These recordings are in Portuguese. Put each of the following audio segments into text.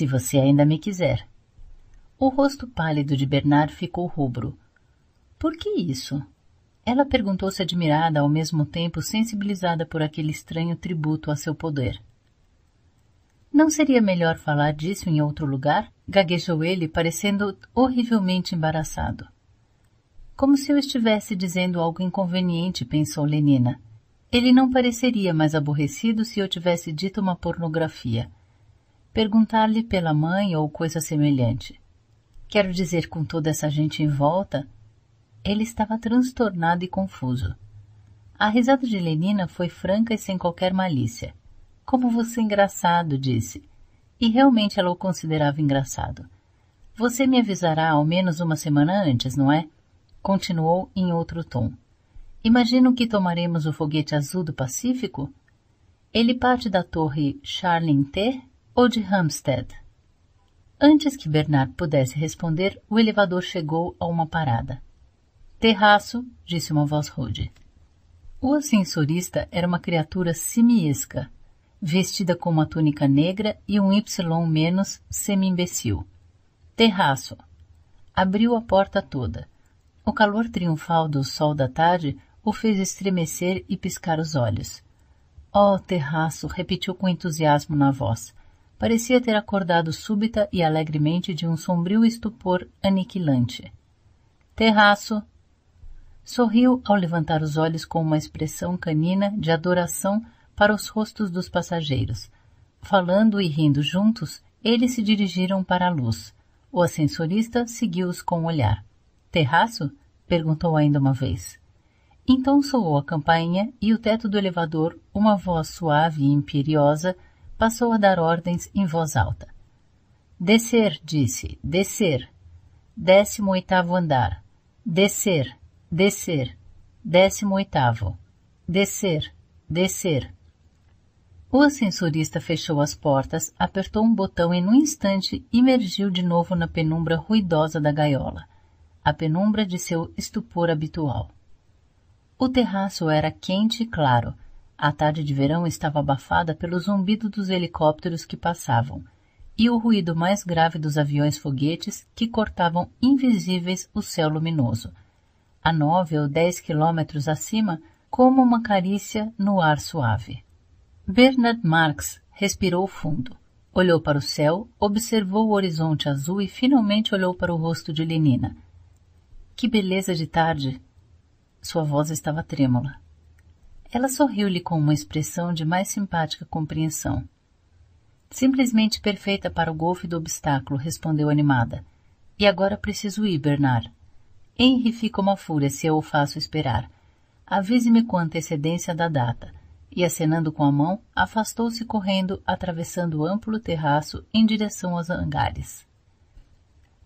Se você ainda me quiser. O rosto pálido de Bernard ficou rubro. Por que isso? Ela perguntou-se admirada, ao mesmo tempo sensibilizada por aquele estranho tributo a seu poder. Não seria melhor falar disso em outro lugar? Gaguejou ele, parecendo horrivelmente embaraçado. Como se eu estivesse dizendo algo inconveniente, pensou Lenina. Ele não pareceria mais aborrecido se eu tivesse dito uma pornografia. Perguntar-lhe pela mãe ou coisa semelhante. Quero dizer, com toda essa gente em volta, ele estava transtornado e confuso. A risada de Lenina foi franca e sem qualquer malícia. Como você é engraçado, disse. E realmente ela o considerava engraçado. Você me avisará ao menos uma semana antes, não é? Continuou em outro tom. Imagino que tomaremos o foguete azul do Pacífico? Ele parte da torre Charling T ou de Hampstead? Antes que Bernard pudesse responder, o elevador chegou a uma parada. Terraço, disse uma voz rude. O ascensorista era uma criatura simiesca, vestida com uma túnica negra e um Y menos semi-imbecil. Terraço. Abriu a porta toda. O calor triunfal do sol da tarde o fez estremecer e piscar os olhos. Oh, terraço! repetiu com entusiasmo na voz. Parecia ter acordado súbita e alegremente de um sombrio estupor aniquilante. Terraço! Sorriu ao levantar os olhos com uma expressão canina de adoração para os rostos dos passageiros. Falando e rindo juntos, eles se dirigiram para a luz. O ascensorista seguiu-os com o olhar. Terraço? perguntou ainda uma vez. Então soou a campainha e o teto do elevador, uma voz suave e imperiosa, passou a dar ordens em voz alta. Descer, disse, descer. Décimo oitavo andar. Descer, descer. Décimo oitavo. Descer, descer. O ascensorista fechou as portas, apertou um botão e num instante emergiu de novo na penumbra ruidosa da gaiola, a penumbra de seu estupor habitual. O terraço era quente e claro. A tarde de verão estava abafada pelo zumbido dos helicópteros que passavam e o ruído mais grave dos aviões foguetes que cortavam invisíveis o céu luminoso. A nove ou dez quilômetros acima, como uma carícia no ar suave. Bernard Marx respirou fundo. Olhou para o céu, observou o horizonte azul e finalmente olhou para o rosto de Lenina. Que beleza de tarde! Sua voz estava trêmula. Ela sorriu-lhe com uma expressão de mais simpática compreensão. Simplesmente perfeita para o golfe do obstáculo, respondeu animada. E agora preciso ir, Bernard. Henry fica uma fúria se eu o faço esperar. Avise-me com antecedência da data e, acenando com a mão, afastou-se correndo, atravessando o amplo terraço em direção aos hangares.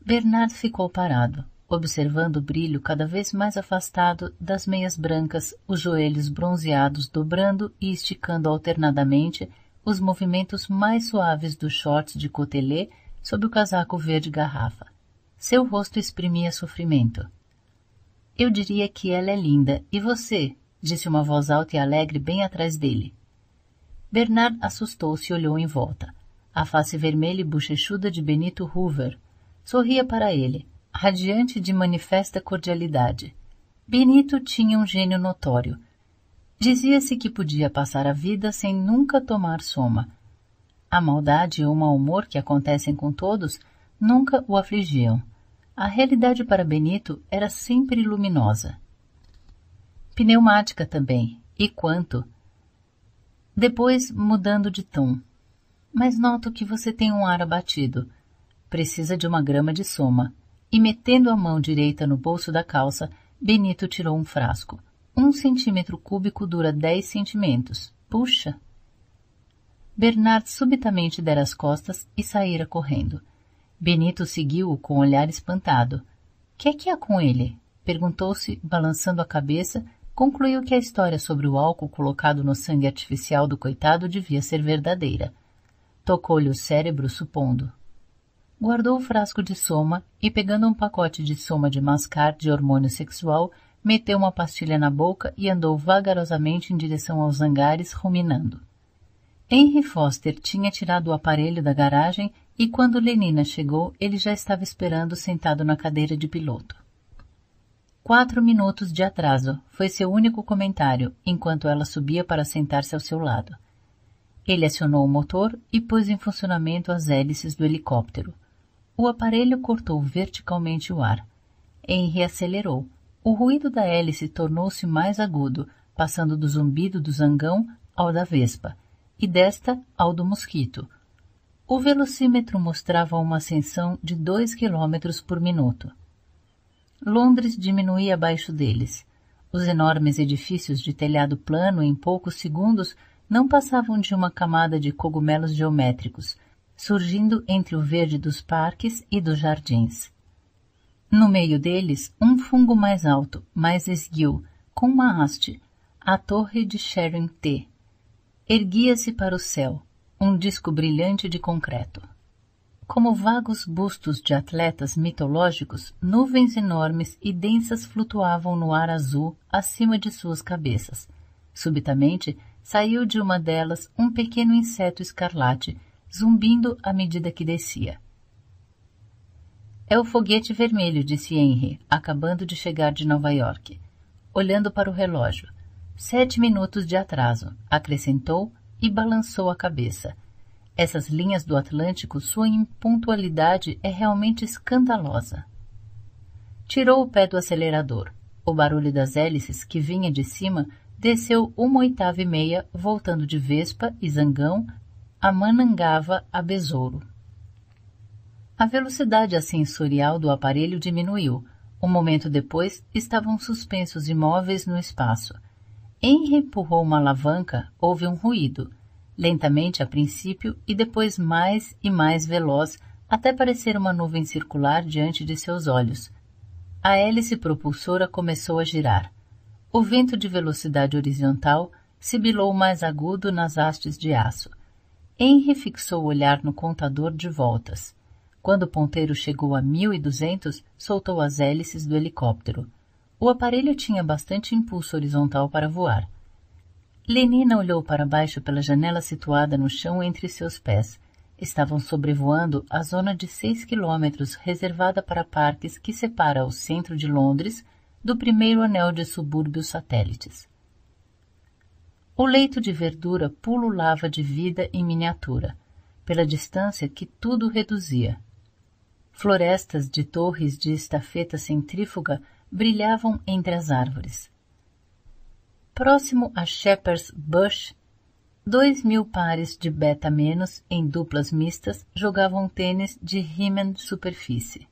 Bernard ficou parado, observando o brilho cada vez mais afastado das meias brancas, os joelhos bronzeados dobrando e esticando alternadamente os movimentos mais suaves dos shorts de cotelê sob o casaco verde garrafa. Seu rosto exprimia sofrimento. Eu diria que ela é linda. E você? disse uma voz alta e alegre bem atrás dele. Bernard assustou-se e olhou em volta. A face vermelha e bochechuda de Benito Hoover sorria para ele, radiante de manifesta cordialidade. Benito tinha um gênio notório. Dizia-se que podia passar a vida sem nunca tomar soma. A maldade e o mau humor que acontecem com todos nunca o afligiam. A realidade para Benito era sempre luminosa. Pneumática também. E quanto? Depois, mudando de tom. Mas noto que você tem um ar abatido. Precisa de uma grama de soma. E metendo a mão direita no bolso da calça, Benito tirou um frasco. Um centímetro cúbico dura dez centímetros. Puxa! Bernard subitamente dera as costas e saíra correndo. Benito seguiu-o com um olhar espantado. Que é que há com ele? Perguntou-se, balançando a cabeça, concluiu que a história sobre o álcool colocado no sangue artificial do coitado devia ser verdadeira. Tocou-lhe o cérebro, supondo. Guardou o frasco de soma e, pegando um pacote de soma de mascar de hormônio sexual, meteu uma pastilha na boca e andou vagarosamente em direção aos hangares, ruminando. Henry Foster tinha tirado o aparelho da garagem e quando Lenina chegou, ele já estava esperando sentado na cadeira de piloto. Quatro minutos de atraso foi seu único comentário enquanto ela subia para sentar-se ao seu lado. Ele acionou o motor e pôs em funcionamento as hélices do helicóptero. O aparelho cortou verticalmente o ar. Henry acelerou. O ruído da hélice tornou-se mais agudo, passando do zumbido do zangão ao da vespa, e desta ao do mosquito. O velocímetro mostrava uma ascensão de dois quilômetros por minuto. Londres diminuía abaixo deles. Os enormes edifícios de telhado plano em poucos segundos não passavam de uma camada de cogumelos geométricos, surgindo entre o verde dos parques e dos jardins. No meio deles, um fungo mais alto, mais esguio, com uma haste, a torre de Sharon T. Erguia-se para o céu, um disco brilhante de concreto. Como vagos bustos de atletas mitológicos, nuvens enormes e densas flutuavam no ar azul acima de suas cabeças. Subitamente, saiu de uma delas um pequeno inseto escarlate, zumbindo à medida que descia. É o foguete vermelho, disse Henry, acabando de chegar de Nova York. Olhando para o relógio. Sete minutos de atraso, acrescentou e balançou a cabeça. Essas linhas do Atlântico, sua impontualidade é realmente escandalosa. Tirou o pé do acelerador. O barulho das hélices, que vinha de cima, desceu uma oitava e meia, voltando de Vespa e Zangão a Manangava a Besouro. A velocidade ascensorial do aparelho diminuiu. Um momento depois, estavam suspensos imóveis no espaço. Henry empurrou uma alavanca, houve um ruído lentamente a princípio e depois mais e mais veloz, até parecer uma nuvem circular diante de seus olhos. A hélice propulsora começou a girar. O vento de velocidade horizontal sibilou mais agudo nas hastes de aço. Henry fixou o olhar no contador de voltas. Quando o ponteiro chegou a mil e duzentos, soltou as hélices do helicóptero. O aparelho tinha bastante impulso horizontal para voar. Lenina olhou para baixo pela janela situada no chão entre seus pés. Estavam sobrevoando a zona de seis quilômetros reservada para parques que separa o centro de Londres do primeiro anel de subúrbios satélites. O leito de verdura pululava de vida em miniatura, pela distância que tudo reduzia. Florestas de torres de estafeta centrífuga brilhavam entre as árvores. Próximo a Shepherd's Bush, dois mil pares de beta menos em duplas mistas jogavam tênis de Riemann superfície.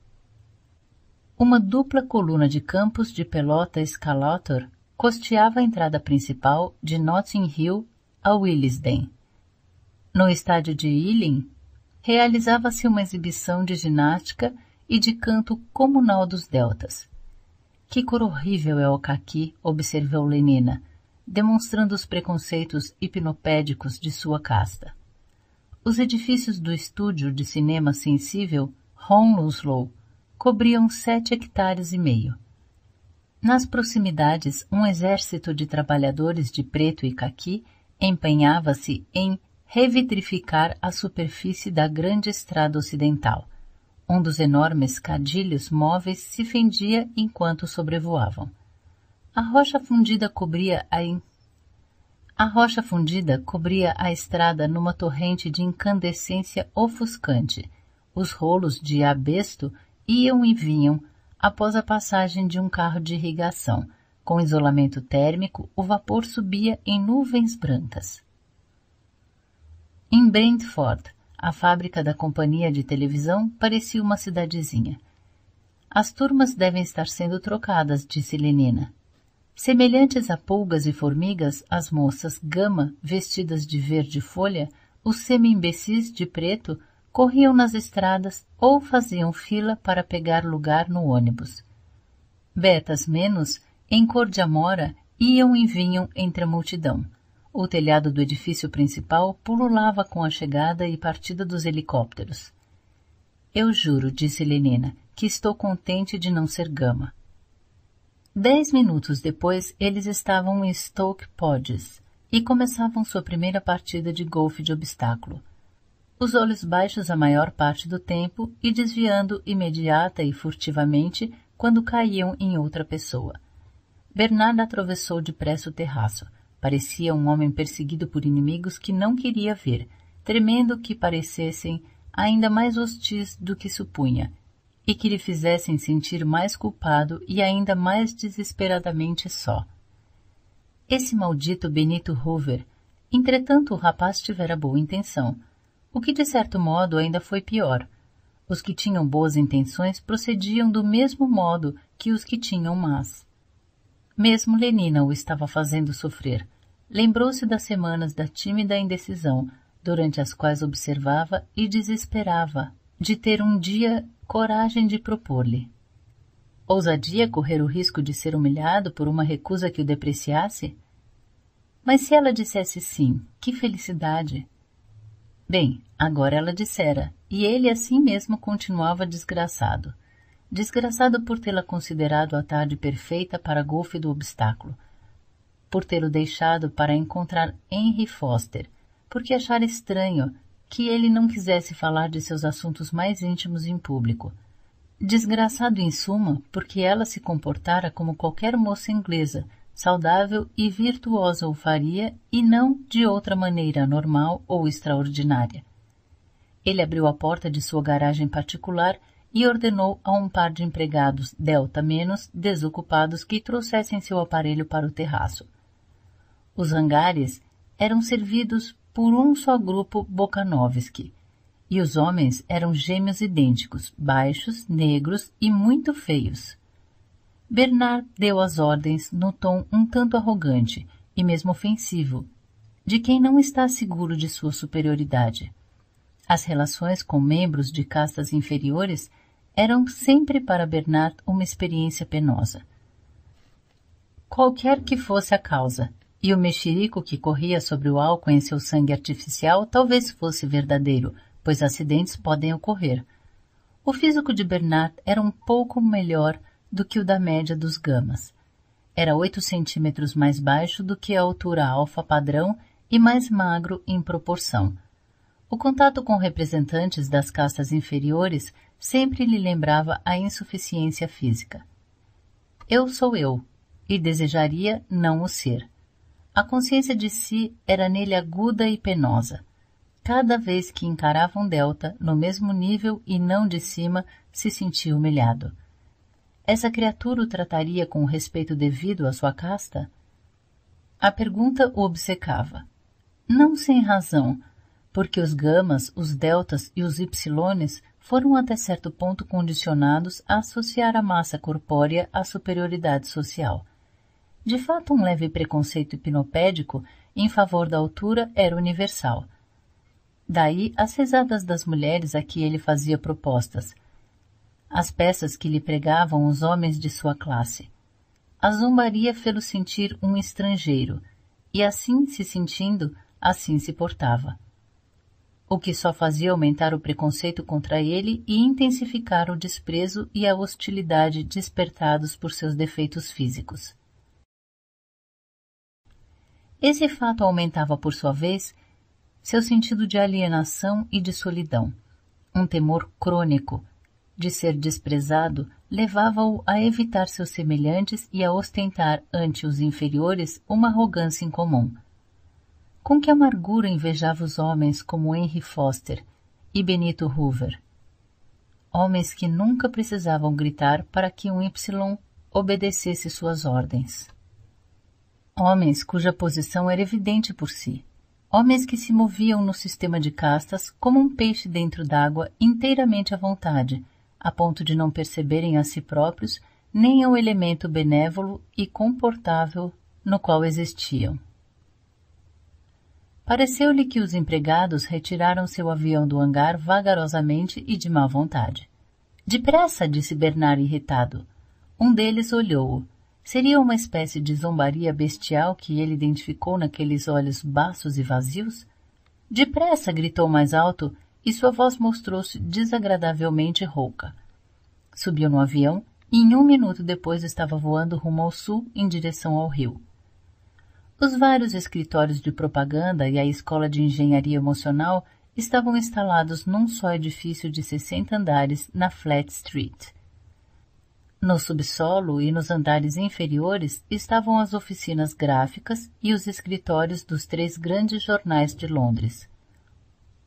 Uma dupla coluna de campos de pelota escalator costeava a entrada principal de Notting Hill a Willesden. No estádio de Ealing, realizava-se uma exibição de ginástica e de canto comunal dos deltas. Que cor horrível é o caqui, observou Lenina, demonstrando os preconceitos hipnopédicos de sua casta. Os edifícios do estúdio de cinema sensível Hounslow cobriam sete hectares e meio. Nas proximidades, um exército de trabalhadores de preto e caqui empenhava-se em revitrificar a superfície da grande estrada ocidental. Um dos enormes cadilhos móveis se fendia enquanto sobrevoavam. A rocha fundida cobria a in... A rocha fundida cobria a estrada numa torrente de incandescência ofuscante. Os rolos de abesto iam e vinham após a passagem de um carro de irrigação. Com isolamento térmico, o vapor subia em nuvens brancas. Em Brentford, a fábrica da companhia de televisão parecia uma cidadezinha. As turmas devem estar sendo trocadas, disse Lenina. Semelhantes a pulgas e formigas, as moças gama, vestidas de verde folha, os semi-imbecis de preto, corriam nas estradas ou faziam fila para pegar lugar no ônibus. Betas menos, em cor de amora, iam e vinham entre a multidão. O telhado do edifício principal pululava com a chegada e partida dos helicópteros. Eu juro, disse Lenina, que estou contente de não ser gama. Dez minutos depois, eles estavam em Stoke Podges e começavam sua primeira partida de golfe de obstáculo. Os olhos baixos a maior parte do tempo e desviando imediata e furtivamente quando caíam em outra pessoa. Bernard atravessou depressa o terraço. Parecia um homem perseguido por inimigos que não queria ver, tremendo que parecessem ainda mais hostis do que supunha, e que lhe fizessem sentir mais culpado e ainda mais desesperadamente só. Esse maldito Benito Hoover. Entretanto, o rapaz tivera boa intenção, o que de certo modo ainda foi pior. Os que tinham boas intenções procediam do mesmo modo que os que tinham más. Mesmo Lenina o estava fazendo sofrer. Lembrou-se das semanas da tímida indecisão, durante as quais observava e desesperava de ter um dia coragem de propor-lhe. Ousadia correr o risco de ser humilhado por uma recusa que o depreciasse? Mas se ela dissesse sim, que felicidade! Bem, agora ela dissera, e ele assim mesmo continuava desgraçado. Desgraçado por tê-la considerado a tarde perfeita para golfe do obstáculo, por tê-lo deixado para encontrar Henry Foster, porque achara estranho que ele não quisesse falar de seus assuntos mais íntimos em público. Desgraçado em suma, porque ela se comportara como qualquer moça inglesa, saudável e virtuosa o faria e não de outra maneira normal ou extraordinária. Ele abriu a porta de sua garagem particular e ordenou a um par de empregados delta menos desocupados que trouxessem seu aparelho para o terraço. Os hangares eram servidos por um só grupo Bokanovski, e os homens eram gêmeos idênticos, baixos, negros e muito feios. Bernard deu as ordens no tom um tanto arrogante e mesmo ofensivo, de quem não está seguro de sua superioridade. As relações com membros de castas inferiores eram sempre para Bernard uma experiência penosa. Qualquer que fosse a causa, e o mexerico que corria sobre o álcool em seu sangue artificial talvez fosse verdadeiro, pois acidentes podem ocorrer. O físico de Bernard era um pouco melhor do que o da média dos gamas. Era oito centímetros mais baixo do que a altura alfa padrão e mais magro em proporção. O contato com representantes das castas inferiores sempre lhe lembrava a insuficiência física. Eu sou eu, e desejaria não o ser. A consciência de si era nele aguda e penosa. Cada vez que encarava um delta no mesmo nível e não de cima, se sentia humilhado. Essa criatura o trataria com o respeito devido à sua casta? A pergunta o obcecava. Não sem razão, porque os gamas, os deltas e os ypsilones foram até certo ponto condicionados a associar a massa corpórea à superioridade social. De fato, um leve preconceito hipnopédico em favor da altura era universal. Daí as risadas das mulheres a que ele fazia propostas, as peças que lhe pregavam os homens de sua classe. A zombaria fê-lo sentir um estrangeiro, e assim se sentindo, assim se portava. O que só fazia aumentar o preconceito contra ele e intensificar o desprezo e a hostilidade despertados por seus defeitos físicos. Esse fato aumentava, por sua vez, seu sentido de alienação e de solidão, um temor crônico de ser desprezado levava-o a evitar seus semelhantes e a ostentar ante os inferiores uma arrogância incomum. Com que amargura invejava os homens como Henry Foster e Benito Hoover. Homens que nunca precisavam gritar para que um Y obedecesse suas ordens. Homens cuja posição era evidente por si. Homens que se moviam no sistema de castas como um peixe dentro d'água inteiramente à vontade, a ponto de não perceberem a si próprios nem ao elemento benévolo e comportável no qual existiam. Pareceu-lhe que os empregados retiraram seu avião do hangar vagarosamente e de má vontade. Depressa, disse Bernard irritado. Um deles olhou-o. Seria uma espécie de zombaria bestial que ele identificou naqueles olhos baços e vazios? Depressa, gritou mais alto, e sua voz mostrou-se desagradavelmente rouca. Subiu no avião e em um minuto depois estava voando rumo ao sul em direção ao rio. Os vários escritórios de propaganda e a escola de engenharia emocional estavam instalados num só edifício de 60 andares na Flat Street. No subsolo e nos andares inferiores estavam as oficinas gráficas e os escritórios dos três grandes jornais de Londres.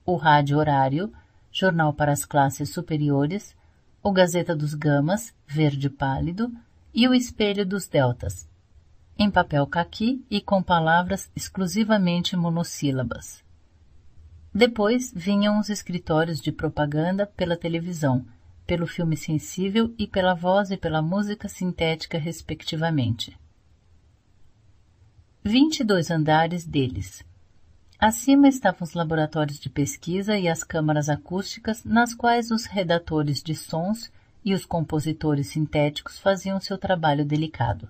O Rádio Horário, jornal para as classes superiores, o Gazeta dos Gamas, verde pálido, e o Espelho dos Deltas, em papel caqui e com palavras exclusivamente monossílabas. Depois vinham os escritórios de propaganda pela televisão, pelo filme sensível e pela voz e pela música sintética, respectivamente. Vinte e dois andares deles. Acima estavam os laboratórios de pesquisa e as câmaras acústicas nas quais os redatores de sons e os compositores sintéticos faziam seu trabalho delicado.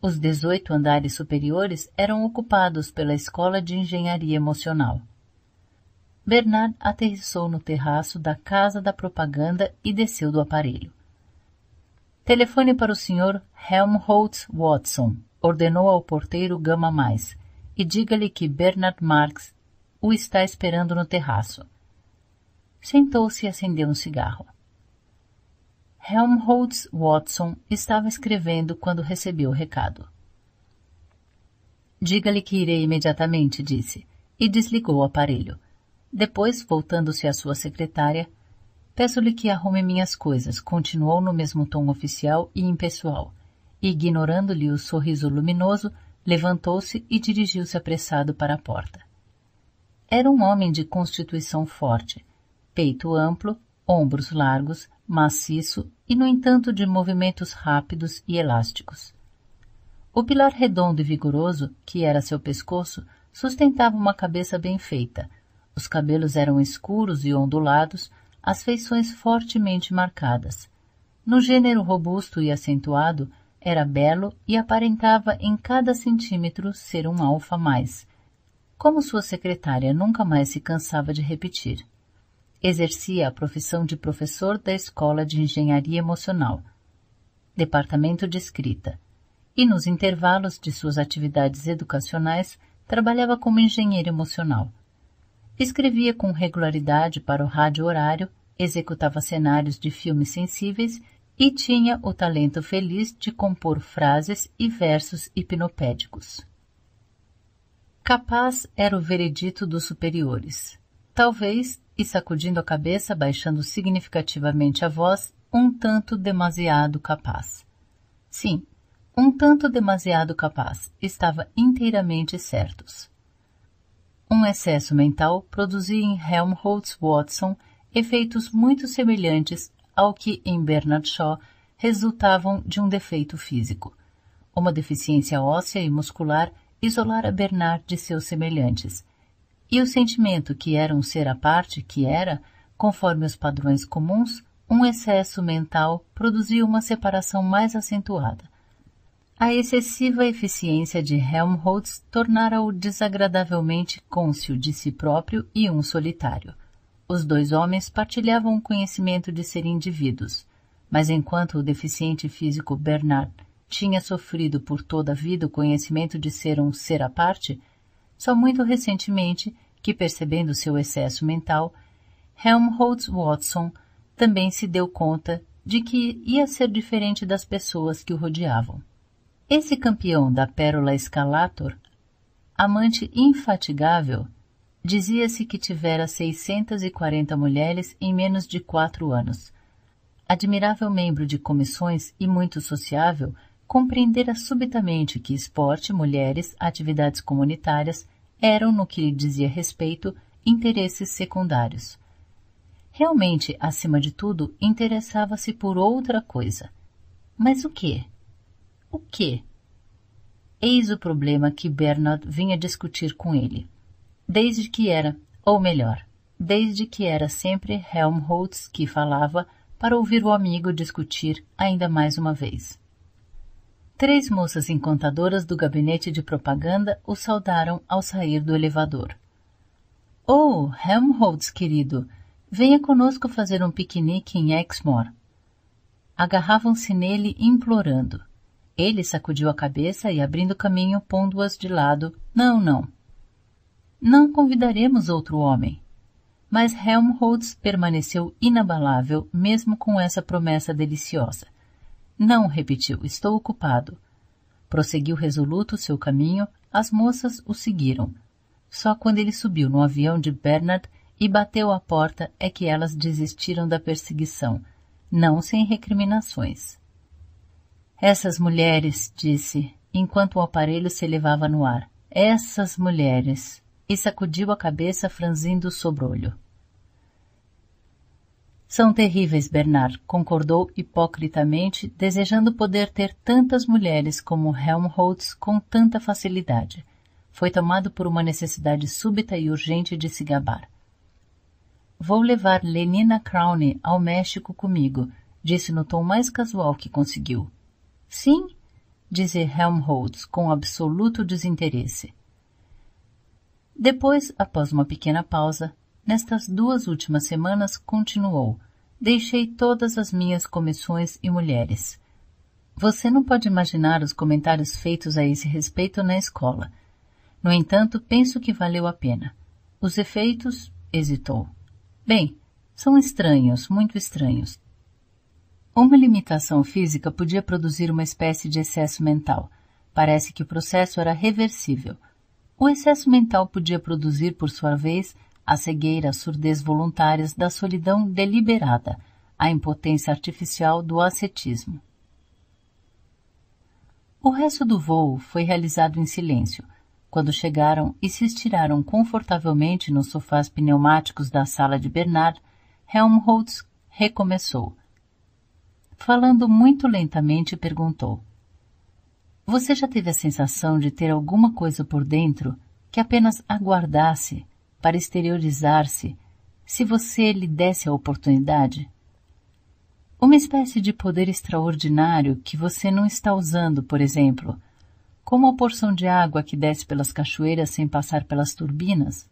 Os dezoito andares superiores eram ocupados pela Escola de Engenharia Emocional. Bernard aterrissou no terraço da Casa da Propaganda e desceu do aparelho. Telefone para o Sr. Helmholtz Watson, ordenou ao porteiro Gama Mais, e diga-lhe que Bernard Marx o está esperando no terraço. Sentou-se e acendeu um cigarro. Helmholtz Watson estava escrevendo quando recebeu o recado. Diga-lhe que irei imediatamente, disse, e desligou o aparelho. Depois, voltando-se à sua secretária, peço-lhe que arrume minhas coisas, continuou no mesmo tom oficial e impessoal, ignorando-lhe o sorriso luminoso, levantou-se e dirigiu-se apressado para a porta. Era um homem de constituição forte, peito amplo, ombros largos, maciço e, no entanto, de movimentos rápidos e elásticos. O pilar redondo e vigoroso, que era seu pescoço, sustentava uma cabeça bem feita, os cabelos eram escuros e ondulados, as feições fortemente marcadas. No gênero robusto e acentuado, era belo e aparentava em cada centímetro ser um alfa mais, como sua secretária nunca mais se cansava de repetir. Exercia a profissão de professor da Escola de Engenharia Emocional, departamento de escrita, e nos intervalos de suas atividades educacionais trabalhava como engenheiro emocional Escrevia com regularidade para o rádio horário, executava cenários de filmes sensíveis e tinha o talento feliz de compor frases e versos hipnopédicos. Capaz era o veredito dos superiores. Talvez, e sacudindo a cabeça, baixando significativamente a voz, um tanto demasiado capaz. Sim, um tanto demasiado capaz, estava inteiramente certos. Um excesso mental produzia em Helmholtz Watson efeitos muito semelhantes ao que em Bernard Shaw resultavam de um defeito físico. Uma deficiência óssea e muscular isolara Bernard de seus semelhantes. E o sentimento que era um ser à parte, que era, conforme os padrões comuns, um excesso mental produzia uma separação mais acentuada. A excessiva eficiência de Helmholtz tornara-o desagradavelmente cônscio de si próprio e um solitário. Os dois homens partilhavam o conhecimento de ser indivíduos, mas enquanto o deficiente físico Bernard tinha sofrido por toda a vida o conhecimento de ser um ser à parte, só muito recentemente, que percebendo seu excesso mental, Helmholtz Watson também se deu conta de que ia ser diferente das pessoas que o rodeavam. Esse campeão da pérola escalator, amante infatigável, dizia-se que tivera 640 mulheres em menos de quatro anos. Admirável membro de comissões e muito sociável, compreendera subitamente que esporte, mulheres, atividades comunitárias eram, no que lhe dizia respeito, interesses secundários. Realmente, acima de tudo, interessava-se por outra coisa. Mas o que? O que? Eis o problema que Bernard vinha discutir com ele. Desde que era, ou melhor, desde que era sempre Helmholtz que falava para ouvir o amigo discutir ainda mais uma vez. Três moças encantadoras do gabinete de propaganda o saudaram ao sair do elevador. Oh, Helmholtz, querido, venha conosco fazer um piquenique em Exmoor. Agarravam-se nele implorando. Ele sacudiu a cabeça e, abrindo caminho, pondo-as de lado, não, não. Não convidaremos outro homem. Mas Helmholtz permaneceu inabalável mesmo com essa promessa deliciosa. Não, repetiu, estou ocupado. Prosseguiu resoluto seu caminho, as moças o seguiram. Só quando ele subiu no avião de Bernard e bateu à porta é que elas desistiram da perseguição, não sem recriminações. Essas mulheres, disse, enquanto o aparelho se elevava no ar. Essas mulheres. E sacudiu a cabeça franzindo o sobrolho. São terríveis, Bernard, concordou hipocritamente, desejando poder ter tantas mulheres como Helmholtz com tanta facilidade. Foi tomado por uma necessidade súbita e urgente de se gabar. Vou levar Lenina Crowne ao México comigo, disse no tom mais casual que conseguiu. Sim, disse Helmholtz com absoluto desinteresse. Depois, após uma pequena pausa, nestas duas últimas semanas continuou. Deixei todas as minhas comissões e mulheres. Você não pode imaginar os comentários feitos a esse respeito na escola. No entanto, penso que valeu a pena. Os efeitos, hesitou. Bem, são estranhos, muito estranhos. Uma limitação física podia produzir uma espécie de excesso mental. Parece que o processo era reversível. O excesso mental podia produzir, por sua vez, a cegueira, a surdez voluntárias da solidão deliberada, a impotência artificial do ascetismo. O resto do voo foi realizado em silêncio, quando chegaram e se estiraram confortavelmente nos sofás pneumáticos da sala de Bernard, Helmholtz recomeçou. Falando muito lentamente, perguntou: Você já teve a sensação de ter alguma coisa por dentro que apenas aguardasse para exteriorizar-se se você lhe desse a oportunidade? Uma espécie de poder extraordinário que você não está usando, por exemplo, como a porção de água que desce pelas cachoeiras sem passar pelas turbinas?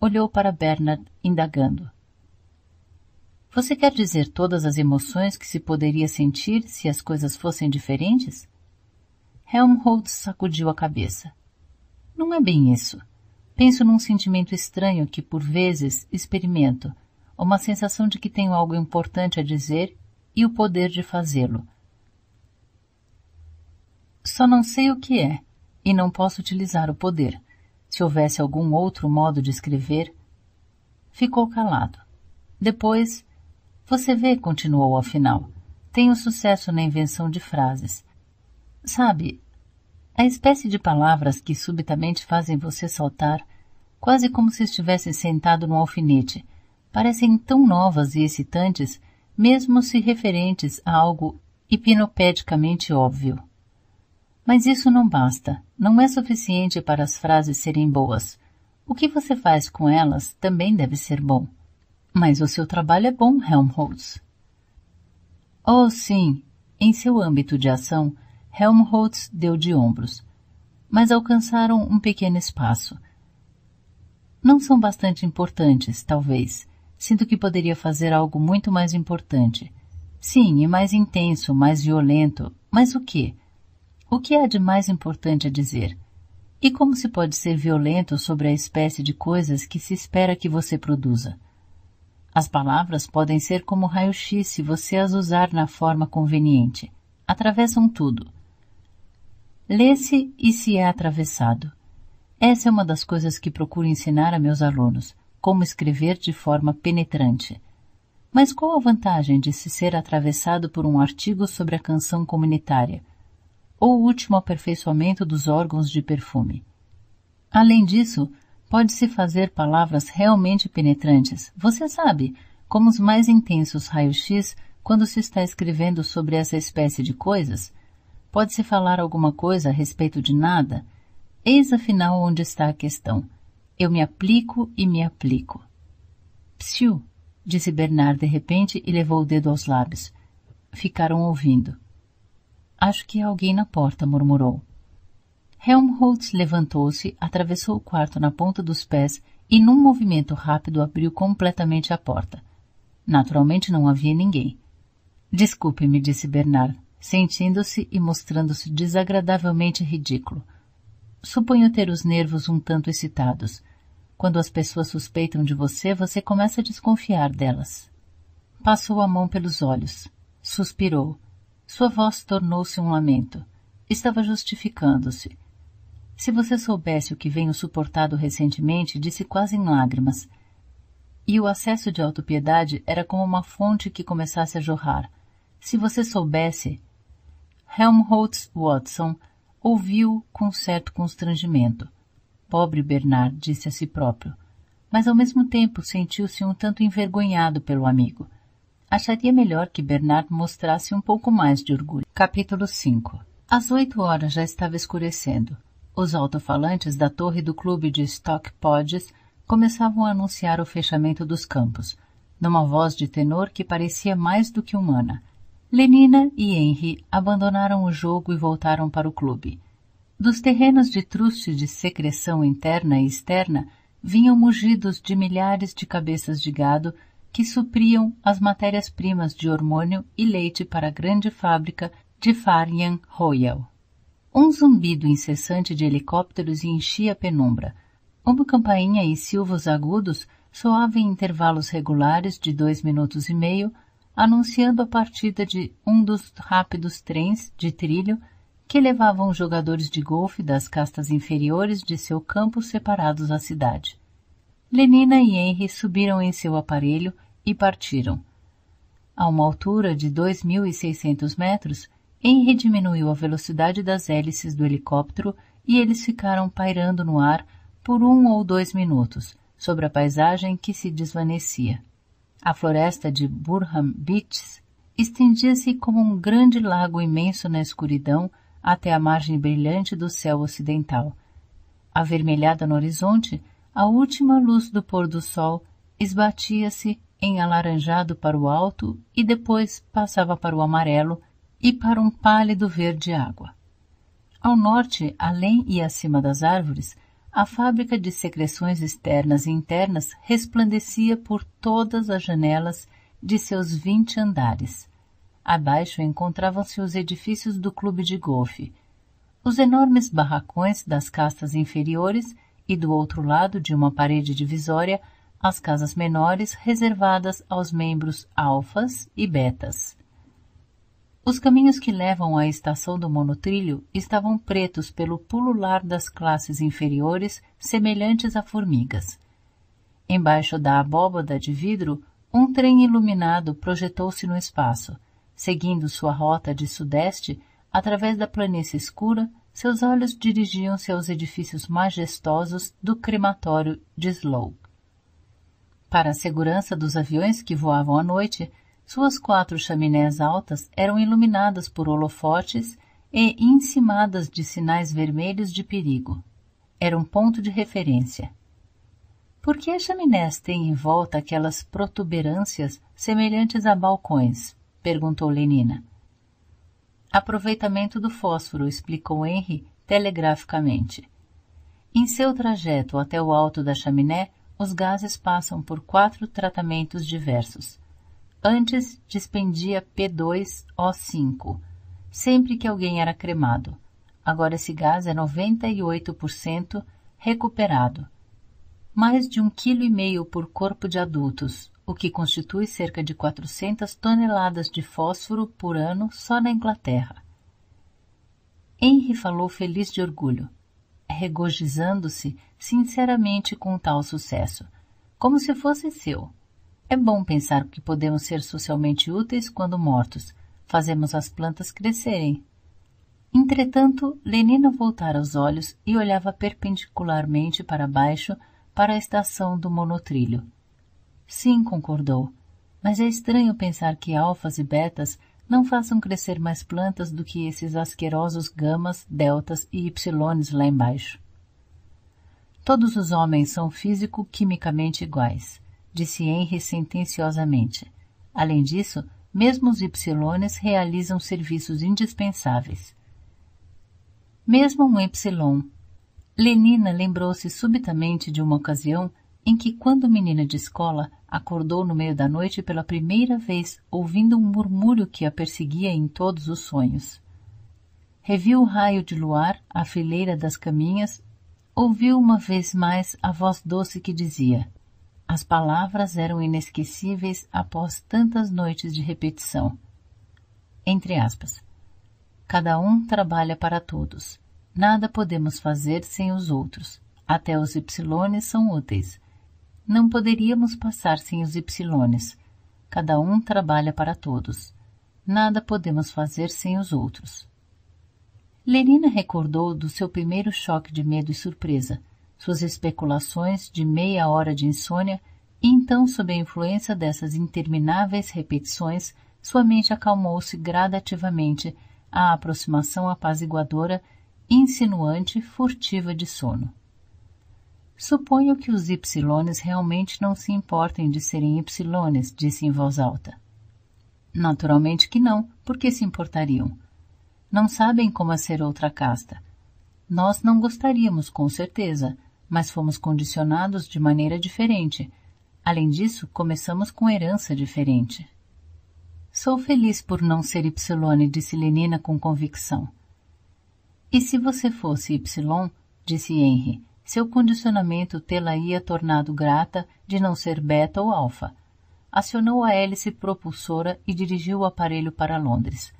Olhou para Bernard, indagando. Você quer dizer todas as emoções que se poderia sentir se as coisas fossem diferentes? Helmholtz sacudiu a cabeça. Não é bem isso. Penso num sentimento estranho que por vezes experimento, uma sensação de que tenho algo importante a dizer e o poder de fazê-lo. Só não sei o que é, e não posso utilizar o poder. Se houvesse algum outro modo de escrever. Ficou calado. Depois, você vê, continuou ao final, tenho sucesso na invenção de frases. Sabe, a espécie de palavras que subitamente fazem você saltar, quase como se estivesse sentado num alfinete, parecem tão novas e excitantes, mesmo se referentes a algo hipnopedicamente óbvio. Mas isso não basta. Não é suficiente para as frases serem boas. O que você faz com elas também deve ser bom. Mas o seu trabalho é bom, Helmholtz. Oh, sim. Em seu âmbito de ação, Helmholtz deu de ombros. Mas alcançaram um pequeno espaço. Não são bastante importantes, talvez. Sinto que poderia fazer algo muito mais importante. Sim, e mais intenso, mais violento. Mas o que? O que há de mais importante a dizer? E como se pode ser violento sobre a espécie de coisas que se espera que você produza? As palavras podem ser como raio-x se você as usar na forma conveniente. Atravessam tudo. Lê-se e se é atravessado. Essa é uma das coisas que procuro ensinar a meus alunos, como escrever de forma penetrante. Mas qual a vantagem de se ser atravessado por um artigo sobre a canção comunitária? ou o último aperfeiçoamento dos órgãos de perfume. Além disso, pode-se fazer palavras realmente penetrantes. Você sabe, como os mais intensos raios-x quando se está escrevendo sobre essa espécie de coisas? Pode-se falar alguma coisa a respeito de nada? Eis afinal onde está a questão. Eu me aplico e me aplico. Psiu, disse Bernard de repente e levou o dedo aos lábios. Ficaram ouvindo. Acho que há alguém na porta, murmurou. Helmholtz levantou-se, atravessou o quarto na ponta dos pés e, num movimento rápido, abriu completamente a porta. Naturalmente não havia ninguém. Desculpe-me, disse Bernard, sentindo-se e mostrando-se desagradavelmente ridículo. Suponho ter os nervos um tanto excitados. Quando as pessoas suspeitam de você, você começa a desconfiar delas. Passou a mão pelos olhos. Suspirou. Sua voz tornou-se um lamento. Estava justificando-se. Se você soubesse o que venho suportado recentemente, disse quase em lágrimas. E o acesso de autopiedade era como uma fonte que começasse a jorrar. Se você soubesse... Helmholtz Watson ouviu com certo constrangimento. Pobre Bernard, disse a si próprio. Mas ao mesmo tempo sentiu-se um tanto envergonhado pelo amigo. Acharia melhor que Bernard mostrasse um pouco mais de orgulho. Capítulo 5 Às oito horas já estava escurecendo. Os alto-falantes da torre do clube de Stock Podges começavam a anunciar o fechamento dos campos, numa voz de tenor que parecia mais do que humana. Lenina e Henry abandonaram o jogo e voltaram para o clube. Dos terrenos de truste de secreção interna e externa vinham mugidos de milhares de cabeças de gado que supriam as matérias-primas de hormônio e leite para a grande fábrica de Farnian Royal. Um zumbido incessante de helicópteros enchia a penumbra. Uma campainha e silvos agudos soavam em intervalos regulares de dois minutos e meio, anunciando a partida de um dos rápidos trens de trilho que levavam os jogadores de golfe das castas inferiores de seu campo separados à cidade. Lenina e Henry subiram em seu aparelho e partiram. A uma altura de 2.600 metros, Henry diminuiu a velocidade das hélices do helicóptero e eles ficaram pairando no ar por um ou dois minutos, sobre a paisagem que se desvanecia. A floresta de Burham Beaches estendia-se como um grande lago imenso na escuridão até a margem brilhante do céu ocidental. Avermelhada no horizonte, a última luz do pôr do sol esbatia-se em alaranjado para o alto e depois passava para o amarelo e para um pálido verde água. Ao norte, além e acima das árvores, a fábrica de secreções externas e internas resplandecia por todas as janelas de seus vinte andares, Abaixo encontravam-se os edifícios do clube de golfe, os enormes barracões das castas inferiores e do outro lado de uma parede divisória as casas menores reservadas aos membros alfas e betas. Os caminhos que levam à estação do monotrilho estavam pretos pelo pulular das classes inferiores semelhantes a formigas. Embaixo da abóbada de vidro, um trem iluminado projetou-se no espaço, Seguindo sua rota de sudeste, através da planície escura, seus olhos dirigiam-se aos edifícios majestosos do crematório de Slough. Para a segurança dos aviões que voavam à noite, suas quatro chaminés altas eram iluminadas por holofotes e encimadas de sinais vermelhos de perigo. Era um ponto de referência. Por que as chaminés têm em volta aquelas protuberâncias semelhantes a balcões? perguntou Lenina. Aproveitamento do fósforo, explicou Henry telegraficamente. Em seu trajeto até o alto da chaminé, os gases passam por quatro tratamentos diversos. Antes dispendia P2O5, sempre que alguém era cremado. Agora esse gás é 98% recuperado. Mais de um quilo e meio por corpo de adultos, o que constitui cerca de 400 toneladas de fósforo por ano só na Inglaterra. Henry falou feliz de orgulho, regozijando-se sinceramente com tal sucesso, como se fosse seu. É bom pensar que podemos ser socialmente úteis quando mortos, fazemos as plantas crescerem. Entretanto, Lenina voltara os olhos e olhava perpendicularmente para baixo para a estação do monotrilho. Sim, concordou. Mas é estranho pensar que alfas e betas não façam crescer mais plantas do que esses asquerosos gamas, deltas e ypsilones lá embaixo. Todos os homens são físico-quimicamente iguais, disse Henry sentenciosamente. Além disso, mesmo os ypsilones realizam serviços indispensáveis. Mesmo um epsilon. Lenina lembrou-se subitamente de uma ocasião em que, quando menina de escola, acordou no meio da noite pela primeira vez, ouvindo um murmúrio que a perseguia em todos os sonhos. Reviu o raio de luar, a fileira das caminhas, ouviu uma vez mais a voz doce que dizia: As palavras eram inesquecíveis após tantas noites de repetição. Entre aspas. Cada um trabalha para todos. Nada podemos fazer sem os outros. Até os ypsilones são úteis. Não poderíamos passar sem os ypsilones. Cada um trabalha para todos. Nada podemos fazer sem os outros. Lenina recordou do seu primeiro choque de medo e surpresa, suas especulações de meia hora de insônia, e então, sob a influência dessas intermináveis repetições, sua mente acalmou-se gradativamente à aproximação apaziguadora, insinuante, furtiva de sono. Suponho que os ypsilones realmente não se importem de serem ypsilones, disse em voz alta. Naturalmente que não, porque se importariam. Não sabem como é ser outra casta. Nós não gostaríamos, com certeza, mas fomos condicionados de maneira diferente. Além disso, começamos com herança diferente. Sou feliz por não ser Y, disse Lenina com convicção. E se você fosse Y, disse Henry, seu condicionamento tê-la-ia tornado grata de não ser beta ou alfa acionou a hélice propulsora e dirigiu o aparelho para Londres.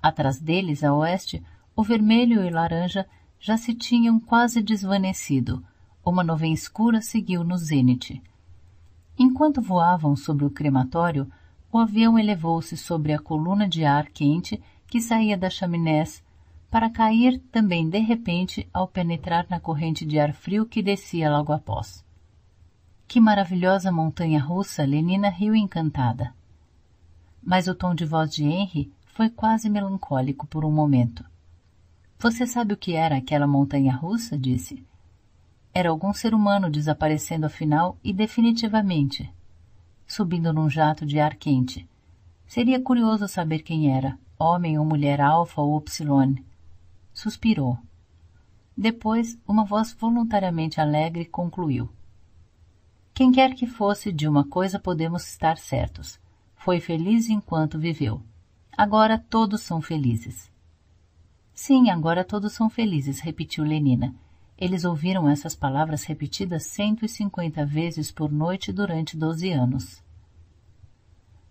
Atrás deles, a oeste, o vermelho e laranja já se tinham quase desvanecido. Uma nuvem escura seguiu no zênite. Enquanto voavam sobre o crematório, o avião elevou-se sobre a coluna de ar quente que saía das chaminés para cair também de repente ao penetrar na corrente de ar frio que descia logo após. Que maravilhosa montanha russa! Lenina riu encantada. Mas o tom de voz de Henry foi quase melancólico por um momento. Você sabe o que era aquela montanha russa? disse. Era algum ser humano desaparecendo afinal e definitivamente, subindo num jato de ar quente. Seria curioso saber quem era, homem ou mulher alfa ou upsilon. Suspirou. Depois, uma voz voluntariamente alegre concluiu. Quem quer que fosse, de uma coisa podemos estar certos. Foi feliz enquanto viveu. Agora todos são felizes. Sim, agora todos são felizes, repetiu Lenina. Eles ouviram essas palavras repetidas 150 vezes por noite durante 12 anos.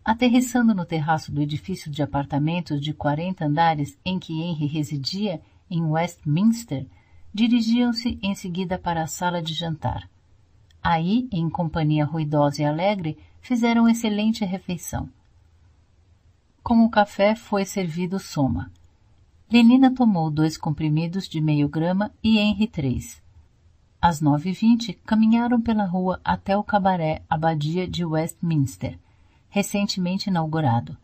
Aterrissando no terraço do edifício de apartamentos de 40 andares em que Henry residia, em Westminster, dirigiam-se em seguida para a sala de jantar. Aí, em companhia ruidosa e alegre, fizeram excelente refeição. Com o café foi servido soma. Lenina tomou dois comprimidos de meio grama e Henry três. Às nove e vinte, caminharam pela rua até o cabaré Abadia de Westminster, recentemente inaugurado.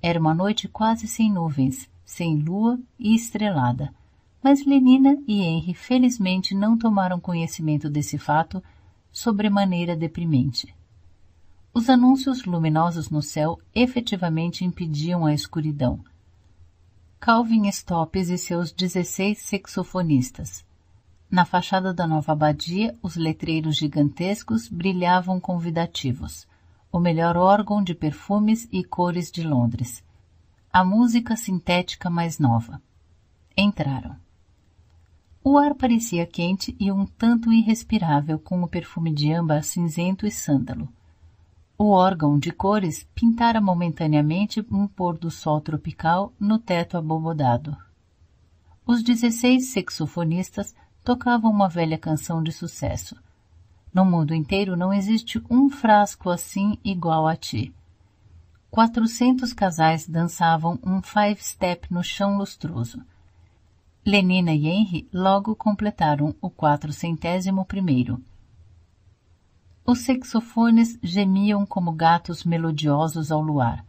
Era uma noite quase sem nuvens, sem lua e estrelada, mas Lenina e Henry felizmente não tomaram conhecimento desse fato sobremaneira deprimente. Os anúncios luminosos no céu efetivamente impediam a escuridão. Calvin Stoppes e seus 16 saxofonistas. Na fachada da nova abadia, os letreiros gigantescos brilhavam convidativos. O melhor órgão de perfumes e cores de Londres. A música sintética mais nova. Entraram. O ar parecia quente e um tanto irrespirável com o perfume de âmbar cinzento e sândalo. O órgão de cores pintara momentaneamente um pôr do sol tropical no teto abobodado. Os dezesseis saxofonistas tocavam uma velha canção de sucesso. No mundo inteiro não existe um frasco assim igual a ti. Quatrocentos casais dançavam um five-step no chão lustroso. Lenina e Henry logo completaram o quatrocentésimo primeiro. Os saxofones gemiam como gatos melodiosos ao luar.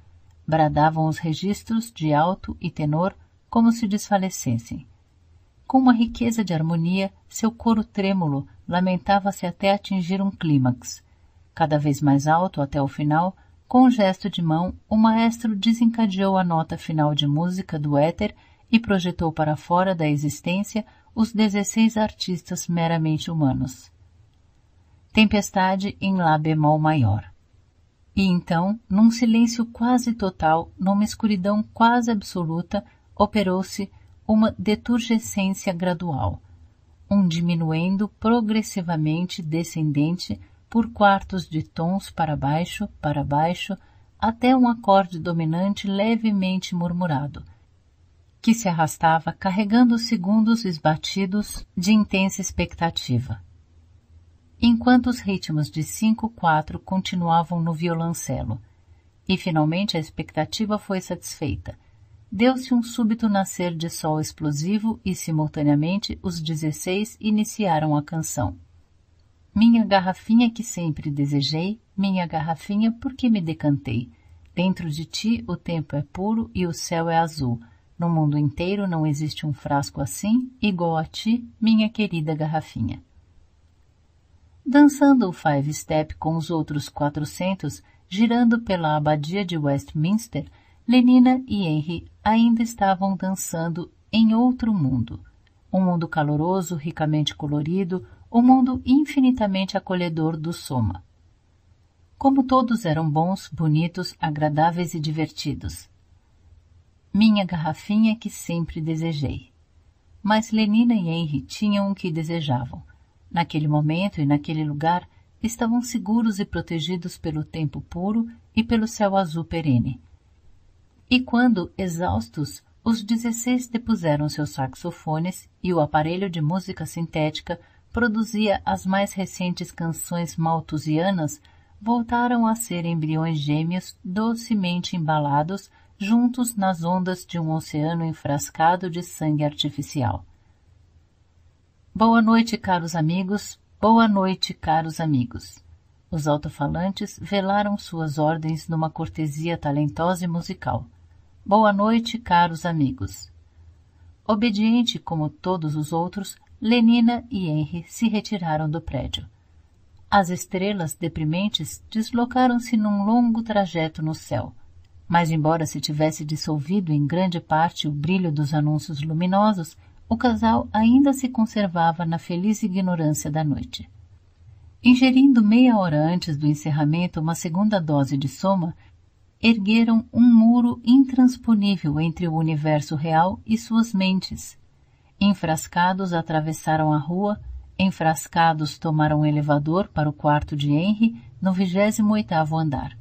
Bradavam os registros de alto e tenor como se desfalecessem. Com uma riqueza de harmonia, seu coro trêmulo lamentava-se até atingir um clímax. Cada vez mais alto até o final, com um gesto de mão, o maestro desencadeou a nota final de música do éter e projetou para fora da existência os 16 artistas meramente humanos. Tempestade em Lá bemol maior. E então, num silêncio quase total, numa escuridão quase absoluta, operou-se uma deturgescência gradual. um diminuendo progressivamente descendente por quartos de tons para baixo, para baixo, até um acorde dominante levemente murmurado, que se arrastava carregando segundos esbatidos de intensa expectativa. Enquanto os ritmos de 5-4 continuavam no violoncelo, e finalmente a expectativa foi satisfeita. Deu-se um súbito nascer de sol explosivo e simultaneamente os 16 iniciaram a canção. Minha garrafinha que sempre desejei, minha garrafinha porque me decantei. Dentro de ti o tempo é puro e o céu é azul. No mundo inteiro não existe um frasco assim, igual a ti, minha querida garrafinha. Dançando o five step com os outros quatrocentos, girando pela abadia de Westminster, Lenina e Henry ainda estavam dançando em outro mundo. Um mundo caloroso, ricamente colorido, o mundo infinitamente acolhedor do Soma. Como todos eram bons, bonitos, agradáveis e divertidos. Minha garrafinha que sempre desejei. Mas Lenina e Henry tinham o que desejavam. Naquele momento e naquele lugar, estavam seguros e protegidos pelo tempo puro e pelo céu azul perene. E quando, exaustos, os dezesseis depuseram seus saxofones e o aparelho de música sintética produzia as mais recentes canções malthusianas, voltaram a ser embriões gêmeos docemente embalados juntos nas ondas de um oceano enfrascado de sangue artificial. Boa noite, caros amigos. Boa noite, caros amigos. Os alto-falantes velaram suas ordens numa cortesia talentosa e musical. Boa noite, caros amigos. Obediente como todos os outros, Lenina e Henry se retiraram do prédio. As estrelas deprimentes deslocaram-se num longo trajeto no céu, mas embora se tivesse dissolvido em grande parte o brilho dos anúncios luminosos, o casal ainda se conservava na feliz ignorância da noite. Ingerindo meia hora antes do encerramento uma segunda dose de soma, ergueram um muro intransponível entre o universo real e suas mentes, Enfrascados atravessaram a rua, enfrascados tomaram o elevador para o quarto de Henry no vigésimo oitavo andar.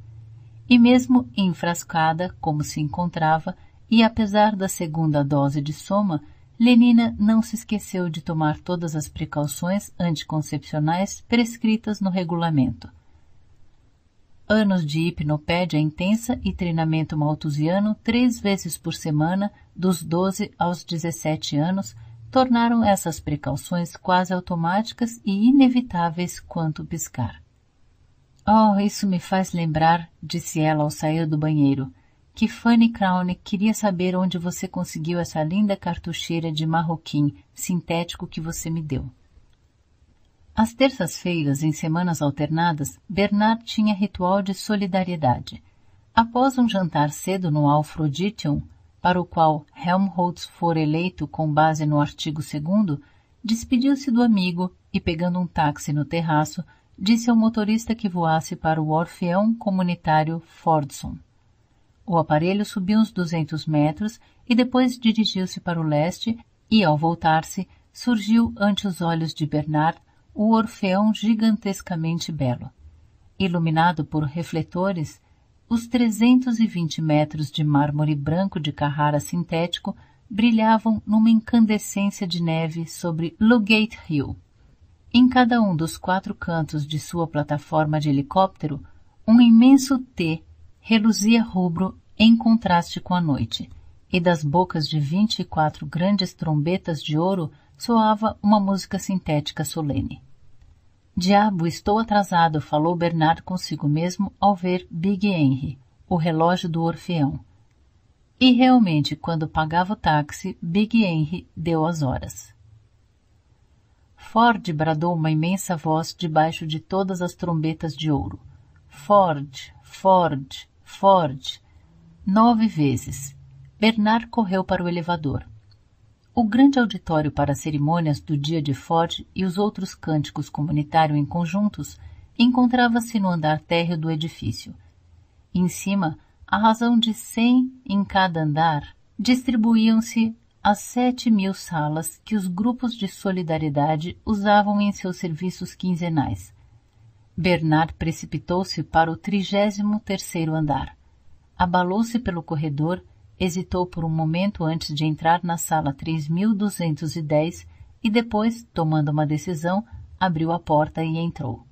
E mesmo enfrascada como se encontrava, e apesar da segunda dose de soma, Lenina não se esqueceu de tomar todas as precauções anticoncepcionais prescritas no regulamento. Anos de hipnopédia intensa e treinamento malthusiano três vezes por semana, dos 12 aos 17 anos, tornaram essas precauções quase automáticas e inevitáveis quanto piscar. Oh, isso me faz lembrar, disse ela ao sair do banheiro, que Fanny Crown queria saber onde você conseguiu essa linda cartucheira de marroquim sintético que você me deu. Às terças-feiras, em semanas alternadas, Bernard tinha ritual de solidariedade. Após um jantar cedo no Alfroditium, para o qual Helmholtz for eleito com base no artigo 2 despediu-se do amigo e, pegando um táxi no terraço, disse ao motorista que voasse para o Orfeão Comunitário Fordson. O aparelho subiu uns 200 metros e depois dirigiu-se para o leste e, ao voltar-se, surgiu ante os olhos de Bernard o Orfeão gigantescamente belo. Iluminado por refletores, os 320 metros de mármore branco de Carrara sintético brilhavam numa incandescência de neve sobre Lugate Hill. Em cada um dos quatro cantos de sua plataforma de helicóptero, um imenso T reluzia rubro em contraste com a noite, e das bocas de vinte e quatro grandes trombetas de ouro soava uma música sintética solene. Diabo, estou atrasado, falou Bernard consigo mesmo ao ver Big Henry, o relógio do Orfeão. E realmente, quando pagava o táxi, Big Henry deu as horas. Ford bradou uma imensa voz debaixo de todas as trombetas de ouro. Ford, Ford, Ford. Nove vezes. Bernard correu para o elevador. O grande auditório para cerimônias do dia de Ford e os outros cânticos comunitários em conjuntos encontrava-se no andar térreo do edifício. Em cima, à razão de cem em cada andar, distribuíam-se as sete mil salas que os grupos de solidariedade usavam em seus serviços quinzenais. Bernard precipitou-se para o trigésimo terceiro andar. Abalou-se pelo corredor, hesitou por um momento antes de entrar na sala 3210 e depois, tomando uma decisão, abriu a porta e entrou.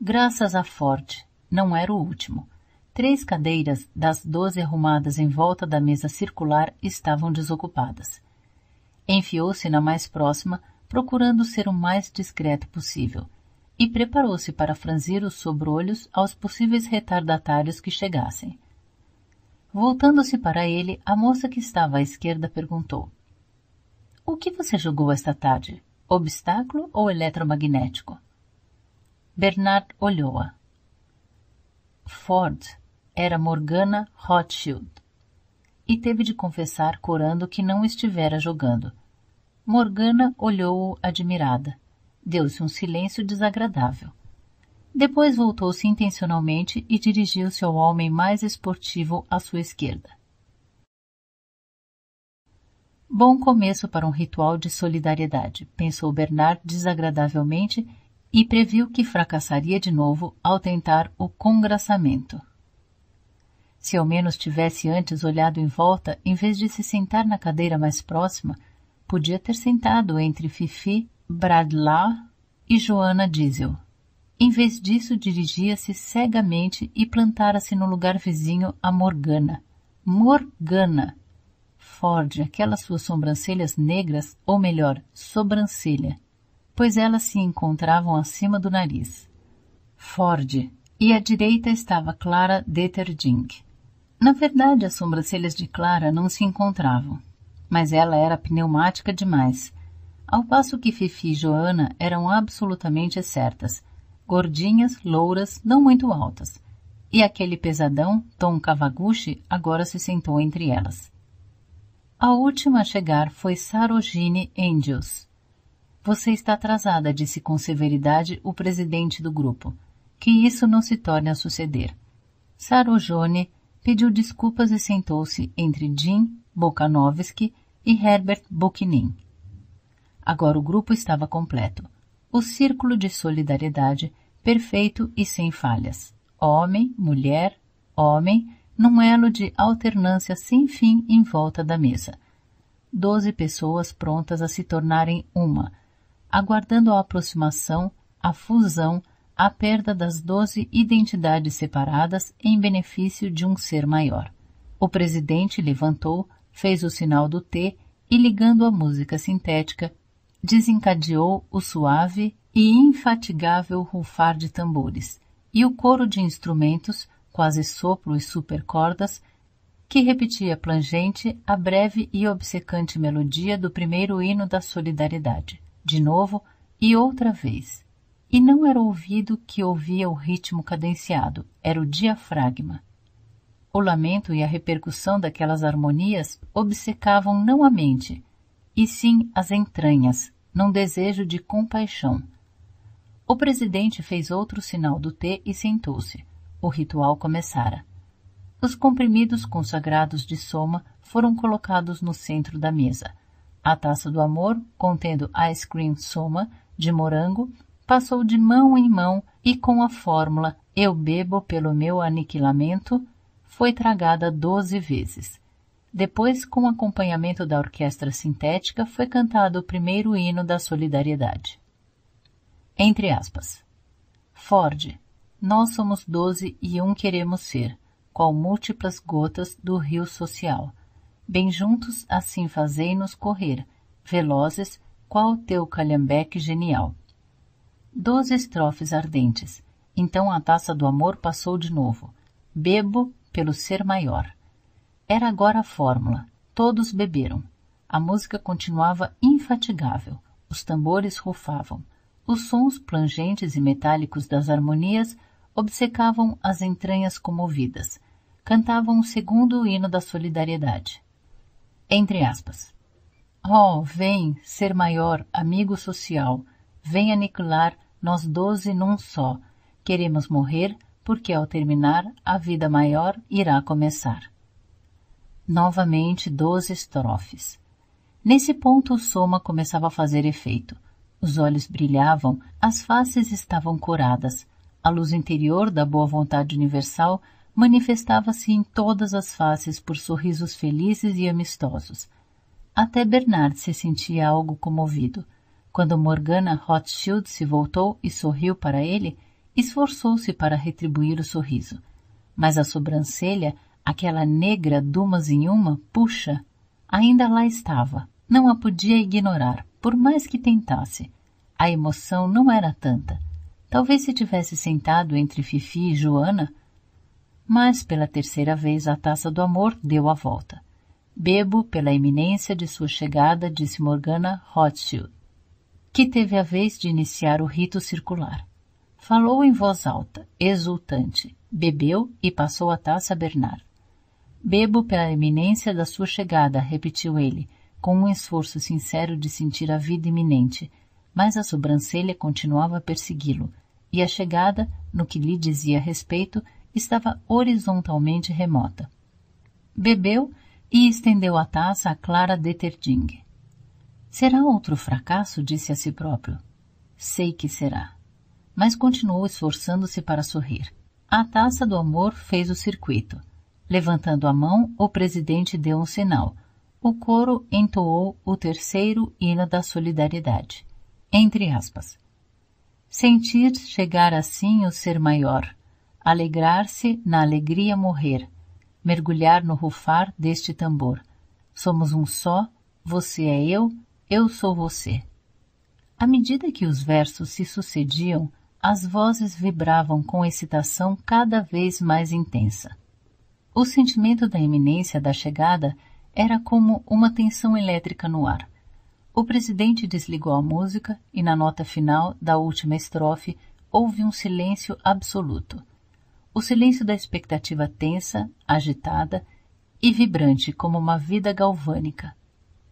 Graças a Ford, não era o último. Três cadeiras das doze arrumadas em volta da mesa circular estavam desocupadas. Enfiou-se na mais próxima, procurando ser o mais discreto possível, e preparou-se para franzir os sobrolhos aos possíveis retardatários que chegassem. Voltando-se para ele, a moça que estava à esquerda perguntou: O que você jogou esta tarde? Obstáculo ou eletromagnético? Bernard olhou-a. Ford era Morgana Rothschild. E teve de confessar corando que não estivera jogando. Morgana olhou-o admirada. Deu-se um silêncio desagradável. Depois voltou-se intencionalmente e dirigiu-se ao homem mais esportivo à sua esquerda. Bom começo para um ritual de solidariedade, pensou Bernard desagradavelmente e previu que fracassaria de novo ao tentar o congraçamento. Se ao menos tivesse antes olhado em volta, em vez de se sentar na cadeira mais próxima, podia ter sentado entre Fifi, Bradlaugh e Joana Diesel. Em vez disso, dirigia-se cegamente e plantara-se no lugar vizinho a Morgana. Morgana! Ford, aquelas suas sobrancelhas negras, ou melhor, sobrancelha, pois elas se encontravam acima do nariz. Ford, e à direita estava Clara Deterding. Na verdade, as sobrancelhas de Clara não se encontravam, mas ela era pneumática demais, ao passo que Fifi e Joana eram absolutamente certas, gordinhas, louras, não muito altas, e aquele pesadão, Tom Cavaguchi, agora se sentou entre elas. A última a chegar foi Sarojini Angels. Você está atrasada, disse com severidade o presidente do grupo. Que isso não se torne a suceder. Sarojone pediu desculpas e sentou-se entre Jim Bokanovski e Herbert Bukinin. Agora o grupo estava completo. O círculo de solidariedade perfeito e sem falhas. Homem, mulher, homem, num elo de alternância sem fim em volta da mesa. Doze pessoas prontas a se tornarem uma, aguardando a aproximação, a fusão, a perda das doze identidades separadas em benefício de um ser maior. O presidente levantou, fez o sinal do T e, ligando a música sintética, desencadeou o suave e infatigável rufar de tambores e o coro de instrumentos, quase sopro e supercordas, que repetia plangente a breve e obcecante melodia do primeiro hino da solidariedade, de novo e outra vez e não era o ouvido que ouvia o ritmo cadenciado, era o diafragma. O lamento e a repercussão daquelas harmonias obcecavam não a mente, e sim as entranhas, num desejo de compaixão. O presidente fez outro sinal do T e sentou-se. O ritual começara. Os comprimidos consagrados de soma foram colocados no centro da mesa. A taça do amor, contendo ice cream soma de morango, passou de mão em mão e com a fórmula Eu bebo pelo meu aniquilamento foi tragada doze vezes. Depois, com acompanhamento da orquestra sintética, foi cantado o primeiro hino da solidariedade. Entre aspas. Ford, nós somos doze e um queremos ser, qual múltiplas gotas do rio social. Bem juntos, assim fazei-nos correr, velozes, qual teu calhambeque genial doze estrofes ardentes. Então a taça do amor passou de novo. Bebo pelo ser maior. Era agora a fórmula. Todos beberam. A música continuava infatigável. Os tambores rufavam. Os sons plangentes e metálicos das harmonias obcecavam as entranhas comovidas. Cantavam o segundo hino da solidariedade. Entre aspas. Oh, vem, ser maior, amigo social, vem aniquilar nós doze num só. Queremos morrer porque ao terminar a vida maior irá começar. Novamente doze estrofes. Nesse ponto o soma começava a fazer efeito. Os olhos brilhavam, as faces estavam coradas. A luz interior da boa vontade universal manifestava-se em todas as faces por sorrisos felizes e amistosos. Até Bernard se sentia algo comovido. Quando Morgana Rothschild se voltou e sorriu para ele, esforçou-se para retribuir o sorriso. Mas a sobrancelha, aquela negra dumas em uma, puxa, ainda lá estava. Não a podia ignorar, por mais que tentasse. A emoção não era tanta. Talvez se tivesse sentado entre Fifi e Joana, mas pela terceira vez a taça do amor deu a volta. Bebo pela iminência de sua chegada, disse Morgana Rothschild, que teve a vez de iniciar o rito circular. Falou em voz alta, exultante, bebeu e passou a taça a Bernard. Bebo pela iminência da sua chegada, repetiu ele, com um esforço sincero de sentir a vida iminente, mas a sobrancelha continuava a persegui-lo, e a chegada, no que lhe dizia respeito, estava horizontalmente remota. Bebeu e estendeu a taça a Clara Deterding. Será outro fracasso? disse a si próprio. Sei que será. Mas continuou esforçando-se para sorrir. A taça do amor fez o circuito. Levantando a mão, o presidente deu um sinal. O coro entoou o terceiro hino da solidariedade. Entre aspas. Sentir chegar assim o ser maior, alegrar-se na alegria morrer, mergulhar no rufar deste tambor. Somos um só, você é eu, eu sou você. À medida que os versos se sucediam, as vozes vibravam com excitação cada vez mais intensa. O sentimento da iminência da chegada era como uma tensão elétrica no ar. O presidente desligou a música e na nota final da última estrofe houve um silêncio absoluto o silêncio da expectativa tensa, agitada e vibrante como uma vida galvânica.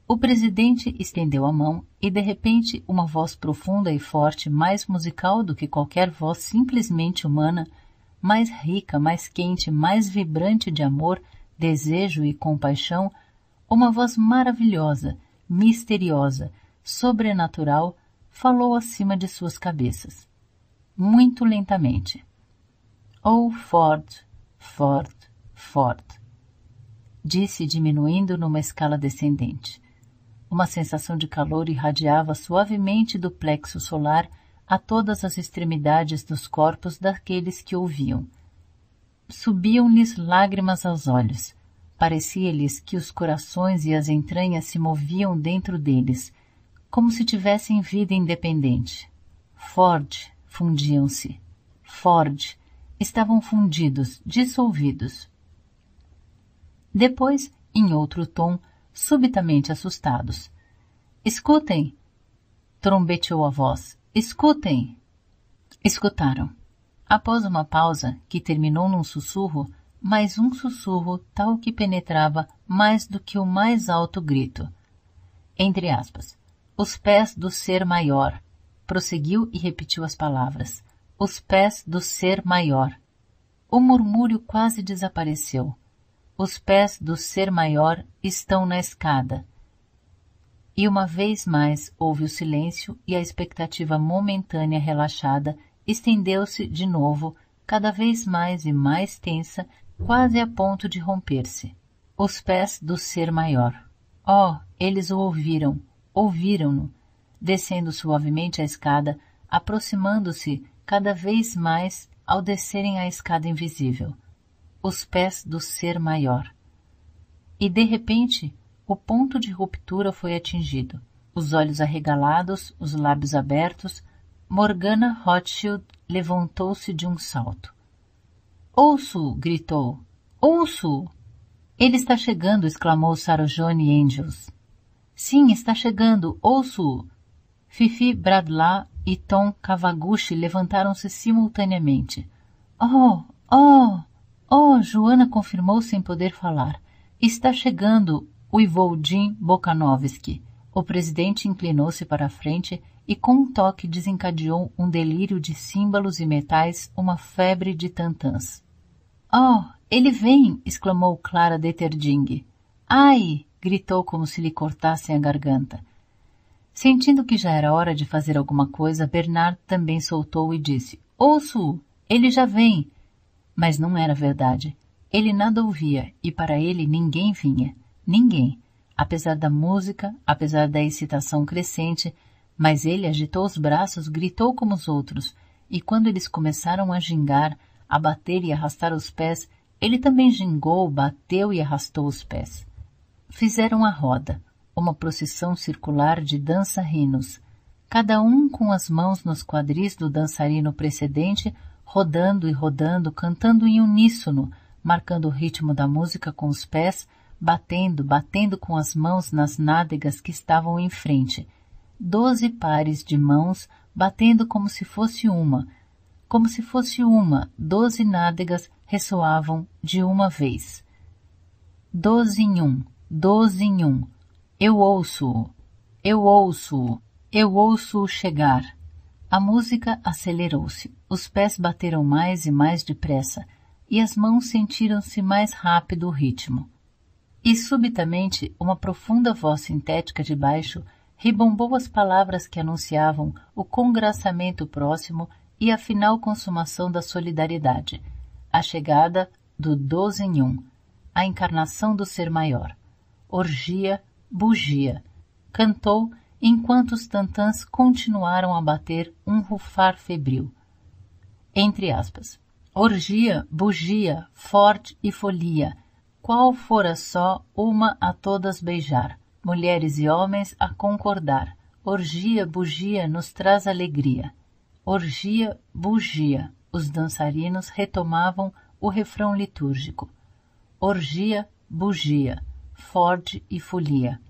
O presidente estendeu a mão e, de repente, uma voz profunda e forte, mais musical do que qualquer voz simplesmente humana, mais rica, mais quente, mais vibrante de amor, desejo e compaixão, uma voz maravilhosa, misteriosa, sobrenatural, falou acima de suas cabeças. Muito lentamente. Oh, Ford, Ford, Ford. Disse diminuindo numa escala descendente. Uma sensação de calor irradiava suavemente do plexo solar a todas as extremidades dos corpos daqueles que ouviam. Subiam-lhes lágrimas aos olhos. Parecia-lhes que os corações e as entranhas se moviam dentro deles, como se tivessem vida independente. Ford fundiam-se. Ford estavam fundidos, dissolvidos. Depois, em outro tom, subitamente assustados. Escutem! trombeteou a voz. Escutem! Escutaram. Após uma pausa, que terminou num sussurro, mais um sussurro tal que penetrava mais do que o mais alto grito. Entre aspas. Os pés do ser maior. Prosseguiu e repetiu as palavras os pés do ser maior. O murmúrio quase desapareceu. Os pés do ser maior estão na escada. E uma vez mais houve o silêncio e a expectativa momentânea relaxada estendeu-se de novo, cada vez mais e mais tensa, quase a ponto de romper-se. Os pés do ser maior. Oh, eles o ouviram, ouviram-no, descendo suavemente a escada, aproximando-se cada vez mais ao descerem a escada invisível, os pés do ser maior. E de repente, o ponto de ruptura foi atingido. Os olhos arregalados, os lábios abertos, Morgana Rothschild levantou-se de um salto. Ouço! gritou. Ouço! Ele está chegando! exclamou Sarojone Angels. Sim, está chegando! Ouço! Fifi Bradla e Tom Kawaguchi levantaram-se simultaneamente. Oh, oh, oh, Joana confirmou sem poder falar. Está chegando, uivou Jim Bokanovski. O presidente inclinou-se para a frente e com um toque desencadeou um delírio de símbolos e metais, uma febre de tantãs. Oh, ele vem! exclamou Clara Deterding. Ai! gritou como se lhe cortassem a garganta. Sentindo que já era hora de fazer alguma coisa, Bernard também soltou e disse: Ouço-o! Ele já vem! Mas não era verdade. Ele nada ouvia e para ele ninguém vinha. Ninguém. Apesar da música, apesar da excitação crescente, mas ele agitou os braços, gritou como os outros, e quando eles começaram a gingar, a bater e arrastar os pés, ele também gingou, bateu e arrastou os pés. Fizeram a roda uma procissão circular de dançarinos, cada um com as mãos nos quadris do dançarino precedente, rodando e rodando, cantando em uníssono, marcando o ritmo da música com os pés, batendo, batendo com as mãos nas nádegas que estavam em frente. Doze pares de mãos batendo como se fosse uma. Como se fosse uma, doze nádegas ressoavam de uma vez. Doze em um, doze em um, eu ouço-o, eu ouço-o, eu ouço-o chegar. A música acelerou-se, os pés bateram mais e mais depressa, e as mãos sentiram-se mais rápido o ritmo. E subitamente uma profunda voz sintética de baixo ribombou as palavras que anunciavam o congraçamento próximo e a final consumação da solidariedade, a chegada do doze em um, a encarnação do ser maior, orgia bugia. Cantou enquanto os tantãs continuaram a bater um rufar febril. Entre aspas. Orgia, bugia, forte e folia, qual fora só uma a todas beijar, mulheres e homens a concordar. Orgia, bugia nos traz alegria. Orgia, bugia, os dançarinos retomavam o refrão litúrgico. Orgia, bugia, forte e folia.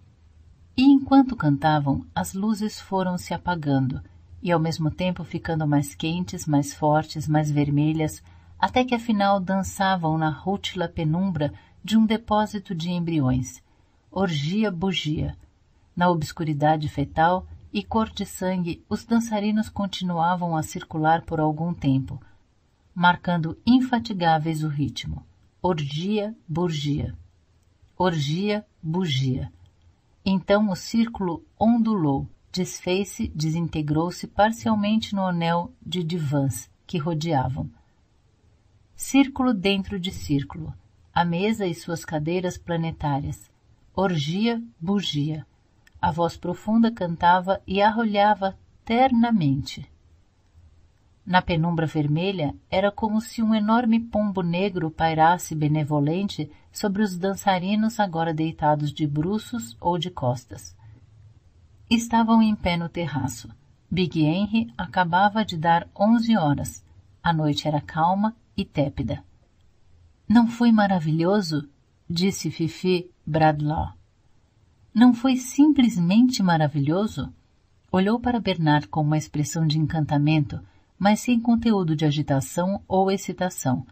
E enquanto cantavam, as luzes foram se apagando e ao mesmo tempo ficando mais quentes, mais fortes, mais vermelhas, até que afinal dançavam na rútila penumbra de um depósito de embriões. Orgia bugia. Na obscuridade fetal e cor de sangue, os dançarinos continuavam a circular por algum tempo, marcando infatigáveis o ritmo. Orgia, burgia. Orgia, bugia. Então o círculo ondulou, desfez-se, desintegrou-se parcialmente no anel de divãs que rodeavam. Círculo dentro de círculo, a mesa e suas cadeiras planetárias. Orgia, bugia. A voz profunda cantava e arrolhava ternamente. Na penumbra vermelha era como se um enorme pombo negro pairasse benevolente sobre os dançarinos agora deitados de bruços ou de costas. Estavam em pé no terraço. Big Henry acabava de dar onze horas. A noite era calma e tépida. Não foi maravilhoso? disse Fifi Bradlaugh. Não foi simplesmente maravilhoso? Olhou para Bernard com uma expressão de encantamento mas sem conteúdo de agitação ou excitação,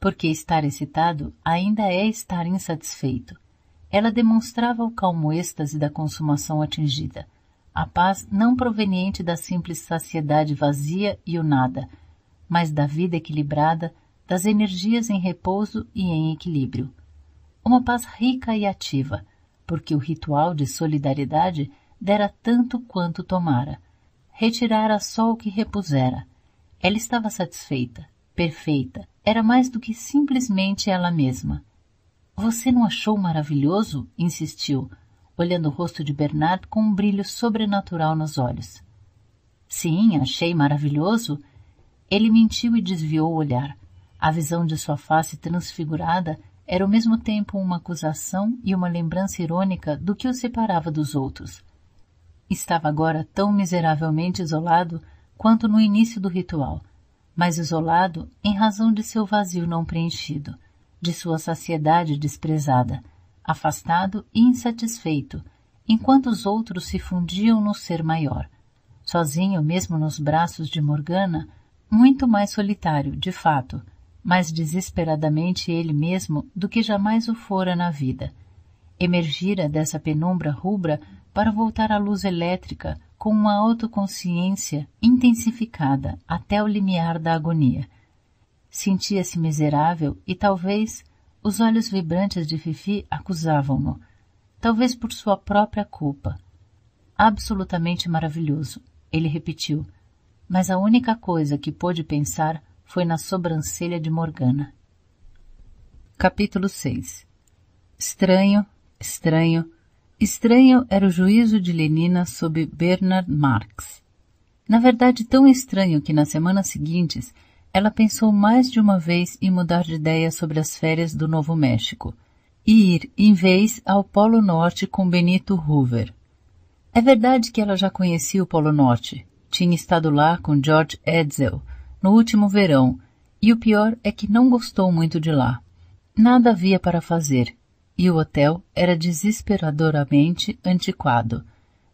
porque estar excitado ainda é estar insatisfeito. Ela demonstrava o calmo êxtase da consumação atingida, a paz não proveniente da simples saciedade vazia e o nada, mas da vida equilibrada, das energias em repouso e em equilíbrio. Uma paz rica e ativa, porque o ritual de solidariedade dera tanto quanto tomara, retirara só o que repusera, ela estava satisfeita, perfeita, era mais do que simplesmente ela mesma. Você não achou maravilhoso? insistiu, olhando o rosto de Bernard com um brilho sobrenatural nos olhos. Sim, achei maravilhoso. Ele mentiu e desviou o olhar. A visão de sua face transfigurada era ao mesmo tempo uma acusação e uma lembrança irônica do que o separava dos outros. Estava agora tão miseravelmente isolado quanto no início do ritual, mas isolado em razão de seu vazio não preenchido, de sua saciedade desprezada, afastado e insatisfeito, enquanto os outros se fundiam no ser maior. Sozinho, mesmo nos braços de Morgana, muito mais solitário, de fato, mais desesperadamente ele mesmo do que jamais o fora na vida. Emergira dessa penumbra rubra para voltar à luz elétrica, com uma autoconsciência intensificada até o limiar da agonia. Sentia-se miserável e talvez os olhos vibrantes de Fifi acusavam-no. talvez por sua própria culpa. Absolutamente maravilhoso, ele repetiu, mas a única coisa que pôde pensar foi na sobrancelha de Morgana. Capítulo 6 Estranho, estranho, estranho era o juízo de Lenina sobre Bernard Marx. Na verdade, tão estranho que nas semanas seguintes ela pensou mais de uma vez em mudar de ideia sobre as férias do Novo México e ir, em vez, ao Polo Norte com Benito Hoover. É verdade que ela já conhecia o Polo Norte. Tinha estado lá com George Edsel no último verão, e o pior é que não gostou muito de lá. Nada havia para fazer, e o hotel era desesperadoramente antiquado.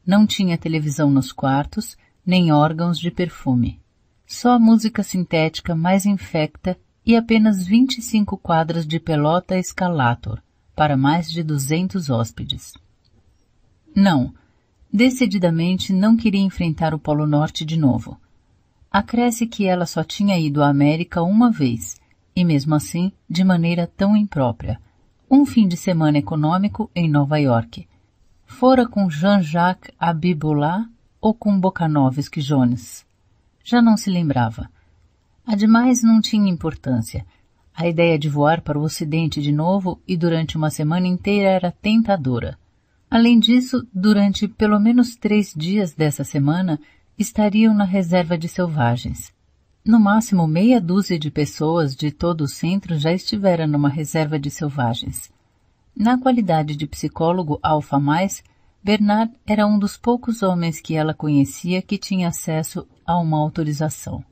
Não tinha televisão nos quartos, nem órgãos de perfume. Só a música sintética mais infecta e apenas 25 quadras de pelota escalator para mais de 200 hóspedes. Não, decididamente não queria enfrentar o Polo Norte de novo. Acresce que ela só tinha ido à América uma vez, e mesmo assim de maneira tão imprópria. Um fim de semana econômico em Nova York. Fora com Jean-Jacques Abibullah ou com Bokanovski Jones já não se lembrava. Ademais, não tinha importância. A ideia de voar para o Ocidente de novo e durante uma semana inteira era tentadora. Além disso, durante pelo menos três dias dessa semana, estariam na reserva de selvagens. No máximo meia dúzia de pessoas de todo o centro já estiveram numa reserva de selvagens. Na qualidade de psicólogo alfa mais, Bernard era um dos poucos homens que ela conhecia que tinha acesso a uma autorização.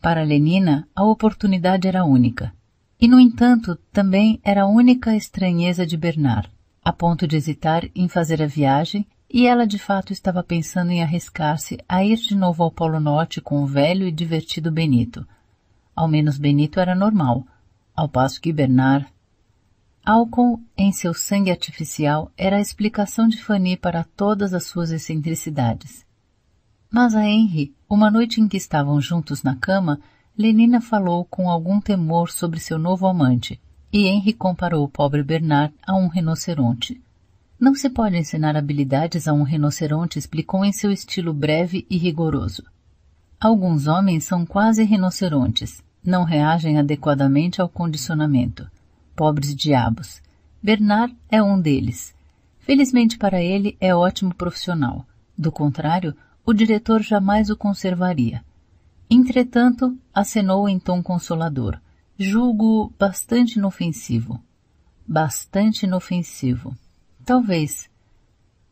Para Lenina, a oportunidade era única. E, no entanto, também era a única estranheza de Bernard, a ponto de hesitar em fazer a viagem, e ela de fato estava pensando em arriscar-se a ir de novo ao Polo Norte com o velho e divertido Benito. Ao menos Benito era normal, ao passo que Bernard Álcool em seu sangue artificial era a explicação de Fanny para todas as suas excentricidades. Mas a Henry, uma noite em que estavam juntos na cama, Lenina falou com algum temor sobre seu novo amante, e Henry comparou o pobre Bernard a um rinoceronte. Não se pode ensinar habilidades a um rinoceronte, explicou em seu estilo breve e rigoroso. Alguns homens são quase rinocerontes, não reagem adequadamente ao condicionamento. Pobres diabos. Bernard é um deles. Felizmente para ele é ótimo profissional. Do contrário, o diretor jamais o conservaria. Entretanto, acenou em tom consolador. Julgo bastante inofensivo. Bastante inofensivo. Talvez.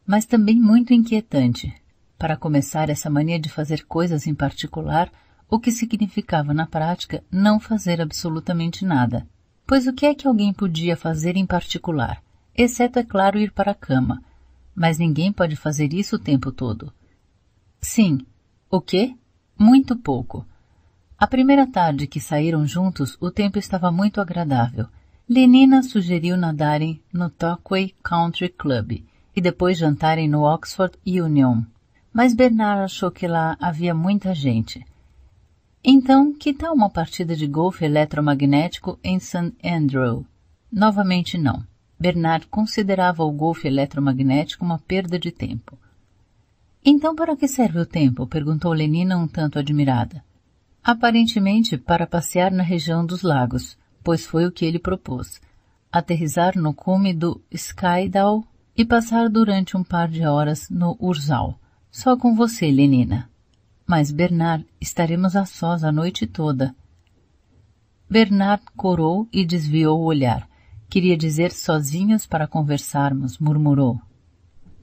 Mas também muito inquietante. Para começar essa mania de fazer coisas em particular, o que significava na prática não fazer absolutamente nada. Pois o que é que alguém podia fazer em particular? Exceto, é claro, ir para a cama. Mas ninguém pode fazer isso o tempo todo. Sim. O quê? Muito pouco. A primeira tarde que saíram juntos, o tempo estava muito agradável. Lenina sugeriu nadarem no Torquay Country Club e depois jantarem no Oxford Union. Mas Bernard achou que lá havia muita gente. Então, que tal uma partida de golfe eletromagnético em St. Andrew? Novamente não. Bernard considerava o golfe eletromagnético uma perda de tempo. Então para que serve o tempo? perguntou Lenina um tanto admirada. Aparentemente para passear na região dos lagos, pois foi o que ele propôs. Aterrizar no cume do Skydal e passar durante um par de horas no Urzal. Só com você, Lenina. Mas, Bernard, estaremos a sós a noite toda. Bernard corou e desviou o olhar. Queria dizer sozinhos para conversarmos, murmurou.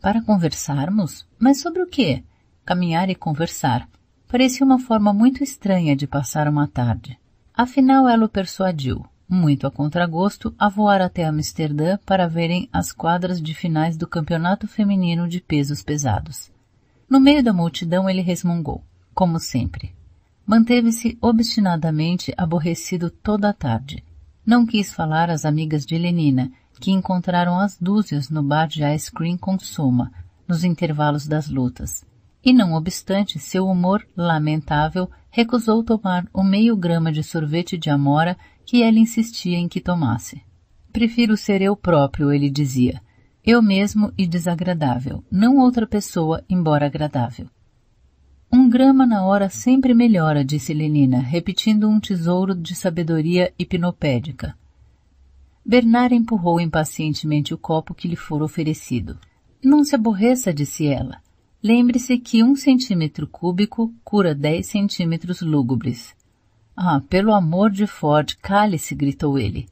Para conversarmos? Mas sobre o quê? Caminhar e conversar. Parecia uma forma muito estranha de passar uma tarde. Afinal, ela o persuadiu, muito a contragosto, a voar até Amsterdã para verem as quadras de finais do campeonato feminino de pesos pesados. No meio da multidão ele resmungou como sempre. Manteve-se obstinadamente aborrecido toda a tarde. Não quis falar às amigas de Lenina, que encontraram as dúzias no bar de ice cream com Soma, nos intervalos das lutas. E não obstante seu humor lamentável, recusou tomar o meio grama de sorvete de amora que ela insistia em que tomasse. Prefiro ser eu próprio, ele dizia. Eu mesmo e desagradável, não outra pessoa, embora agradável. Um grama na hora sempre melhora, disse Lenina, repetindo um tesouro de sabedoria hipnopédica. Bernard empurrou impacientemente o copo que lhe fora oferecido. Não se aborreça, disse ela. Lembre-se que um centímetro cúbico cura dez centímetros lúgubres. Ah, pelo amor de Ford, cale-se, gritou ele.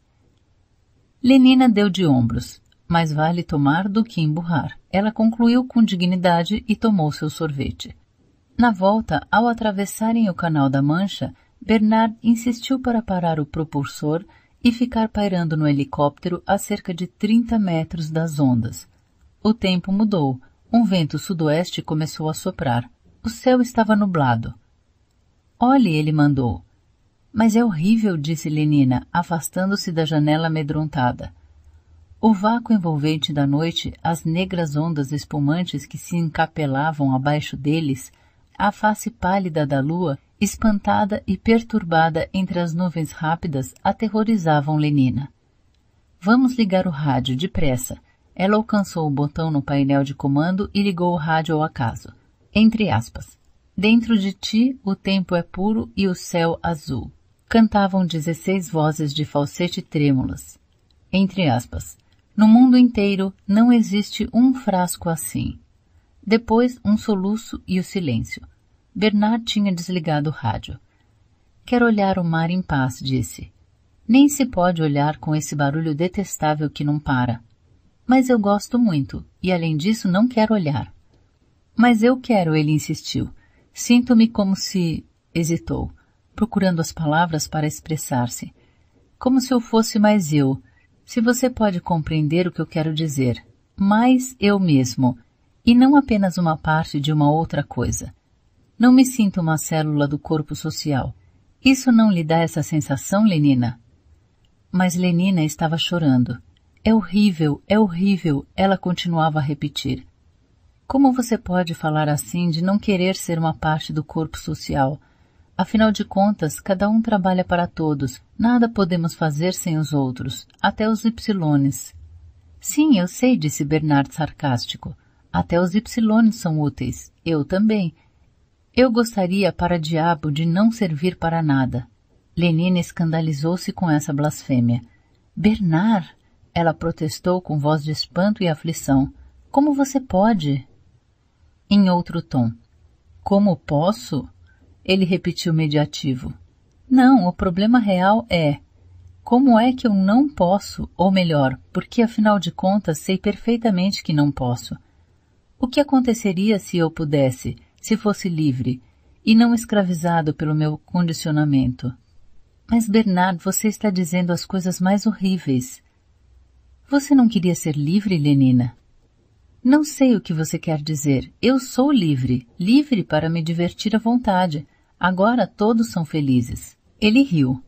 Lenina deu de ombros. Mais vale tomar do que emburrar. Ela concluiu com dignidade e tomou seu sorvete. Na volta, ao atravessarem o Canal da Mancha, Bernard insistiu para parar o propulsor e ficar pairando no helicóptero a cerca de 30 metros das ondas. O tempo mudou. Um vento sudoeste começou a soprar. O céu estava nublado. Olhe, ele mandou. Mas é horrível, disse Lenina, afastando-se da janela amedrontada. O vácuo envolvente da noite, as negras ondas espumantes que se encapelavam abaixo deles, a face pálida da lua, espantada e perturbada entre as nuvens rápidas, aterrorizavam Lenina. Vamos ligar o rádio, depressa. Ela alcançou o botão no painel de comando e ligou o rádio ao acaso. Entre aspas. Dentro de ti o tempo é puro e o céu azul. Cantavam dezesseis vozes de falsete trêmulas. Entre aspas. No mundo inteiro não existe um frasco assim. Depois, um soluço e o silêncio. Bernard tinha desligado o rádio. Quero olhar o mar em paz, disse. Nem se pode olhar com esse barulho detestável que não para. Mas eu gosto muito, e além disso não quero olhar. Mas eu quero, ele insistiu. Sinto-me como se. hesitou, procurando as palavras para expressar-se. Como se eu fosse mais eu, se você pode compreender o que eu quero dizer. Mais eu mesmo, e não apenas uma parte de uma outra coisa. Não me sinto uma célula do corpo social. Isso não lhe dá essa sensação, Lenina? Mas Lenina estava chorando. É horrível, é horrível, ela continuava a repetir. Como você pode falar assim de não querer ser uma parte do corpo social? Afinal de contas, cada um trabalha para todos. Nada podemos fazer sem os outros, até os ypsilones. Sim, eu sei, disse Bernard sarcástico. Até os Y são úteis. Eu também. Eu gostaria para diabo de não servir para nada. Lenina escandalizou-se com essa blasfêmia. Bernard, ela protestou com voz de espanto e aflição. Como você pode? Em outro tom. Como posso? Ele repetiu mediativo. Não, o problema real é como é que eu não posso, ou melhor, porque afinal de contas sei perfeitamente que não posso. O que aconteceria se eu pudesse, se fosse livre, e não escravizado pelo meu condicionamento? Mas Bernard, você está dizendo as coisas mais horríveis. Você não queria ser livre, Lenina? Não sei o que você quer dizer. Eu sou livre, livre para me divertir à vontade. Agora todos são felizes. Ele riu.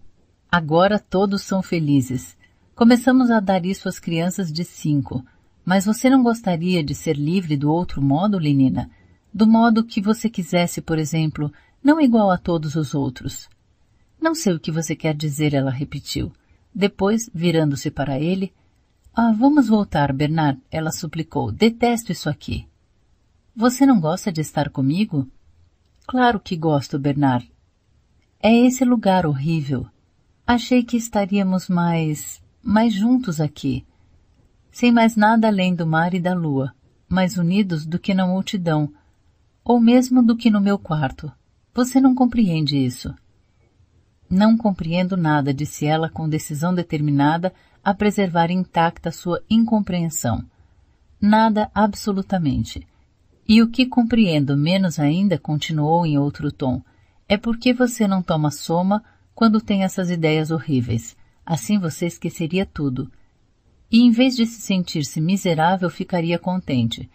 Agora todos são felizes. Começamos a dar isso às crianças de cinco, mas você não gostaria de ser livre do outro modo, Lenina? Do modo que você quisesse, por exemplo, não igual a todos os outros. Não sei o que você quer dizer, ela repetiu. Depois, virando-se para ele, Ah, vamos voltar, Bernard, ela suplicou. Detesto isso aqui. Você não gosta de estar comigo? Claro que gosto, Bernard. É esse lugar horrível. Achei que estaríamos mais, mais juntos aqui sem mais nada além do mar e da lua, mais unidos do que na multidão, ou mesmo do que no meu quarto. Você não compreende isso. Não compreendo nada, disse ela com decisão determinada a preservar intacta sua incompreensão. Nada absolutamente. E o que compreendo menos ainda, continuou em outro tom, é porque você não toma soma quando tem essas ideias horríveis. Assim você esqueceria tudo e em vez de se sentir-se miserável, ficaria contente.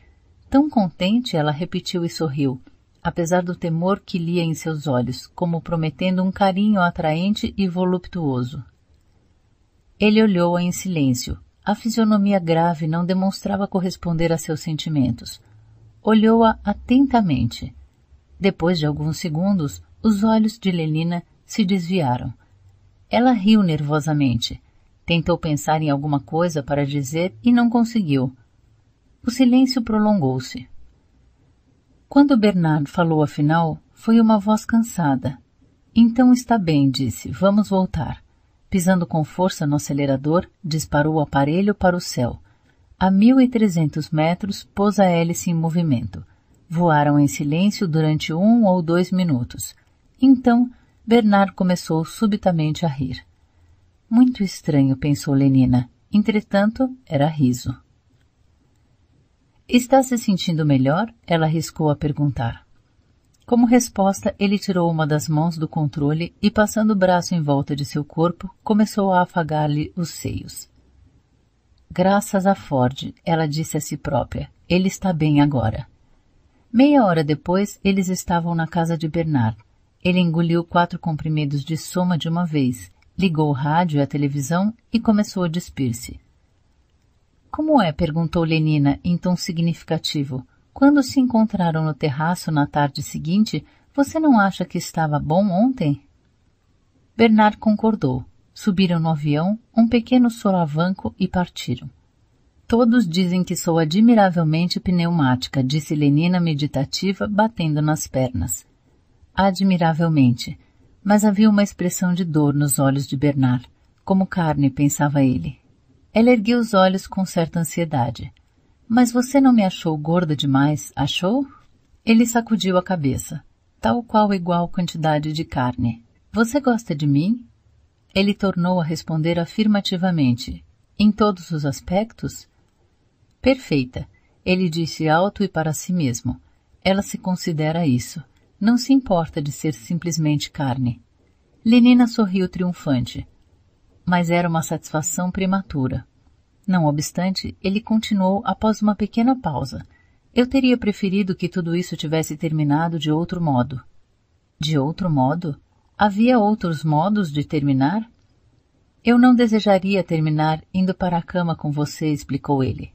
Tão contente, ela repetiu e sorriu, apesar do temor que lia em seus olhos, como prometendo um carinho atraente e voluptuoso. Ele olhou-a em silêncio. A fisionomia grave não demonstrava corresponder a seus sentimentos. Olhou-a atentamente. Depois de alguns segundos, os olhos de Lenina se desviaram. Ela riu nervosamente. Tentou pensar em alguma coisa para dizer e não conseguiu. O silêncio prolongou-se. Quando Bernard falou afinal, foi uma voz cansada. Então está bem, disse. Vamos voltar. Pisando com força no acelerador, disparou o aparelho para o céu. A mil e trezentos metros, pôs a hélice em movimento. Voaram em silêncio durante um ou dois minutos. Então, Bernard começou subitamente a rir. Muito estranho, pensou Lenina. Entretanto, era riso. Está se sentindo melhor? Ela arriscou a perguntar. Como resposta, ele tirou uma das mãos do controle e, passando o braço em volta de seu corpo, começou a afagar-lhe os seios. Graças a Ford, ela disse a si própria, ele está bem agora. Meia hora depois, eles estavam na casa de Bernard. Ele engoliu quatro comprimidos de soma de uma vez, ligou o rádio e a televisão e começou a despir-se. Como é? perguntou Lenina em tom significativo. Quando se encontraram no terraço na tarde seguinte, você não acha que estava bom ontem? Bernard concordou. Subiram no avião, um pequeno solavanco e partiram. Todos dizem que sou admiravelmente pneumática, disse Lenina meditativa, batendo nas pernas. Admiravelmente. Mas havia uma expressão de dor nos olhos de Bernard. Como carne, pensava ele. Ela ergueu os olhos com certa ansiedade. Mas você não me achou gorda demais, achou? Ele sacudiu a cabeça. Tal qual igual quantidade de carne. Você gosta de mim? Ele tornou a responder afirmativamente. Em todos os aspectos? Perfeita. Ele disse alto e para si mesmo. Ela se considera isso. Não se importa de ser simplesmente carne. Lenina sorriu triunfante. Mas era uma satisfação prematura. Não obstante, ele continuou após uma pequena pausa. Eu teria preferido que tudo isso tivesse terminado de outro modo. De outro modo? Havia outros modos de terminar? Eu não desejaria terminar indo para a cama com você, explicou ele.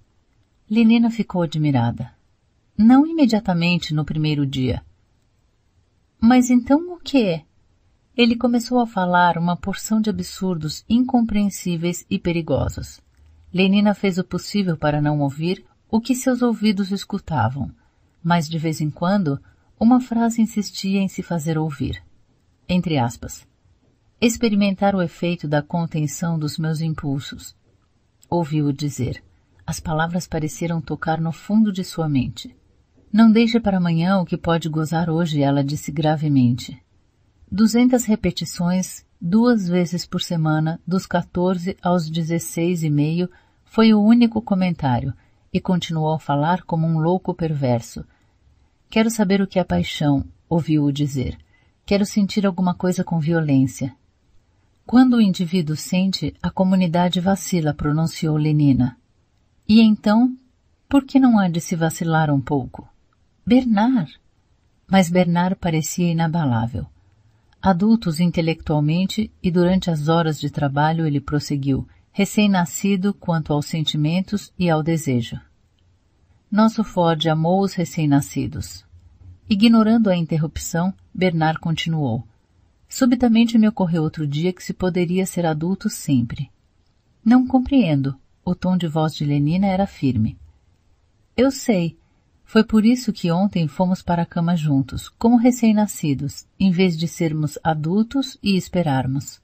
Lenina ficou admirada. Não imediatamente no primeiro dia. Mas então o que? Ele começou a falar uma porção de absurdos incompreensíveis e perigosos. Lenina fez o possível para não ouvir o que seus ouvidos escutavam, mas de vez em quando uma frase insistia em se fazer ouvir. Entre aspas. Experimentar o efeito da contenção dos meus impulsos. Ouviu-o dizer. As palavras pareceram tocar no fundo de sua mente. Não deixe para amanhã o que pode gozar hoje, ela disse gravemente. Duzentas repetições duas vezes por semana, dos 14 aos 16 e meio, foi o único comentário, e continuou a falar como um louco perverso. Quero saber o que é paixão, ouviu-o dizer. Quero sentir alguma coisa com violência. Quando o indivíduo sente, a comunidade vacila, pronunciou Lenina. E então, por que não há de se vacilar um pouco? Bernard! Mas Bernard parecia inabalável. Adultos intelectualmente e durante as horas de trabalho ele prosseguiu, recém-nascido quanto aos sentimentos e ao desejo. Nosso Ford amou os recém-nascidos. Ignorando a interrupção, Bernard continuou. Subitamente me ocorreu outro dia que se poderia ser adulto sempre. Não compreendo. O tom de voz de Lenina era firme. Eu sei, foi por isso que ontem fomos para a cama juntos, como recém-nascidos, em vez de sermos adultos e esperarmos.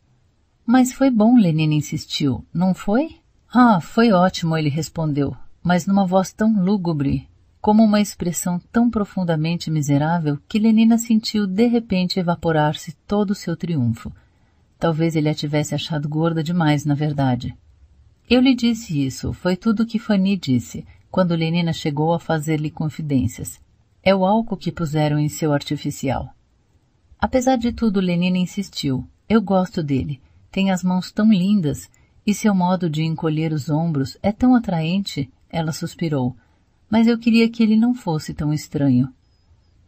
Mas foi bom, Lenina insistiu, não foi? Ah, foi ótimo, ele respondeu, mas numa voz tão lúgubre, como uma expressão tão profundamente miserável que Lenina sentiu de repente evaporar-se todo o seu triunfo. Talvez ele a tivesse achado gorda demais, na verdade. Eu lhe disse isso, foi tudo o que Fanny disse, quando Lenina chegou a fazer-lhe confidências. É o álcool que puseram em seu artificial. Apesar de tudo, Lenina insistiu. Eu gosto dele. Tem as mãos tão lindas e seu modo de encolher os ombros é tão atraente, ela suspirou. Mas eu queria que ele não fosse tão estranho.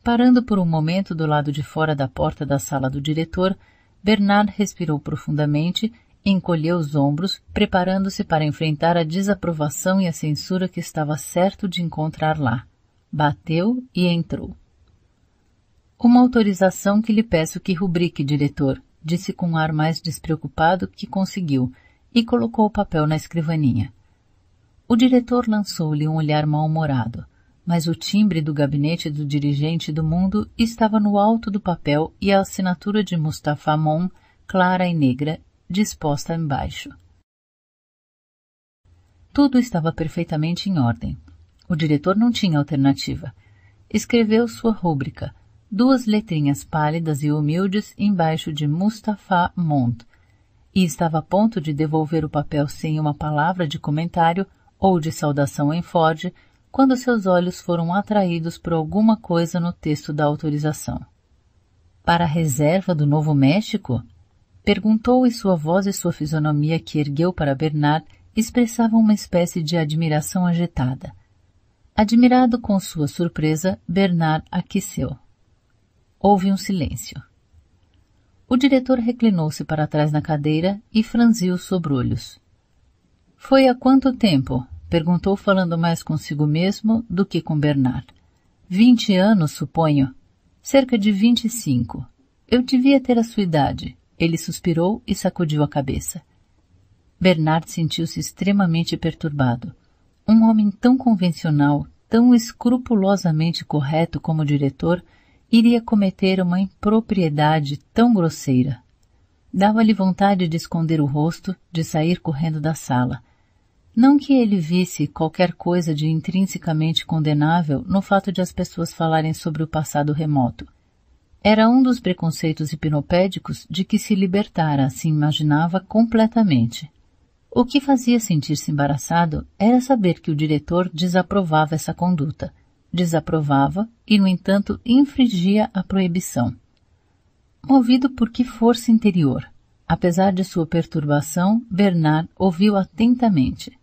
Parando por um momento do lado de fora da porta da sala do diretor, Bernard respirou profundamente encolheu os ombros, preparando-se para enfrentar a desaprovação e a censura que estava certo de encontrar lá. Bateu e entrou. Uma autorização que lhe peço que rubrique, diretor, disse com um ar mais despreocupado que conseguiu, e colocou o papel na escrivaninha. O diretor lançou-lhe um olhar mal-humorado, mas o timbre do gabinete do dirigente do mundo estava no alto do papel e a assinatura de Mustafa Mon, clara e negra, disposta embaixo. Tudo estava perfeitamente em ordem. O diretor não tinha alternativa. Escreveu sua rúbrica, duas letrinhas pálidas e humildes embaixo de Mustafa Mont, e estava a ponto de devolver o papel sem uma palavra de comentário ou de saudação em Ford, quando seus olhos foram atraídos por alguma coisa no texto da autorização. Para a reserva do Novo México? Perguntou e sua voz e sua fisionomia que ergueu para Bernard expressavam uma espécie de admiração agitada. Admirado com sua surpresa, Bernard aqueceu. Houve um silêncio. O diretor reclinou-se para trás na cadeira e franziu os sobrolhos. Foi há quanto tempo? Perguntou falando mais consigo mesmo do que com Bernard. Vinte anos, suponho. Cerca de vinte e cinco. Eu devia ter a sua idade. Ele suspirou e sacudiu a cabeça. Bernard sentiu-se extremamente perturbado. Um homem tão convencional, tão escrupulosamente correto como diretor, iria cometer uma impropriedade tão grosseira. Dava-lhe vontade de esconder o rosto, de sair correndo da sala. Não que ele visse qualquer coisa de intrinsecamente condenável no fato de as pessoas falarem sobre o passado remoto. Era um dos preconceitos hipnopédicos de que se libertara, se imaginava, completamente. O que fazia sentir-se embaraçado era saber que o diretor desaprovava essa conduta. Desaprovava e, no entanto, infringia a proibição. Movido por que força interior? Apesar de sua perturbação, Bernard ouviu atentamente.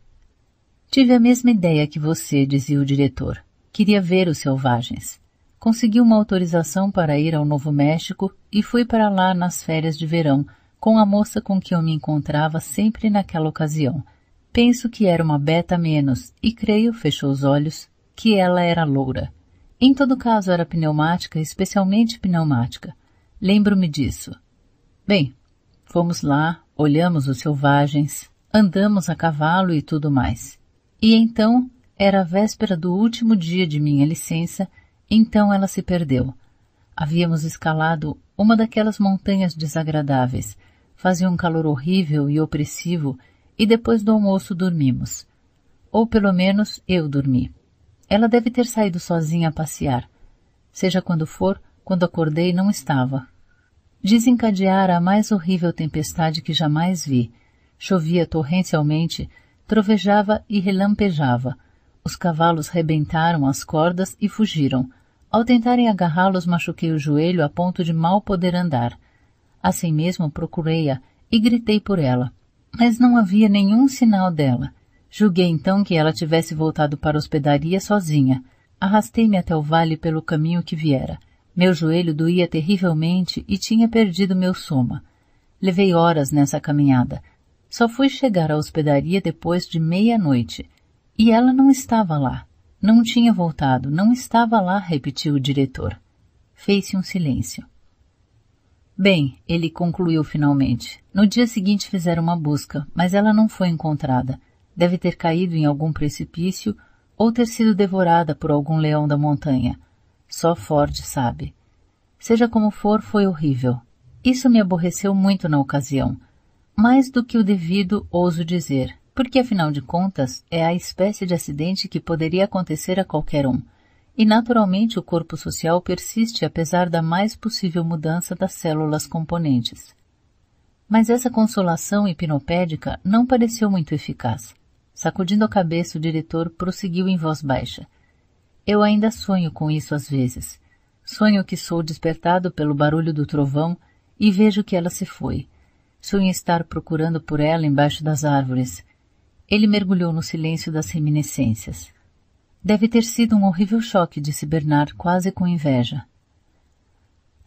Tive a mesma ideia que você, dizia o diretor. Queria ver os selvagens. Consegui uma autorização para ir ao Novo México e fui para lá nas férias de verão, com a moça com que eu me encontrava sempre naquela ocasião. Penso que era uma beta menos, e creio, fechou os olhos, que ela era loura. Em todo caso era pneumática, especialmente pneumática. Lembro-me disso. Bem, fomos lá, olhamos os selvagens, andamos a cavalo e tudo mais. E então, era a véspera do último dia de minha licença, então ela se perdeu. Havíamos escalado uma daquelas montanhas desagradáveis. Fazia um calor horrível e opressivo e depois do almoço dormimos. Ou pelo menos eu dormi. Ela deve ter saído sozinha a passear. Seja quando for, quando acordei não estava. Desencadeara a mais horrível tempestade que jamais vi. Chovia torrencialmente trovejava e relampejava. Os cavalos rebentaram as cordas e fugiram. Ao tentarem agarrá-los, machuquei o joelho a ponto de mal poder andar. Assim mesmo procurei-a e gritei por ela. Mas não havia nenhum sinal dela. Julguei então que ela tivesse voltado para a hospedaria sozinha. Arrastei-me até o vale pelo caminho que viera. Meu joelho doía terrivelmente e tinha perdido meu soma. Levei horas nessa caminhada. Só fui chegar à hospedaria depois de meia-noite. E ela não estava lá. Não tinha voltado, não estava lá, repetiu o diretor. Fez-se um silêncio. Bem, ele concluiu finalmente. No dia seguinte fizeram uma busca, mas ela não foi encontrada. Deve ter caído em algum precipício ou ter sido devorada por algum leão da montanha. Só Ford sabe. Seja como for, foi horrível. Isso me aborreceu muito na ocasião mais do que o devido, ouso dizer, porque afinal de contas é a espécie de acidente que poderia acontecer a qualquer um, e naturalmente o corpo social persiste apesar da mais possível mudança das células componentes. Mas essa consolação hipnopédica não pareceu muito eficaz. Sacudindo a cabeça, o diretor prosseguiu em voz baixa. Eu ainda sonho com isso às vezes. Sonho que sou despertado pelo barulho do trovão e vejo que ela se foi Sonha estar procurando por ela embaixo das árvores. Ele mergulhou no silêncio das reminiscências. Deve ter sido um horrível choque, disse Bernard, quase com inveja.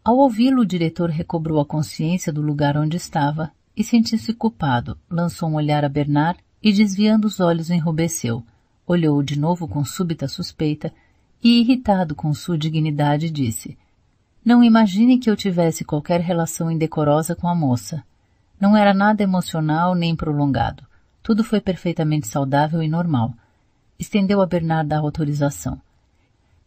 Ao ouvi-lo, o diretor recobrou a consciência do lugar onde estava e sentiu-se culpado. Lançou um olhar a Bernard e, desviando os olhos, enrubesceu. Olhou-o de novo com súbita suspeita e, irritado com sua dignidade, disse: Não imagine que eu tivesse qualquer relação indecorosa com a moça. Não era nada emocional nem prolongado. Tudo foi perfeitamente saudável e normal. estendeu a Bernard a autorização.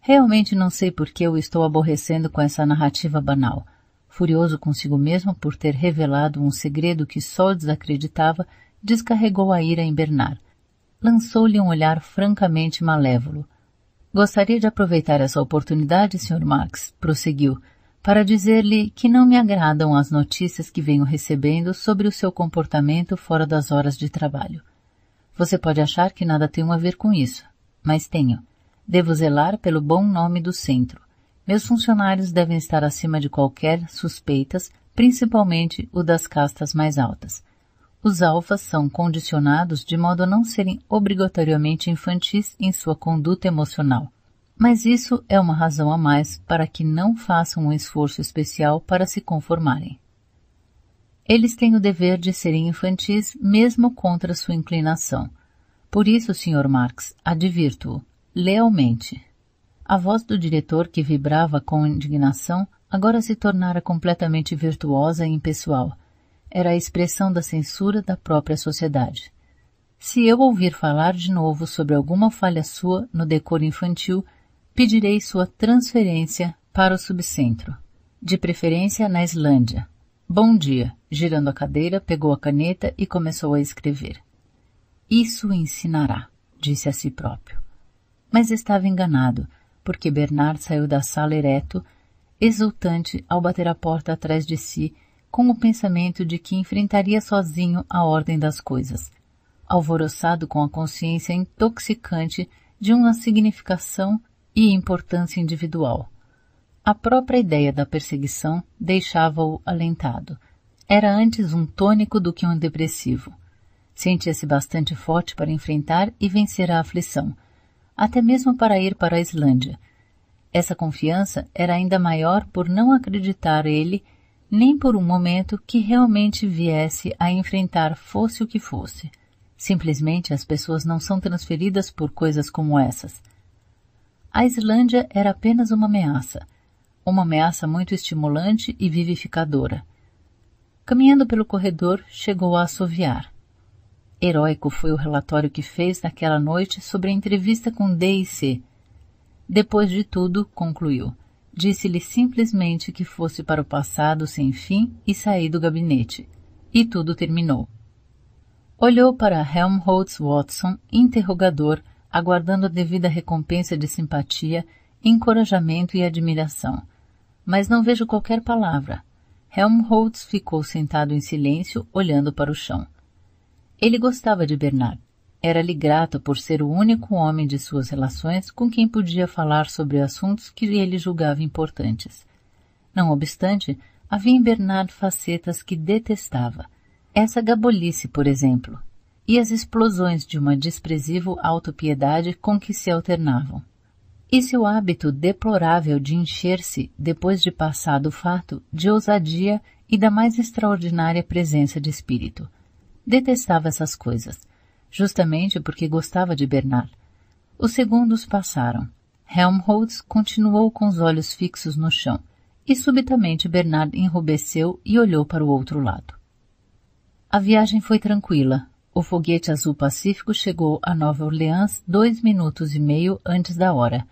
Realmente não sei por que eu estou aborrecendo com essa narrativa banal. Furioso consigo mesmo por ter revelado um segredo que só desacreditava, descarregou a ira em Bernard. Lançou-lhe um olhar francamente malévolo. Gostaria de aproveitar essa oportunidade, Sr. Max, prosseguiu, para dizer-lhe que não me agradam as notícias que venho recebendo sobre o seu comportamento fora das horas de trabalho. Você pode achar que nada tenho a ver com isso, mas tenho. Devo zelar pelo bom nome do centro. Meus funcionários devem estar acima de qualquer suspeitas, principalmente o das castas mais altas. Os alfas são condicionados de modo a não serem obrigatoriamente infantis em sua conduta emocional. Mas isso é uma razão a mais para que não façam um esforço especial para se conformarem. Eles têm o dever de serem infantis mesmo contra sua inclinação. Por isso, Sr. Marx, advirto-o, lealmente. A voz do diretor, que vibrava com indignação, agora se tornara completamente virtuosa e impessoal. Era a expressão da censura da própria sociedade. Se eu ouvir falar de novo sobre alguma falha sua no decoro infantil, pedirei sua transferência para o subcentro, de preferência na Islândia. Bom dia. Girando a cadeira, pegou a caneta e começou a escrever. Isso ensinará, disse a si próprio mas estava enganado, porque Bernard saiu da sala ereto, exultante ao bater a porta atrás de si, com o pensamento de que enfrentaria sozinho a ordem das coisas, alvoroçado com a consciência intoxicante de uma significação e importância individual. A própria ideia da perseguição deixava-o alentado. Era antes um tônico do que um depressivo. Sentia-se bastante forte para enfrentar e vencer a aflição, até mesmo para ir para a Islândia. Essa confiança era ainda maior por não acreditar ele, nem por um momento, que realmente viesse a enfrentar fosse o que fosse. Simplesmente as pessoas não são transferidas por coisas como essas. A Islândia era apenas uma ameaça, uma ameaça muito estimulante e vivificadora. Caminhando pelo corredor, chegou a assoviar. Heróico foi o relatório que fez naquela noite sobre a entrevista com D e C. Depois de tudo, concluiu, disse-lhe simplesmente que fosse para o passado sem fim e sair do gabinete. E tudo terminou. Olhou para Helmholtz Watson, interrogador, aguardando a devida recompensa de simpatia, encorajamento e admiração. Mas não vejo qualquer palavra. Helmholtz ficou sentado em silêncio, olhando para o chão. Ele gostava de Bernard. Era-lhe grato por ser o único homem de suas relações com quem podia falar sobre assuntos que ele julgava importantes. Não obstante, havia em Bernard facetas que detestava. Essa gabolice, por exemplo, e as explosões de uma desprezível autopiedade com que se alternavam. E seu hábito deplorável de encher-se, depois de passado o fato, de ousadia e da mais extraordinária presença de espírito. Detestava essas coisas, justamente porque gostava de Bernard. Os segundos passaram. Helmholtz continuou com os olhos fixos no chão, e subitamente Bernard enrubesceu e olhou para o outro lado. A viagem foi tranquila. O foguete azul pacífico chegou a Nova Orleans dois minutos e meio antes da hora.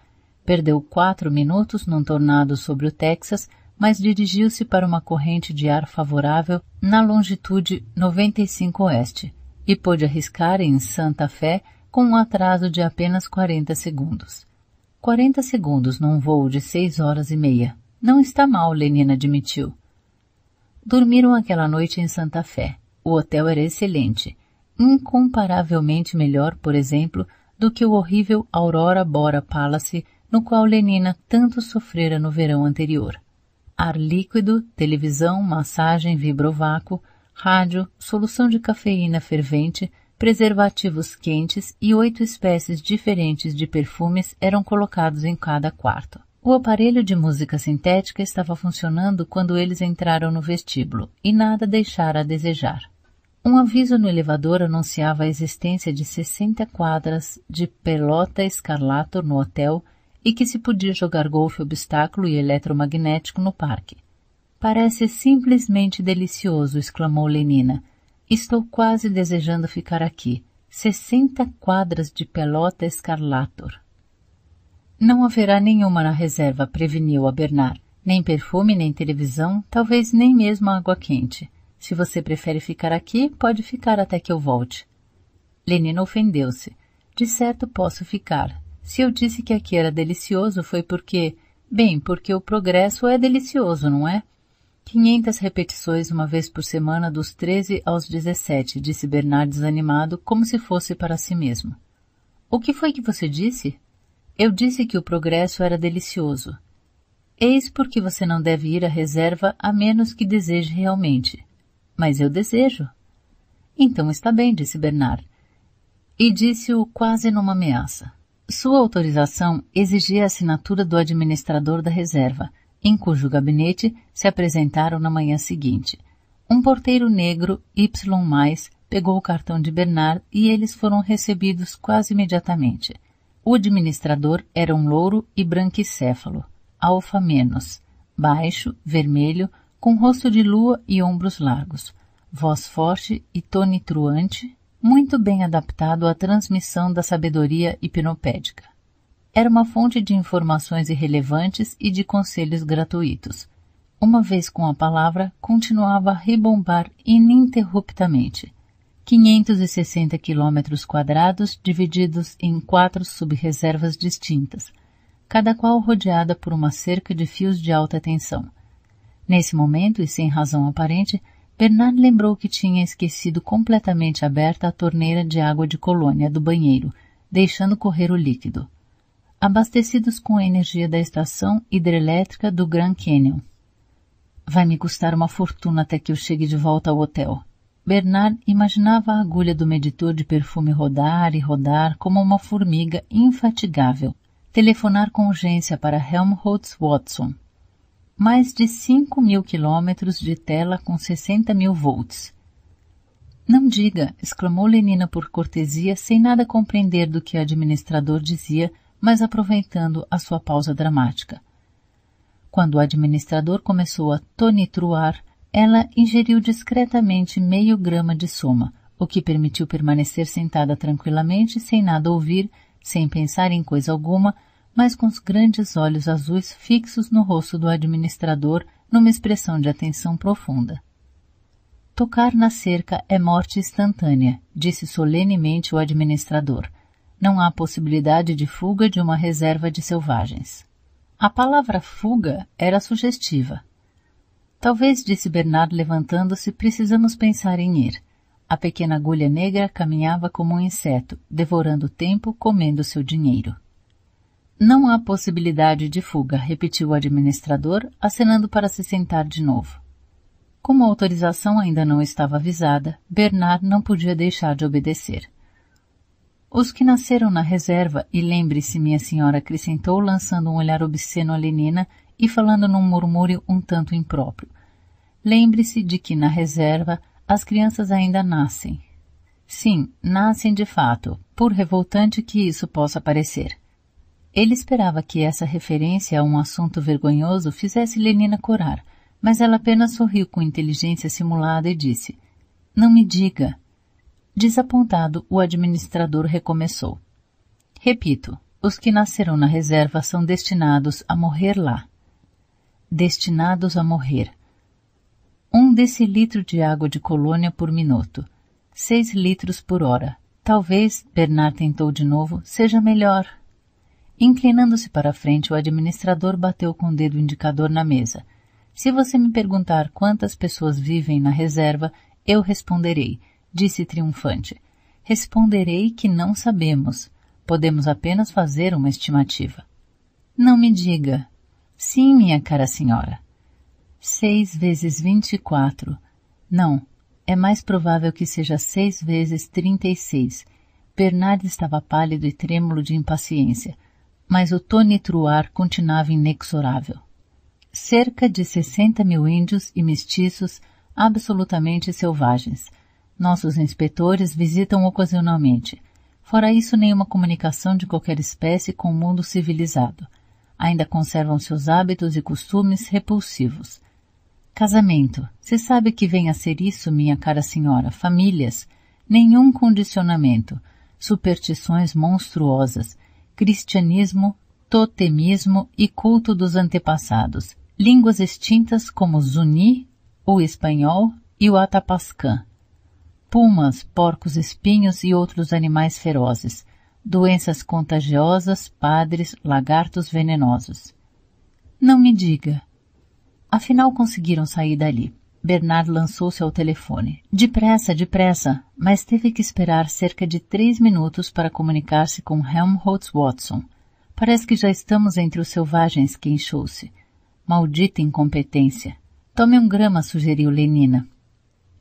Perdeu quatro minutos num tornado sobre o Texas, mas dirigiu-se para uma corrente de ar favorável na longitude 95 oeste e pôde arriscar em Santa Fé com um atraso de apenas 40 segundos. 40 segundos num voo de seis horas e meia. Não está mal, Lenina admitiu. Dormiram aquela noite em Santa Fé. O hotel era excelente, incomparavelmente melhor, por exemplo, do que o horrível Aurora Bora Palace no qual Lenina tanto sofrera no verão anterior ar líquido, televisão, massagem vibrovácuo, rádio, solução de cafeína fervente, preservativos quentes e oito espécies diferentes de perfumes eram colocados em cada quarto. O aparelho de música sintética estava funcionando quando eles entraram no vestíbulo e nada deixara a desejar. Um aviso no elevador anunciava a existência de 60 quadras de pelota escarlato no hotel e que se podia jogar golfe obstáculo e eletromagnético no parque. Parece simplesmente delicioso, exclamou Lenina. Estou quase desejando ficar aqui. sessenta quadras de pelota escarlator. Não haverá nenhuma na reserva, preveniu a Bernard. Nem perfume, nem televisão, talvez nem mesmo água quente. Se você prefere ficar aqui, pode ficar até que eu volte. Lenina ofendeu-se. De certo posso ficar. Se eu disse que aqui era delicioso foi porque, bem, porque o progresso é delicioso, não é? Quinhentas repetições uma vez por semana dos treze aos dezessete, disse Bernard desanimado, como se fosse para si mesmo. O que foi que você disse? Eu disse que o progresso era delicioso. Eis porque você não deve ir à reserva a menos que deseje realmente. Mas eu desejo. Então está bem, disse Bernard. E disse-o quase numa ameaça. Sua autorização exigia a assinatura do administrador da reserva, em cujo gabinete se apresentaram na manhã seguinte. Um porteiro negro, Y+, pegou o cartão de Bernard e eles foram recebidos quase imediatamente. O administrador era um louro e branquicéfalo, alfa menos, baixo, vermelho, com rosto de lua e ombros largos, voz forte e tonitruante, muito bem adaptado à transmissão da sabedoria hipnopédica. Era uma fonte de informações irrelevantes e de conselhos gratuitos. Uma vez com a palavra, continuava a rebombar ininterruptamente. 560 quilômetros quadrados divididos em quatro subreservas distintas, cada qual rodeada por uma cerca de fios de alta tensão. Nesse momento, e sem razão aparente, Bernard lembrou que tinha esquecido completamente aberta a torneira de água de colônia do banheiro, deixando correr o líquido. Abastecidos com a energia da estação hidrelétrica do Grand Canyon. Vai me custar uma fortuna até que eu chegue de volta ao hotel. Bernard imaginava a agulha do medidor de perfume rodar e rodar como uma formiga infatigável. Telefonar com urgência para Helmholtz Watson. Mais de 5 mil quilômetros de tela com 60 mil volts. Não diga, exclamou Lenina por cortesia, sem nada compreender do que o administrador dizia, mas aproveitando a sua pausa dramática. Quando o administrador começou a tonitruar, ela ingeriu discretamente meio grama de soma, o que permitiu permanecer sentada tranquilamente, sem nada ouvir, sem pensar em coisa alguma, mas com os grandes olhos azuis fixos no rosto do administrador numa expressão de atenção profunda. Tocar na cerca é morte instantânea, disse solenemente o administrador. Não há possibilidade de fuga de uma reserva de selvagens. A palavra fuga era sugestiva. Talvez, disse Bernard levantando-se, precisamos pensar em ir. A pequena agulha negra caminhava como um inseto, devorando o tempo, comendo seu dinheiro. Não há possibilidade de fuga, repetiu o administrador, acenando para se sentar de novo. Como a autorização ainda não estava avisada, Bernard não podia deixar de obedecer. Os que nasceram na reserva, e lembre-se, minha senhora, acrescentou, lançando um olhar obsceno a Lenina e falando num murmúrio um tanto impróprio. Lembre-se de que na reserva as crianças ainda nascem. Sim, nascem de fato, por revoltante que isso possa parecer. Ele esperava que essa referência a um assunto vergonhoso fizesse Lenina corar, mas ela apenas sorriu com inteligência simulada e disse: Não me diga. Desapontado, o administrador recomeçou. Repito, os que nasceram na reserva são destinados a morrer lá destinados a morrer. Um decilitro de água de colônia por minuto. Seis litros por hora. Talvez, Bernard tentou de novo, seja melhor. Inclinando-se para frente, o administrador bateu com o dedo indicador na mesa. Se você me perguntar quantas pessoas vivem na reserva, eu responderei, disse triunfante. Responderei que não sabemos. Podemos apenas fazer uma estimativa. Não me diga, Sim, minha cara senhora. Seis vezes vinte e quatro. Não, é mais provável que seja seis vezes trinta e seis. Bernard estava pálido e trêmulo de impaciência, mas o tonitruar continuava inexorável. Cerca de sessenta mil índios e mestiços absolutamente selvagens. Nossos inspetores visitam ocasionalmente. Fora isso, nenhuma comunicação de qualquer espécie com o mundo civilizado ainda conservam seus hábitos e costumes repulsivos. Casamento. Se sabe que vem a ser isso, minha cara senhora, famílias. nenhum condicionamento, superstições monstruosas, cristianismo, totemismo e culto dos antepassados, línguas extintas como o Zuni, o espanhol e o atapascã, pumas, porcos espinhos e outros animais ferozes, doenças contagiosas, padres, lagartos venenosos. Não me diga. Afinal conseguiram sair dali. Bernard lançou-se ao telefone. Depressa, depressa, mas teve que esperar cerca de três minutos para comunicar-se com Helmholtz Watson. Parece que já estamos entre os selvagens, queixou-se. Maldita incompetência. Tome um grama, sugeriu Lenina.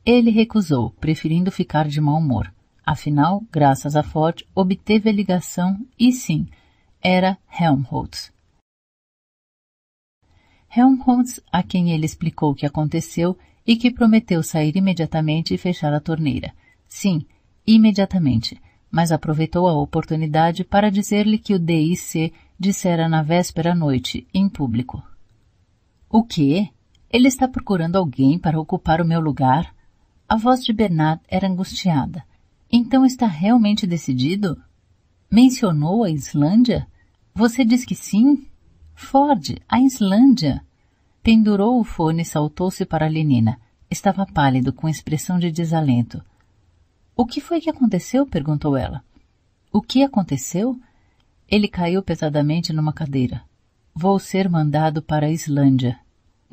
Ele recusou, preferindo ficar de mau humor. Afinal, graças a Ford, obteve a ligação e sim, era Helmholtz. Helmholtz, a quem ele explicou o que aconteceu e que prometeu sair imediatamente e fechar a torneira. Sim, imediatamente, mas aproveitou a oportunidade para dizer-lhe que o DIC dissera na véspera à noite, em público. O quê? Ele está procurando alguém para ocupar o meu lugar? A voz de Bernard era angustiada. Então está realmente decidido? Mencionou a Islândia? Você diz que sim? Ford, a Islândia. Pendurou o fone e saltou-se para a Lenina. Estava pálido, com expressão de desalento. O que foi que aconteceu? perguntou ela. O que aconteceu? Ele caiu pesadamente numa cadeira. Vou ser mandado para a Islândia.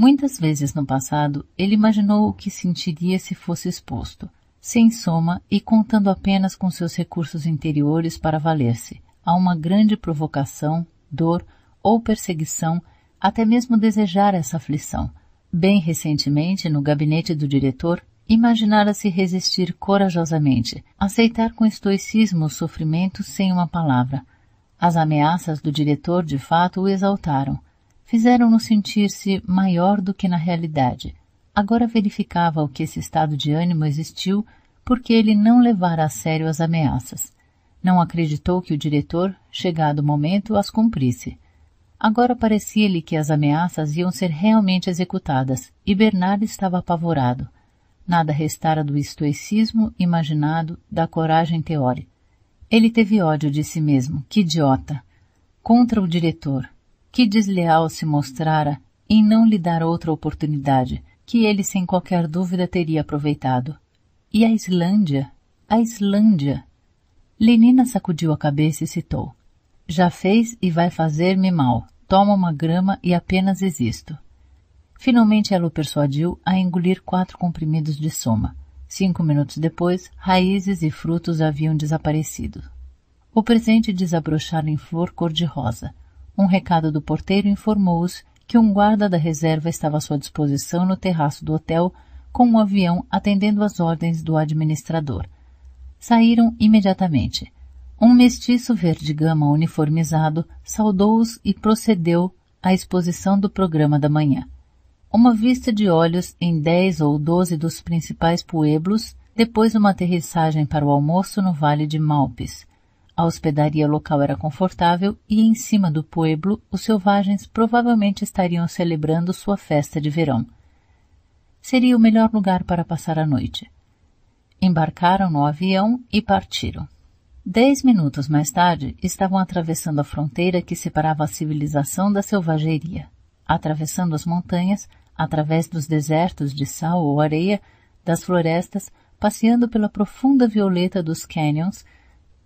Muitas vezes no passado, ele imaginou o que sentiria se fosse exposto, sem soma e contando apenas com seus recursos interiores para valer-se, a uma grande provocação, dor ou perseguição até mesmo desejar essa aflição. Bem recentemente, no gabinete do diretor, imaginara-se resistir corajosamente, aceitar com estoicismo o sofrimento sem uma palavra. As ameaças do diretor de fato o exaltaram, fizeram-no sentir-se maior do que na realidade. Agora verificava o que esse estado de ânimo existiu porque ele não levara a sério as ameaças. Não acreditou que o diretor, chegado o momento, as cumprisse. Agora parecia-lhe que as ameaças iam ser realmente executadas, e Bernardo estava apavorado. Nada restara do estoicismo imaginado, da coragem teórica. Ele teve ódio de si mesmo, que idiota. Contra o diretor. Que desleal se mostrara em não lhe dar outra oportunidade, que ele sem qualquer dúvida teria aproveitado. E a Islândia? A Islândia? Lenina sacudiu a cabeça e citou. Já fez e vai fazer-me mal toma uma grama e apenas existo. Finalmente ela o persuadiu a engolir quatro comprimidos de soma. Cinco minutos depois, raízes e frutos haviam desaparecido. O presente desabrochara em flor cor-de-rosa. Um recado do porteiro informou-os que um guarda da reserva estava à sua disposição no terraço do hotel com um avião atendendo às ordens do administrador. Saíram imediatamente. Um mestiço verde-gama uniformizado saudou-os e procedeu à exposição do programa da manhã. Uma vista de olhos em dez ou doze dos principais pueblos, depois uma aterrissagem para o almoço no Vale de Malpes. A hospedaria local era confortável e em cima do pueblo os selvagens provavelmente estariam celebrando sua festa de verão. Seria o melhor lugar para passar a noite. Embarcaram no avião e partiram. Dez minutos mais tarde, estavam atravessando a fronteira que separava a civilização da selvageria. Atravessando as montanhas, através dos desertos de sal ou areia, das florestas, passeando pela profunda violeta dos canyons,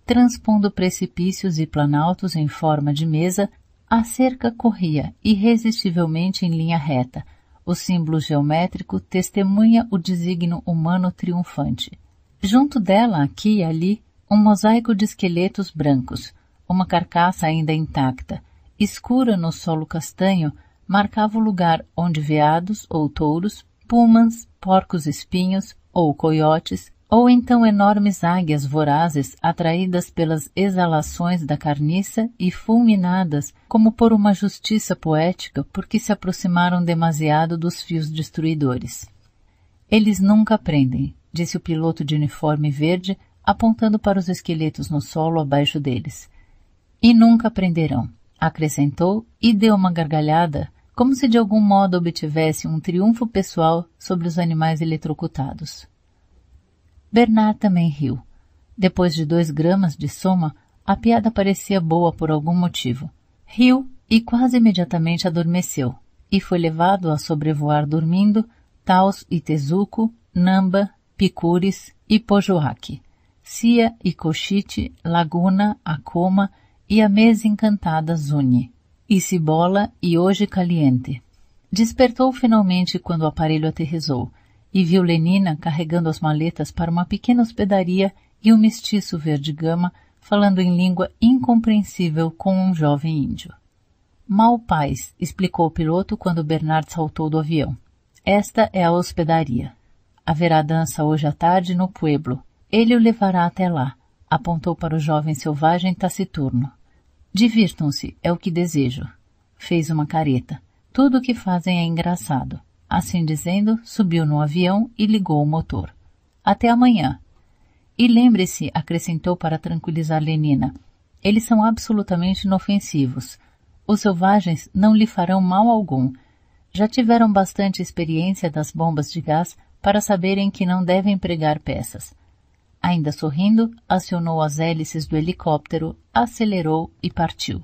transpondo precipícios e planaltos em forma de mesa, a cerca corria irresistivelmente em linha reta. O símbolo geométrico testemunha o desígnio humano triunfante. Junto dela, aqui e ali, um mosaico de esqueletos brancos, uma carcaça ainda intacta, escura no solo castanho, marcava o lugar onde veados ou touros, pumas, porcos espinhos ou coiotes, ou então enormes águias vorazes atraídas pelas exalações da carniça e fulminadas como por uma justiça poética porque se aproximaram demasiado dos fios destruidores. Eles nunca aprendem, disse o piloto de uniforme verde apontando para os esqueletos no solo abaixo deles. E nunca aprenderão, acrescentou e deu uma gargalhada, como se de algum modo obtivesse um triunfo pessoal sobre os animais eletrocutados. Bernard também riu. Depois de dois gramas de soma, a piada parecia boa por algum motivo. Riu e quase imediatamente adormeceu, e foi levado a sobrevoar dormindo Taos e Tezuko, Namba, Picures e Pojoaque, Cia e Cochite, Laguna, Acoma e a mesa encantada Zuni, e Cibola e Hoje Caliente. Despertou finalmente quando o aparelho aterrizou e viu Lenina carregando as maletas para uma pequena hospedaria e um mestiço verde-gama falando em língua incompreensível com um jovem índio. Mal paz, explicou o piloto quando Bernard saltou do avião. Esta é a hospedaria. Haverá dança hoje à tarde no pueblo. Ele o levará até lá, apontou para o jovem selvagem taciturno. Divirtam-se, é o que desejo. Fez uma careta. Tudo o que fazem é engraçado. Assim dizendo, subiu no avião e ligou o motor. Até amanhã. E lembre-se, acrescentou para tranquilizar Lenina, eles são absolutamente inofensivos. Os selvagens não lhe farão mal algum. Já tiveram bastante experiência das bombas de gás para saberem que não devem pregar peças. Ainda sorrindo, acionou as hélices do helicóptero, acelerou e partiu.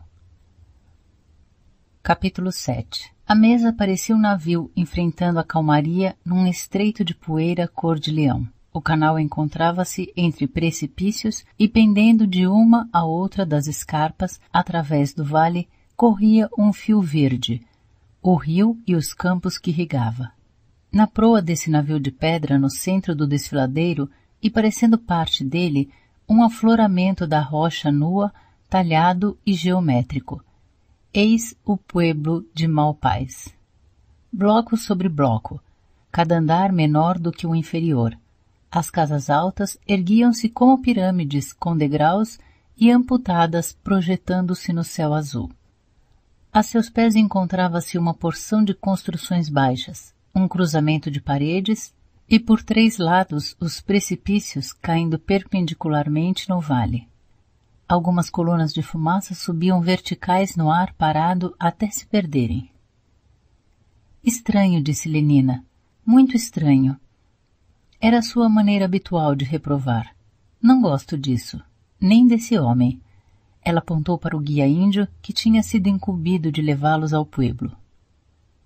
Capítulo 7 A mesa parecia um navio enfrentando a calmaria num estreito de poeira cor de leão. O canal encontrava-se entre precipícios e pendendo de uma a outra das escarpas, através do vale, corria um fio verde, o rio e os campos que irrigava. Na proa desse navio de pedra no centro do desfiladeiro e parecendo parte dele, um afloramento da rocha nua, talhado e geométrico. Eis o pueblo de Malpais. Bloco sobre bloco, cada andar menor do que o inferior. As casas altas erguiam-se como pirâmides com degraus e amputadas projetando-se no céu azul. A seus pés encontrava-se uma porção de construções baixas, um cruzamento de paredes e por três lados os precipícios caindo perpendicularmente no vale. Algumas colunas de fumaça subiam verticais no ar parado até se perderem. Estranho, disse Lenina. Muito estranho. Era sua maneira habitual de reprovar. Não gosto disso. Nem desse homem. Ela apontou para o guia índio que tinha sido incumbido de levá-los ao pueblo.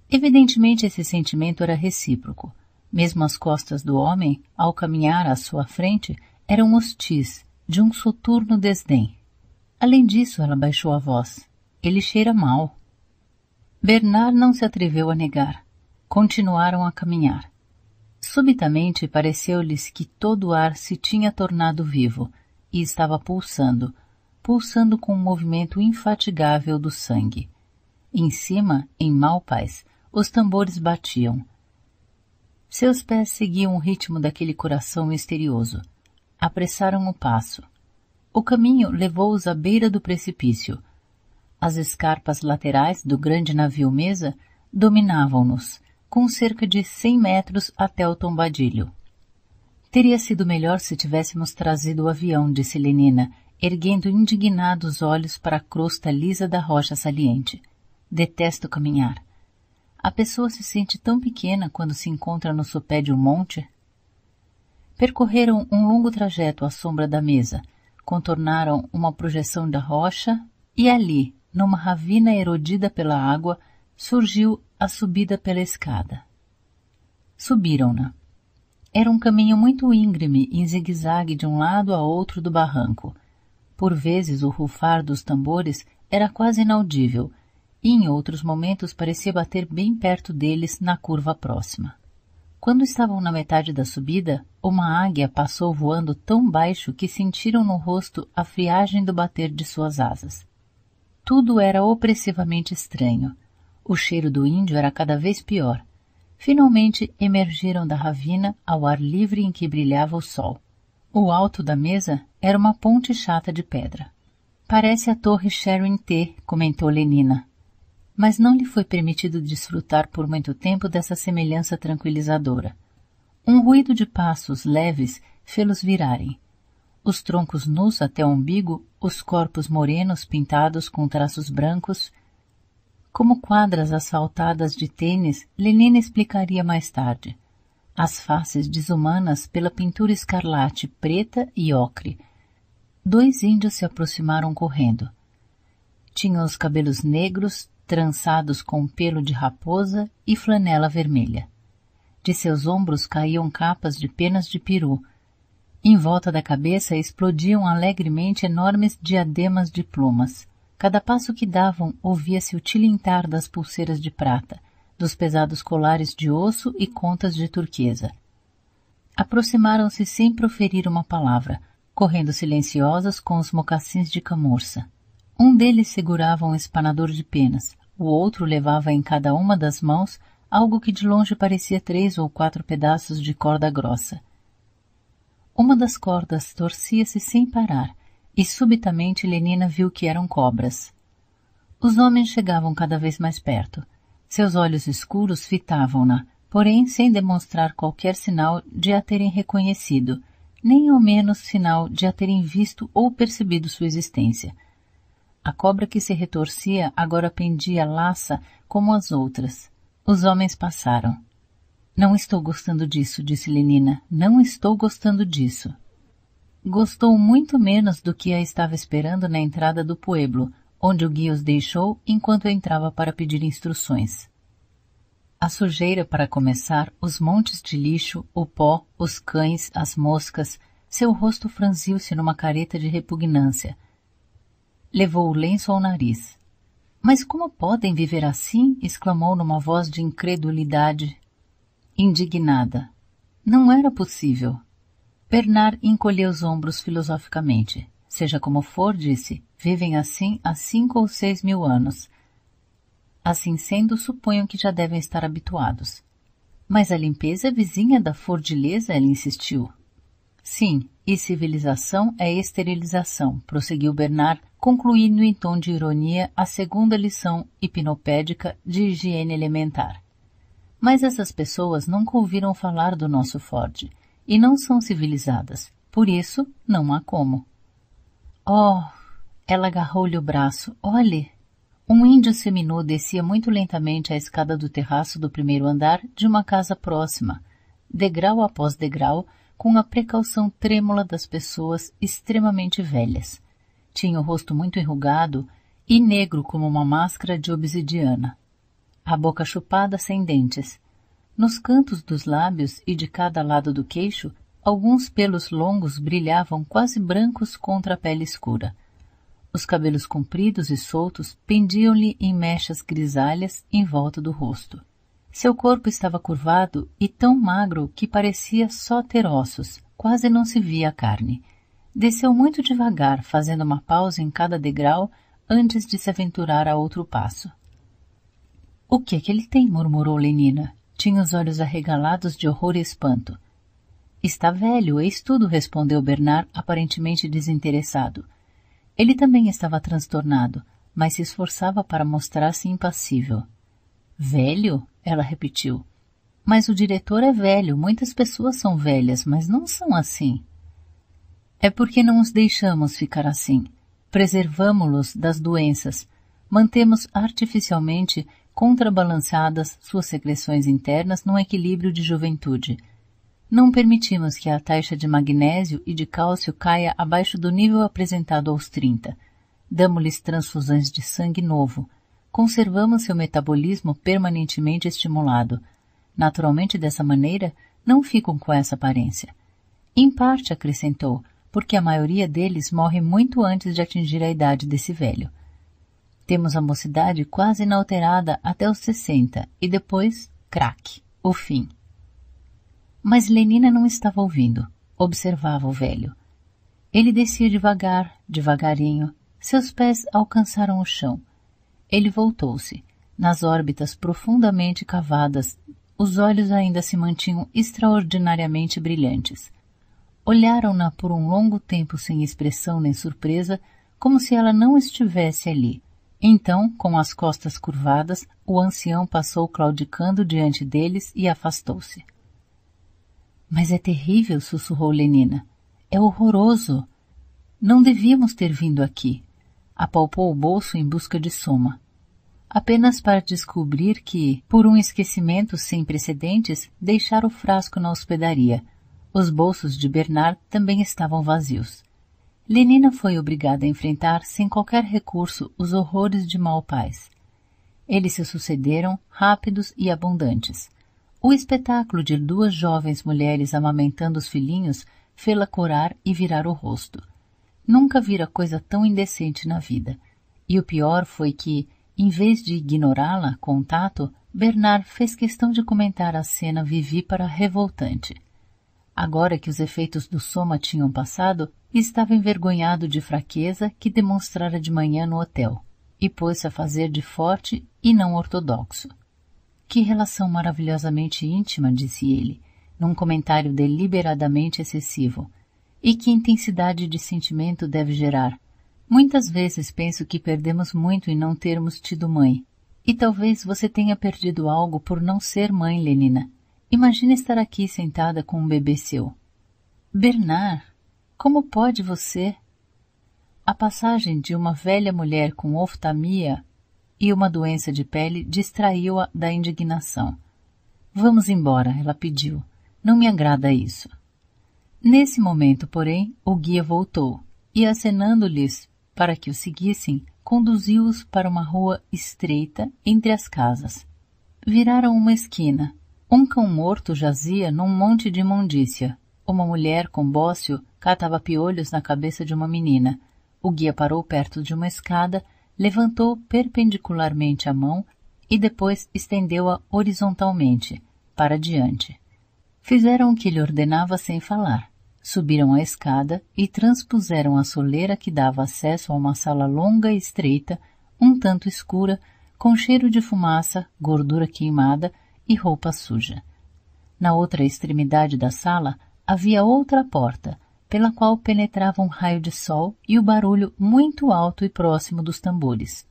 Evidentemente esse sentimento era recíproco. Mesmo as costas do homem, ao caminhar à sua frente, eram hostis, de um soturno desdém. Além disso, ela baixou a voz. Ele cheira mal. Bernard não se atreveu a negar. Continuaram a caminhar. Subitamente pareceu-lhes que todo o ar se tinha tornado vivo e estava pulsando, pulsando com um movimento infatigável do sangue. Em cima, em Malpais, os tambores batiam. Seus pés seguiam o ritmo daquele coração misterioso. Apressaram o passo. O caminho levou-os à beira do precipício. As escarpas laterais do grande navio mesa dominavam-nos, com cerca de cem metros até o tombadilho. Teria sido melhor se tivéssemos trazido o avião, disse Lenina, erguendo indignados olhos para a crosta lisa da rocha saliente. Detesto caminhar. A pessoa se sente tão pequena quando se encontra no sopé de um monte. Percorreram um longo trajeto à sombra da mesa, contornaram uma projeção da rocha e ali, numa ravina erodida pela água, surgiu a subida pela escada. Subiram-na. Era um caminho muito íngreme, em zigue-zague de um lado a outro do barranco, por vezes o rufar dos tambores era quase inaudível, e em outros momentos parecia bater bem perto deles na curva próxima. Quando estavam na metade da subida, uma águia passou voando tão baixo que sentiram no rosto a friagem do bater de suas asas. Tudo era opressivamente estranho. O cheiro do índio era cada vez pior. Finalmente emergiram da ravina ao ar livre em que brilhava o sol. O alto da mesa era uma ponte chata de pedra. Parece a torre Sharon T, comentou Lenina. Mas não lhe foi permitido desfrutar por muito tempo dessa semelhança tranquilizadora. Um ruído de passos leves fê-los virarem. Os troncos nus até o umbigo, os corpos morenos pintados com traços brancos, como quadras asfaltadas de tênis, Lenina explicaria mais tarde. as faces desumanas pela pintura escarlate, preta e ocre. Dois índios se aproximaram correndo. Tinham os cabelos negros, trançados com pelo de raposa e flanela vermelha. De seus ombros caíam capas de penas de peru. Em volta da cabeça explodiam alegremente enormes diademas de plumas. Cada passo que davam ouvia-se o tilintar das pulseiras de prata, dos pesados colares de osso e contas de turquesa. Aproximaram-se sem proferir uma palavra, correndo silenciosos com os mocassins de camurça. Um deles segurava um espanador de penas, o outro levava em cada uma das mãos algo que de longe parecia três ou quatro pedaços de corda grossa. Uma das cordas torcia-se sem parar, e subitamente Lenina viu que eram cobras. Os homens chegavam cada vez mais perto. Seus olhos escuros fitavam-na, porém sem demonstrar qualquer sinal de a terem reconhecido, nem ao menos sinal de a terem visto ou percebido sua existência. A cobra que se retorcia agora pendia laça como as outras. Os homens passaram. Não estou gostando disso, disse Lenina. Não estou gostando disso. Gostou muito menos do que a estava esperando na entrada do pueblo, onde o guia os deixou enquanto entrava para pedir instruções. A sujeira para começar, os montes de lixo, o pó, os cães, as moscas, seu rosto franziu-se numa careta de repugnância. Levou o lenço ao nariz. Mas como podem viver assim? exclamou numa voz de incredulidade. Indignada. Não era possível. Bernard encolheu os ombros filosoficamente. Seja como for, disse, vivem assim há cinco ou seis mil anos. Assim sendo, suponham que já devem estar habituados. Mas a limpeza é vizinha da fordileza, ela insistiu. Sim, e civilização é esterilização, prosseguiu Bernard, concluindo em tom de ironia a segunda lição hipnopédica de higiene elementar. Mas essas pessoas nunca ouviram falar do nosso Ford, e não são civilizadas, por isso não há como. Oh! Ela agarrou-lhe o braço. Olhe! Um índio seminu descia muito lentamente a escada do terraço do primeiro andar de uma casa próxima, degrau após degrau, com a precaução trêmula das pessoas extremamente velhas. Tinha o rosto muito enrugado e negro como uma máscara de obsidiana. A boca chupada sem dentes. Nos cantos dos lábios e de cada lado do queixo Alguns pelos longos brilhavam quase brancos contra a pele escura. Os cabelos compridos e soltos pendiam-lhe em mechas grisalhas em volta do rosto. Seu corpo estava curvado e tão magro que parecia só ter ossos, quase não se via a carne. Desceu muito devagar, fazendo uma pausa em cada degrau antes de se aventurar a outro passo. O que é que ele tem? murmurou Lenina. Tinha os olhos arregalados de horror e espanto. Está velho, eis tudo, respondeu Bernard, aparentemente desinteressado. Ele também estava transtornado, mas se esforçava para mostrar-se impassível. Velho? Ela repetiu. Mas o diretor é velho, muitas pessoas são velhas, mas não são assim. É porque não os deixamos ficar assim. Preservamo-los das doenças. Mantemos artificialmente contrabalançadas suas secreções internas num equilíbrio de juventude não permitimos que a taxa de magnésio e de cálcio caia abaixo do nível apresentado aos 30. Damos-lhes transfusões de sangue novo. Conservamos seu metabolismo permanentemente estimulado. Naturalmente, dessa maneira, não ficam com essa aparência. Em parte, acrescentou, porque a maioria deles morre muito antes de atingir a idade desse velho. Temos a mocidade quase inalterada até os 60 e depois, craque, o fim. Mas Lenina não estava ouvindo. Observava o velho. Ele descia devagar, devagarinho. Seus pés alcançaram o chão. Ele voltou-se. Nas órbitas profundamente cavadas, os olhos ainda se mantinham extraordinariamente brilhantes. Olharam-na por um longo tempo sem expressão nem surpresa, como se ela não estivesse ali. Então, com as costas curvadas, o ancião passou claudicando diante deles e afastou-se. Mas é terrível, sussurrou Lenina. É horroroso. Não devíamos ter vindo aqui. Apalpou o bolso em busca de soma. apenas para descobrir que, por um esquecimento sem precedentes, deixara o frasco na hospedaria. Os bolsos de Bernard também estavam vazios. Lenina foi obrigada a enfrentar sem qualquer recurso os horrores de Malpais. Eles se sucederam, rápidos e abundantes. O espetáculo de duas jovens mulheres amamentando os filhinhos fê-la corar e virar o rosto. Nunca vira coisa tão indecente na vida. E o pior foi que, em vez de ignorá-la com tato, Bernard fez questão de comentar a cena vivípara revoltante. Agora que os efeitos do soma tinham passado, estava envergonhado de fraqueza que demonstrara de manhã no hotel, e pôs-se a fazer de forte e não ortodoxo. Que relação maravilhosamente íntima, disse ele, num comentário deliberadamente excessivo. E que intensidade de sentimento deve gerar. Muitas vezes penso que perdemos muito em não termos tido mãe. E talvez você tenha perdido algo por não ser mãe, Lenina. Imagine estar aqui sentada com um bebê seu. Bernard, como pode você? A passagem de uma velha mulher com oftalmia e uma doença de pele distraiu-a da indignação. Vamos embora, ela pediu. Não me agrada isso. Nesse momento, porém, o guia voltou e, acenando-lhes para que o seguissem, conduziu-os para uma rua estreita entre as casas. Viraram uma esquina. Um cão morto jazia num monte de imundícia. Uma mulher com bócio catava piolhos na cabeça de uma menina. O guia parou perto de uma escada, levantou perpendicularmente a mão e depois estendeu-a horizontalmente, para diante. Fizeram o que lhe ordenava sem falar. Subiram a escada e transpuseram a soleira que dava acesso a uma sala longa e estreita, um tanto escura, com cheiro de fumaça, gordura queimada e roupa suja. Na outra extremidade da sala havia outra porta, pela qual penetrava um raio de sol e o barulho muito alto e próximo dos tambores.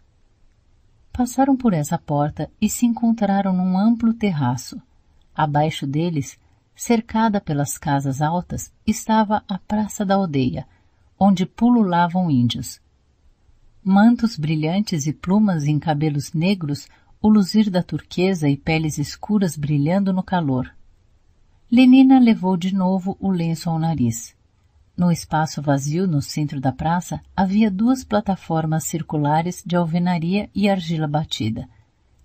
Passaram por essa porta e se encontraram num amplo terraço. Abaixo deles, cercada pelas casas altas, estava a praça da aldeia, onde pululavam índios. Mantos brilhantes e plumas em cabelos negros, o luzir da turquesa e peles escuras brilhando no calor. Lenina levou de novo o lenço ao nariz. No espaço vazio no centro da praça havia duas plataformas circulares de alvenaria e argila batida,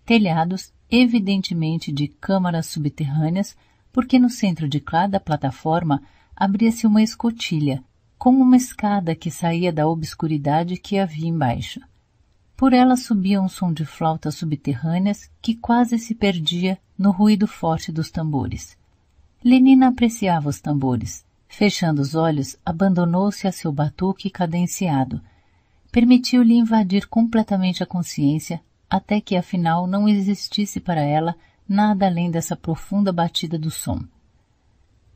telhados evidentemente de câmaras subterrâneas, porque no centro de cada plataforma abria-se uma escotilha, com uma escada que saía da obscuridade que havia embaixo. Por ela subia um som de flautas subterrâneas que quase se perdia no ruído forte dos tambores. Lenina apreciava os tambores. Fechando os olhos, abandonou-se a seu batuque cadenciado. Permitiu-lhe invadir completamente a consciência, até que afinal não existisse para ela nada além dessa profunda batida do som.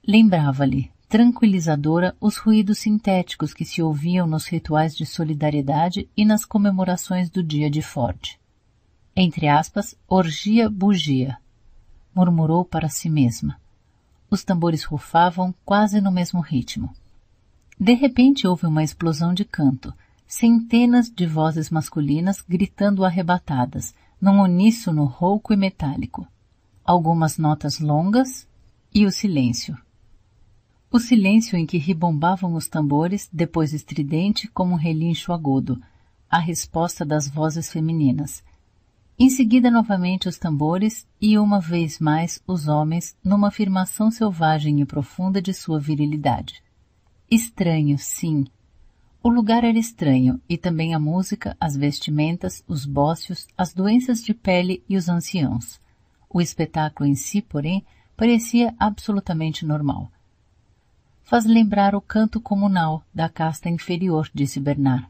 Lembrava-lhe, tranquilizadora, os ruídos sintéticos que se ouviam nos rituais de solidariedade e nas comemorações do dia de Ford. Entre aspas, orgia bugia, murmurou para si mesma. Os tambores rufavam quase no mesmo ritmo. De repente houve uma explosão de canto, centenas de vozes masculinas gritando arrebatadas, num uníssono rouco e metálico. Algumas notas longas e o silêncio. O silêncio em que ribombavam os tambores, depois estridente como um relincho agudo, a resposta das vozes femininas, em seguida, novamente os tambores e uma vez mais os homens numa afirmação selvagem e profunda de sua virilidade. Estranho, sim. O lugar era estranho e também a música, as vestimentas, os bócios, as doenças de pele e os anciãos. O espetáculo em si, porém, parecia absolutamente normal. Faz lembrar o canto comunal da casta inferior, disse Bernard.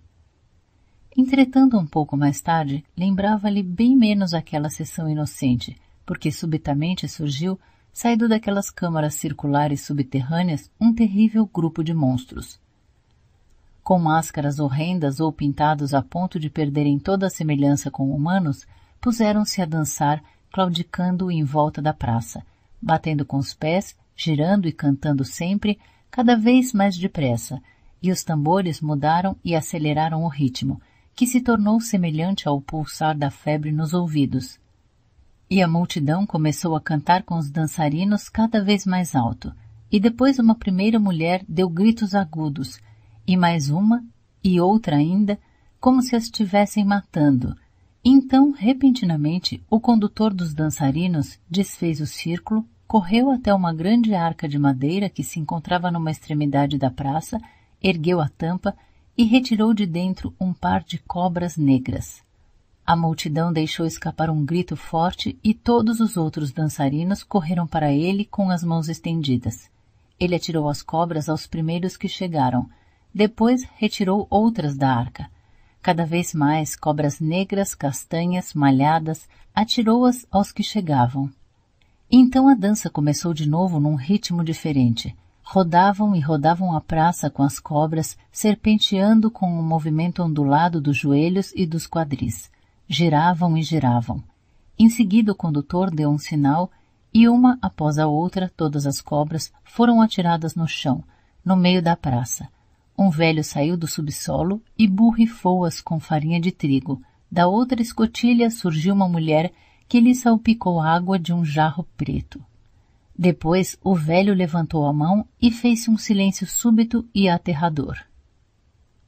Entretanto, um pouco mais tarde, lembrava-lhe bem menos aquela sessão inocente, porque subitamente surgiu, saído daquelas câmaras circulares subterrâneas, um terrível grupo de monstros. Com máscaras horrendas ou pintados a ponto de perderem toda a semelhança com humanos, puseram-se a dançar, claudicando em volta da praça, batendo com os pés, girando e cantando sempre, cada vez mais depressa, e os tambores mudaram e aceleraram o ritmo, que se tornou semelhante ao pulsar da febre nos ouvidos. E a multidão começou a cantar com os dançarinos cada vez mais alto, e depois uma primeira mulher deu gritos agudos, e mais uma, e outra ainda, como se as estivessem matando. Então, repentinamente, o condutor dos dançarinos desfez o círculo, correu até uma grande arca de madeira que se encontrava numa extremidade da praça, ergueu a tampa e retirou de dentro um par de cobras negras. A multidão deixou escapar um grito forte e todos os outros dançarinos correram para ele com as mãos estendidas. Ele atirou as cobras aos primeiros que chegaram. Depois retirou outras da arca. Cada vez mais cobras negras, castanhas, malhadas, atirou-as aos que chegavam. Então a dança começou de novo num ritmo diferente. Rodavam e rodavam a praça com as cobras, serpenteando com o um movimento ondulado dos joelhos e dos quadris. Giravam e giravam. Em seguida o condutor deu um sinal e uma após a outra todas as cobras foram atiradas no chão, no meio da praça. Um velho saiu do subsolo e borrifou-as com farinha de trigo. Da outra escotilha surgiu uma mulher que lhe salpicou água de um jarro preto. Depois o velho levantou a mão e fez-se um silêncio súbito e aterrador.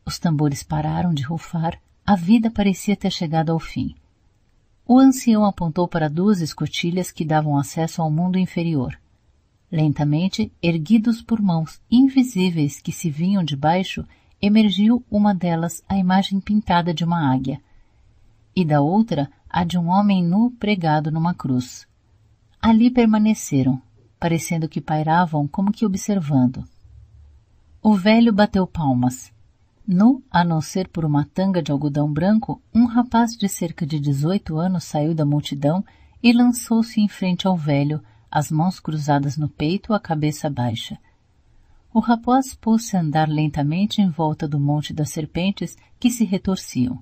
Os tambores pararam de rufar, a vida parecia ter chegado ao fim. O ancião apontou para duas escotilhas que davam acesso ao mundo inferior. Lentamente, erguidos por mãos invisíveis que se vinham de baixo, emergiu uma delas a imagem pintada de uma águia, e da outra a de um homem nu pregado numa cruz. Ali permaneceram, parecendo que pairavam como que observando. O velho bateu palmas. Nu, a não ser por uma tanga de algodão branco, um rapaz de cerca de dezoito anos saiu da multidão e lançou-se em frente ao velho, as mãos cruzadas no peito, a cabeça baixa. O rapaz pôs-se a andar lentamente em volta do monte das serpentes que se retorciam.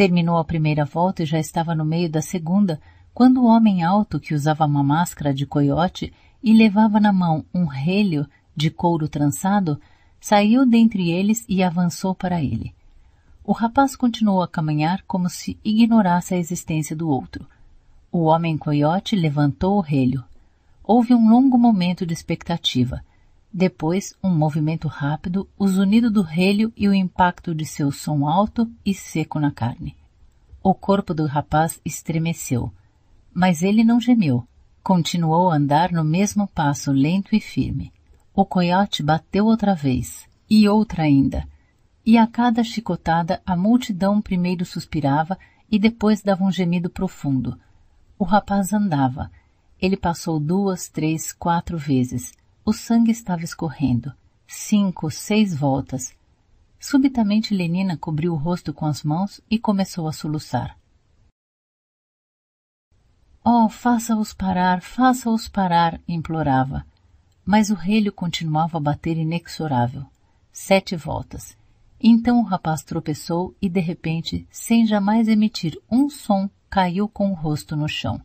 Terminou a primeira volta e já estava no meio da segunda, quando o homem alto que usava uma máscara de coiote e levava na mão um relho de couro trançado, saiu dentre eles e avançou para ele. O rapaz continuou a caminhar como se ignorasse a existência do outro. O homem coiote levantou o relho. Houve um longo momento de expectativa. Depois, um movimento rápido, o zunido do relho e o impacto de seu som alto e seco na carne. O corpo do rapaz estremeceu. Mas ele não gemeu. Continuou a andar no mesmo passo lento e firme. O coiote bateu outra vez, e outra ainda. E a cada chicotada a multidão primeiro suspirava e depois dava um gemido profundo. O rapaz andava. Ele passou duas, três, quatro vezes. O sangue estava escorrendo. Cinco, seis voltas. Subitamente Lenina cobriu o rosto com as mãos e começou a soluçar. Oh, faça-os parar, faça-os parar, implorava. Mas o relho continuava a bater inexorável. Sete voltas. Então o rapaz tropeçou e, de repente, sem jamais emitir um som, caiu com o rosto no chão.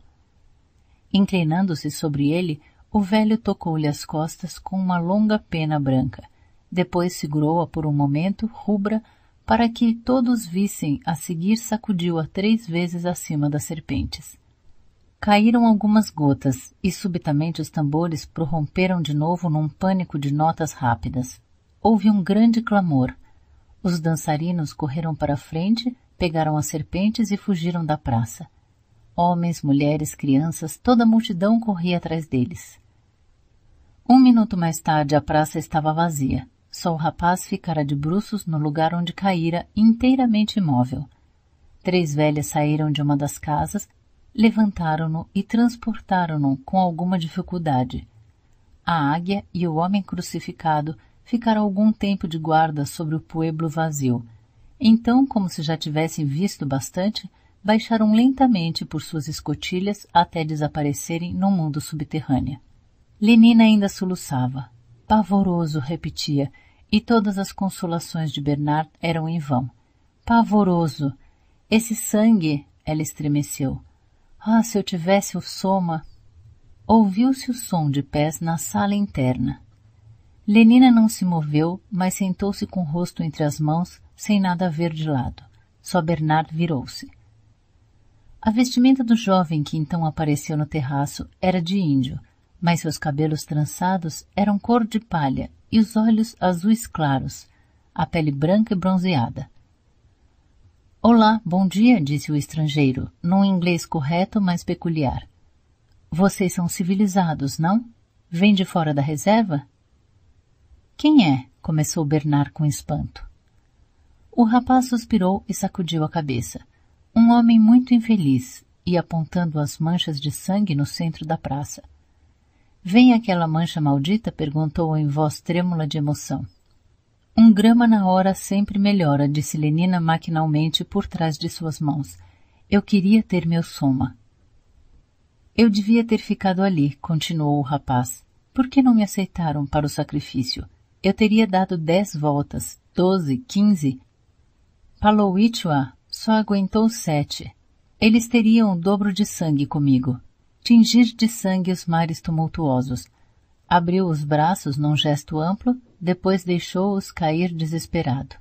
Inclinando-se sobre ele, o velho tocou-lhe as costas com uma longa pena branca. Depois segurou-a por um momento, rubra, para que todos vissem, a seguir sacudiu-a três vezes acima das serpentes. Caíram algumas gotas e subitamente os tambores prorromperam de novo num pânico de notas rápidas. Houve um grande clamor. Os dançarinos correram para a frente, pegaram as serpentes e fugiram da praça. Homens, mulheres, crianças, toda a multidão corria atrás deles. Um minuto mais tarde a praça estava vazia. Só o rapaz ficara de bruços no lugar onde caíra, inteiramente imóvel. Três velhas saíram de uma das casas levantaram-no e transportaram-no com alguma dificuldade. A águia e o homem crucificado ficaram algum tempo de guarda sobre o pueblo vazio. Então, como se já tivessem visto bastante, baixaram lentamente por suas escotilhas até desaparecerem no mundo subterrâneo. Lenina ainda soluçava. Pavoroso, repetia, e todas as consolações de Bernard eram em vão. Pavoroso! Esse sangue! Ela estremeceu. Ah, se eu tivesse o soma! Ouviu-se o som de pés na sala interna. Lenina não se moveu, mas sentou-se com o rosto entre as mãos, sem nada ver de lado. Só Bernard virou-se. A vestimenta do jovem que então apareceu no terraço era de índio, mas seus cabelos trançados eram cor de palha e os olhos azuis claros, a pele branca e bronzeada. Olá, bom dia, disse o estrangeiro, num inglês correto, mas peculiar. Vocês são civilizados, não? Vem de fora da reserva? Quem é? começou Bernard com espanto. O rapaz suspirou e sacudiu a cabeça. Um homem muito infeliz, e apontando as manchas de sangue no centro da praça. Vem aquela mancha maldita? perguntou em voz trêmula de emoção. Um grama na hora sempre melhora, disse Lenina maquinalmente por trás de suas mãos. Eu queria ter meu soma. Eu devia ter ficado ali, continuou o rapaz. Por que não me aceitaram para o sacrifício? Eu teria dado dez voltas, doze, quinze. Paloichua só aguentou sete. Eles teriam o dobro de sangue comigo. Tingir de sangue os mares tumultuosos. Abriu os braços num gesto amplo, depois deixou-os cair desesperado.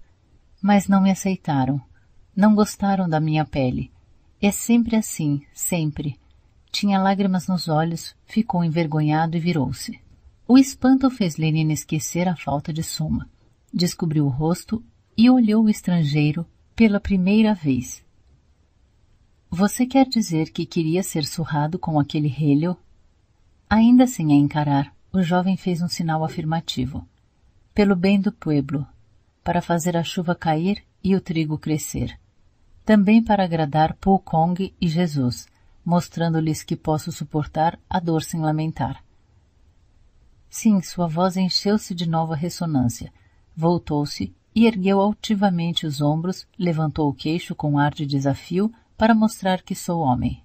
Mas não me aceitaram. Não gostaram da minha pele. É sempre assim, sempre. Tinha lágrimas nos olhos, ficou envergonhado e virou-se. O espanto fez Lenina esquecer a falta de soma. Descobriu o rosto e olhou o estrangeiro pela primeira vez. Você quer dizer que queria ser surrado com aquele relho? Ainda sem a encarar, o jovem fez um sinal afirmativo. Pelo bem do pueblo, para fazer a chuva cair e o trigo crescer. Também para agradar Pulkong e Jesus, mostrando-lhes que posso suportar a dor sem lamentar. Sim, sua voz encheu-se de nova ressonância. Voltou-se e ergueu altivamente os ombros, levantou o queixo com ar de desafio para mostrar que sou homem.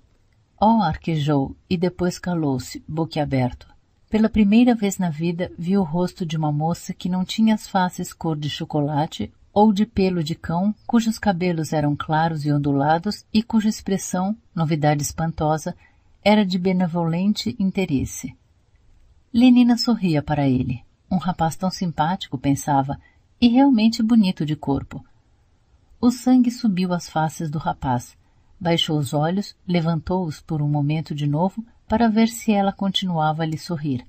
Oh, arquejou, e depois calou-se, boquiaberto. Pela primeira vez na vida viu o rosto de uma moça que não tinha as faces cor de chocolate ou de pelo de cão, cujos cabelos eram claros e ondulados e cuja expressão, novidade espantosa, era de benevolente interesse. Lenina sorria para ele. Um rapaz tão simpático, pensava, e realmente bonito de corpo. O sangue subiu às faces do rapaz. Baixou os olhos, levantou-os por um momento de novo para ver se ela continuava a lhe sorrir.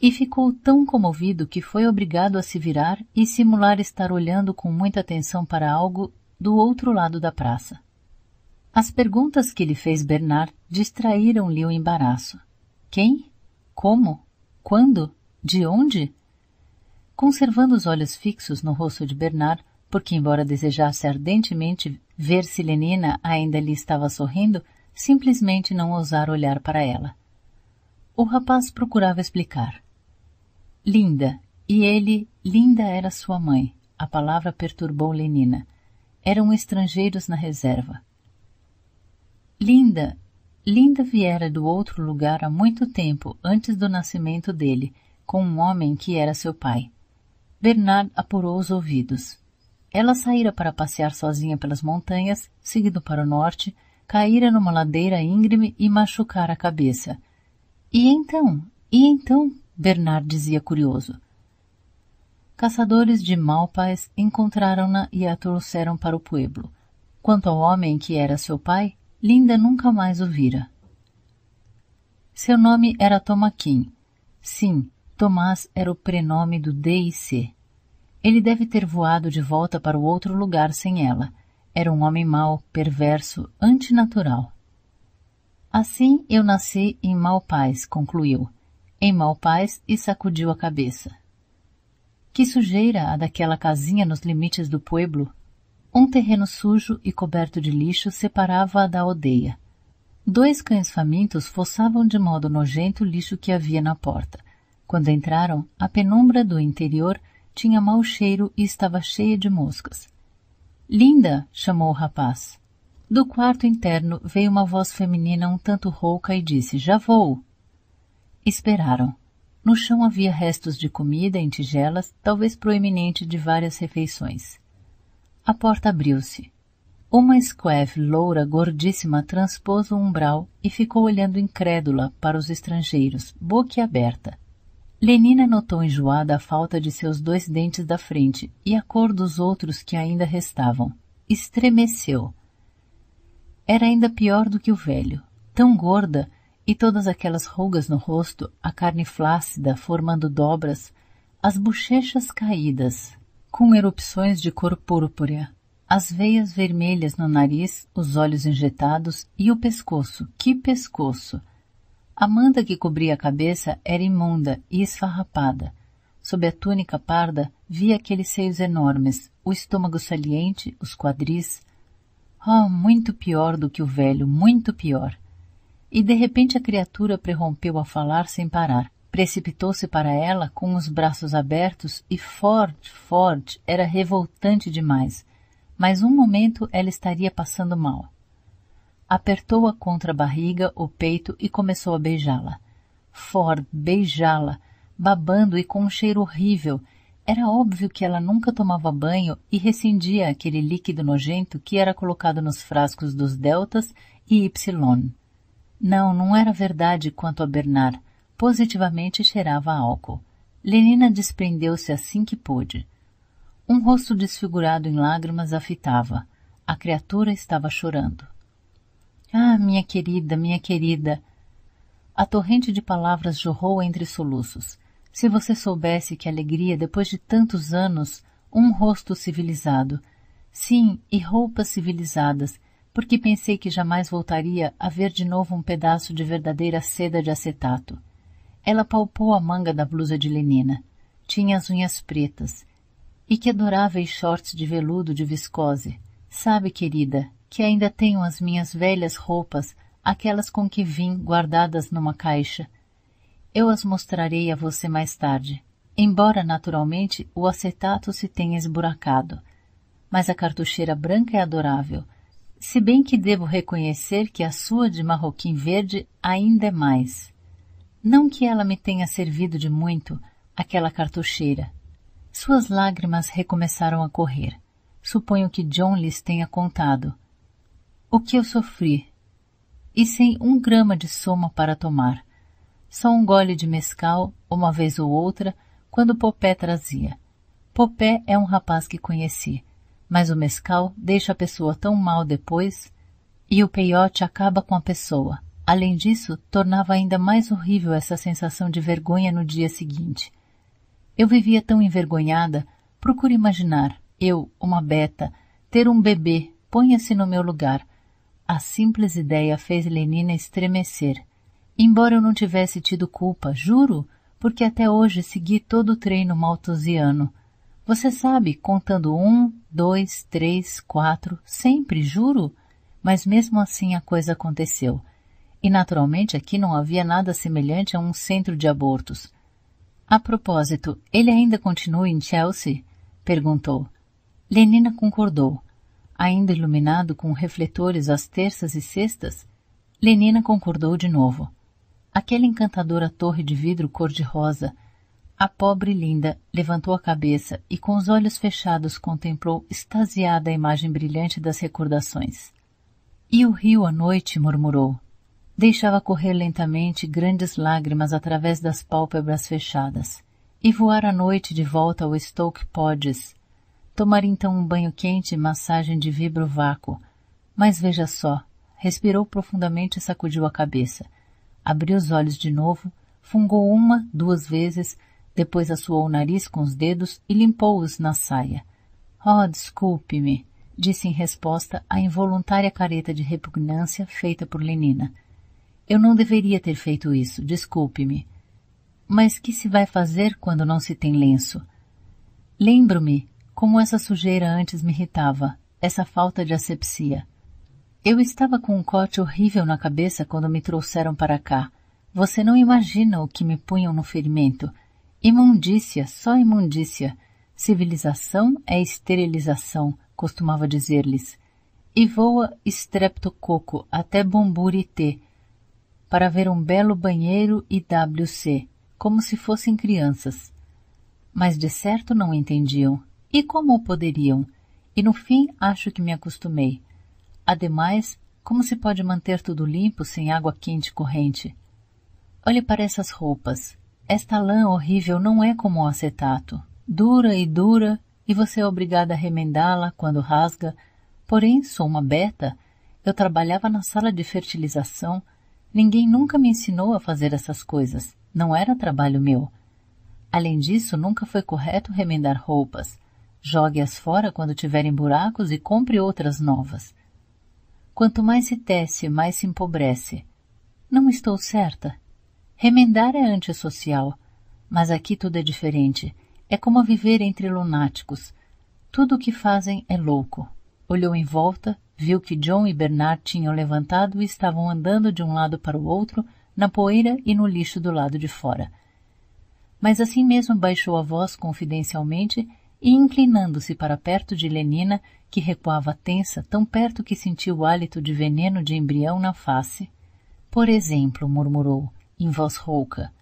E ficou tão comovido que foi obrigado a se virar e simular estar olhando com muita atenção para algo do outro lado da praça. As perguntas que lhe fez Bernard distraíram-lhe o embaraço. Quem? Como? Quando? De onde? Conservando os olhos fixos no rosto de Bernard, porque embora desejasse ardentemente ver se Lenina ainda lhe estava sorrindo, simplesmente não ousar olhar para ela. O rapaz procurava explicar. Linda, e ele, Linda era sua mãe. A palavra perturbou Lenina. Eram estrangeiros na reserva. Linda, Linda viera do outro lugar há muito tempo antes do nascimento dele, com um homem que era seu pai. Bernard apurou os ouvidos. Ela saíra para passear sozinha pelas montanhas, seguindo para o norte, caíra numa ladeira íngreme e machucara a cabeça. E então? E então? Bernard dizia curioso. Caçadores de Malpais encontraram-na e a trouxeram para o pueblo. Quanto ao homem que era seu pai, Linda nunca mais o vira. Seu nome era Tomaquim. Sim, Tomás era o prenome do D e C. Ele deve ter voado de volta para o outro lugar sem ela, era um homem mau, perverso, antinatural. Assim eu nasci em Malpais, concluiu. Em Malpais e sacudiu a cabeça. Que sujeira a daquela casinha nos limites do pueblo. Um terreno sujo e coberto de lixo separava-a da aldeia. Dois cães famintos forçavam de modo nojento o lixo que havia na porta. Quando entraram, a penumbra do interior tinha mau cheiro e estava cheia de moscas. Linda! chamou o rapaz. Do quarto interno veio uma voz feminina um tanto rouca e disse, já vou. Esperaram. No chão havia restos de comida em tigelas, talvez proeminente de várias refeições. A porta abriu-se. Uma squave loura gordíssima transpôs o umbral e ficou olhando incrédula para os estrangeiros, boquiaberta. Lenina notou enjoada a falta de seus dois dentes da frente e a cor dos outros que ainda restavam. estremeceu. Era ainda pior do que o velho, tão gorda e todas aquelas rugas no rosto, a carne flácida formando dobras, as bochechas caídas, com erupções de cor púrpura, as veias vermelhas no nariz, os olhos injetados e o pescoço. Que pescoço! A manta que cobria a cabeça era imunda e esfarrapada. Sob a túnica parda via aqueles seios enormes, o estômago saliente, os quadris. Oh, muito pior do que o velho, muito pior. E de repente a criatura prerrompeu a falar sem parar. Precipitou-se para ela com os braços abertos e forte, forte, era revoltante demais. Mas um momento ela estaria passando mal. Apertou-a contra a barriga, o peito e começou a beijá-la. Ford, beijá-la, babando e com um cheiro horrível. Era óbvio que ela nunca tomava banho e rescindia aquele líquido nojento que era colocado nos frascos dos deltas e Y. Não, não era verdade quanto a Bernard. Positivamente cheirava álcool. Lenina desprendeu-se assim que pôde. Um rosto desfigurado em lágrimas a fitava. A criatura estava chorando. Ah, minha querida, minha querida! A torrente de palavras jorrou entre soluços. Se você soubesse que alegria, depois de tantos anos, um rosto civilizado. Sim, e roupas civilizadas, porque pensei que jamais voltaria a ver de novo um pedaço de verdadeira seda de acetato. Ela palpou a manga da blusa de Lenina. Tinha as unhas pretas. E que adoráveis shorts de veludo de viscose. Sabe, querida, que ainda tenho as minhas velhas roupas, aquelas com que vim guardadas numa caixa. Eu as mostrarei a você mais tarde, embora naturalmente o acetato se tenha esburacado. Mas a cartucheira branca é adorável, se bem que devo reconhecer que a sua de marroquim verde ainda é mais. Não que ela me tenha servido de muito, aquela cartucheira. Suas lágrimas recomeçaram a correr. Suponho que John lhes tenha contado. O que eu sofri. E sem um grama de soma para tomar. Só um gole de mescal, uma vez ou outra, quando Popé trazia. Popé é um rapaz que conheci mas o mescal deixa a pessoa tão mal depois e o peiote acaba com a pessoa. Além disso, tornava ainda mais horrível essa sensação de vergonha no dia seguinte. Eu vivia tão envergonhada, procure imaginar, eu, uma beta, ter um bebê, ponha-se no meu lugar. A simples ideia fez Lenina estremecer. Embora eu não tivesse tido culpa, juro, porque até hoje segui todo o treino malthusiano. Você sabe, contando um, dois, três, quatro, sempre, juro. Mas mesmo assim a coisa aconteceu. E naturalmente aqui não havia nada semelhante a um centro de abortos. A propósito, ele ainda continua em Chelsea? perguntou. Lenina concordou. Ainda iluminado com refletores às terças e sextas, Lenina concordou de novo. Aquela encantadora torre de vidro cor-de-rosa, a pobre Linda levantou a cabeça e com os olhos fechados contemplou extasiada a imagem brilhante das recordações. E o rio à noite, murmurou. Deixava correr lentamente grandes lágrimas através das pálpebras fechadas. E voar à noite de volta ao Stoke Podges. Tomar então um banho quente e massagem de vibro vácuo. Mas veja só, respirou profundamente e sacudiu a cabeça. Abriu os olhos de novo, fungou uma, duas vezes, depois assoou o nariz com os dedos e limpou-os na saia. Oh, desculpe-me, disse em resposta à involuntária careta de repugnância feita por Lenina. Eu não deveria ter feito isso, desculpe-me. Mas que se vai fazer quando não se tem lenço? Lembro-me como essa sujeira antes me irritava, essa falta de asepsia. Eu estava com um corte horrível na cabeça quando me trouxeram para cá. Você não imagina o que me punham no ferimento. Imundícia, só imundícia. Civilização é esterilização, costumava dizer-lhes. E voa estreptococo até Bomburité, para ver um belo banheiro e WC, como se fossem crianças. Mas de certo não entendiam. E como poderiam? E no fim acho que me acostumei. Ademais, como se pode manter tudo limpo sem água quente corrente? Olhe para essas roupas. Esta lã horrível não é como o acetato. Dura e dura, e você é obrigada a remendá-la quando rasga, Porém, sou uma beta. Eu trabalhava na sala de fertilização. Ninguém nunca me ensinou a fazer essas coisas. Não era trabalho meu. Além disso, nunca foi correto remendar roupas. Jogue-as fora quando tiverem buracos e compre outras novas. Quanto mais se tece, mais se empobrece. Não estou certa. Remendar é antissocial, mas aqui tudo é diferente. É como viver entre lunáticos. Tudo o que fazem é louco. Olhou em volta, viu que John e Bernard tinham levantado e estavam andando de um lado para o outro, na poeira e no lixo do lado de fora. Mas assim mesmo baixou a voz confidencialmente e inclinando-se para perto de Lenina, que recuava tensa, tão perto que sentiu o hálito de veneno de embrião na face. Por exemplo, murmurou, em voz rouca,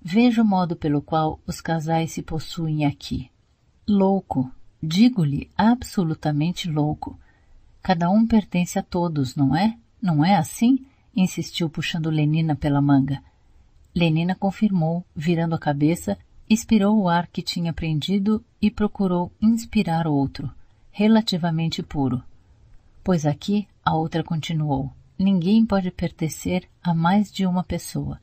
veja o modo pelo qual os casais se possuem aqui. Louco, digo-lhe absolutamente louco. Cada um pertence a todos, não é? Não é assim? insistiu puxando Lenina pela manga. Lenina confirmou, virando a cabeça, expirou o ar que tinha prendido e procurou inspirar outro, relativamente puro. Pois aqui a outra continuou. Ninguém pode pertencer a mais de uma pessoa.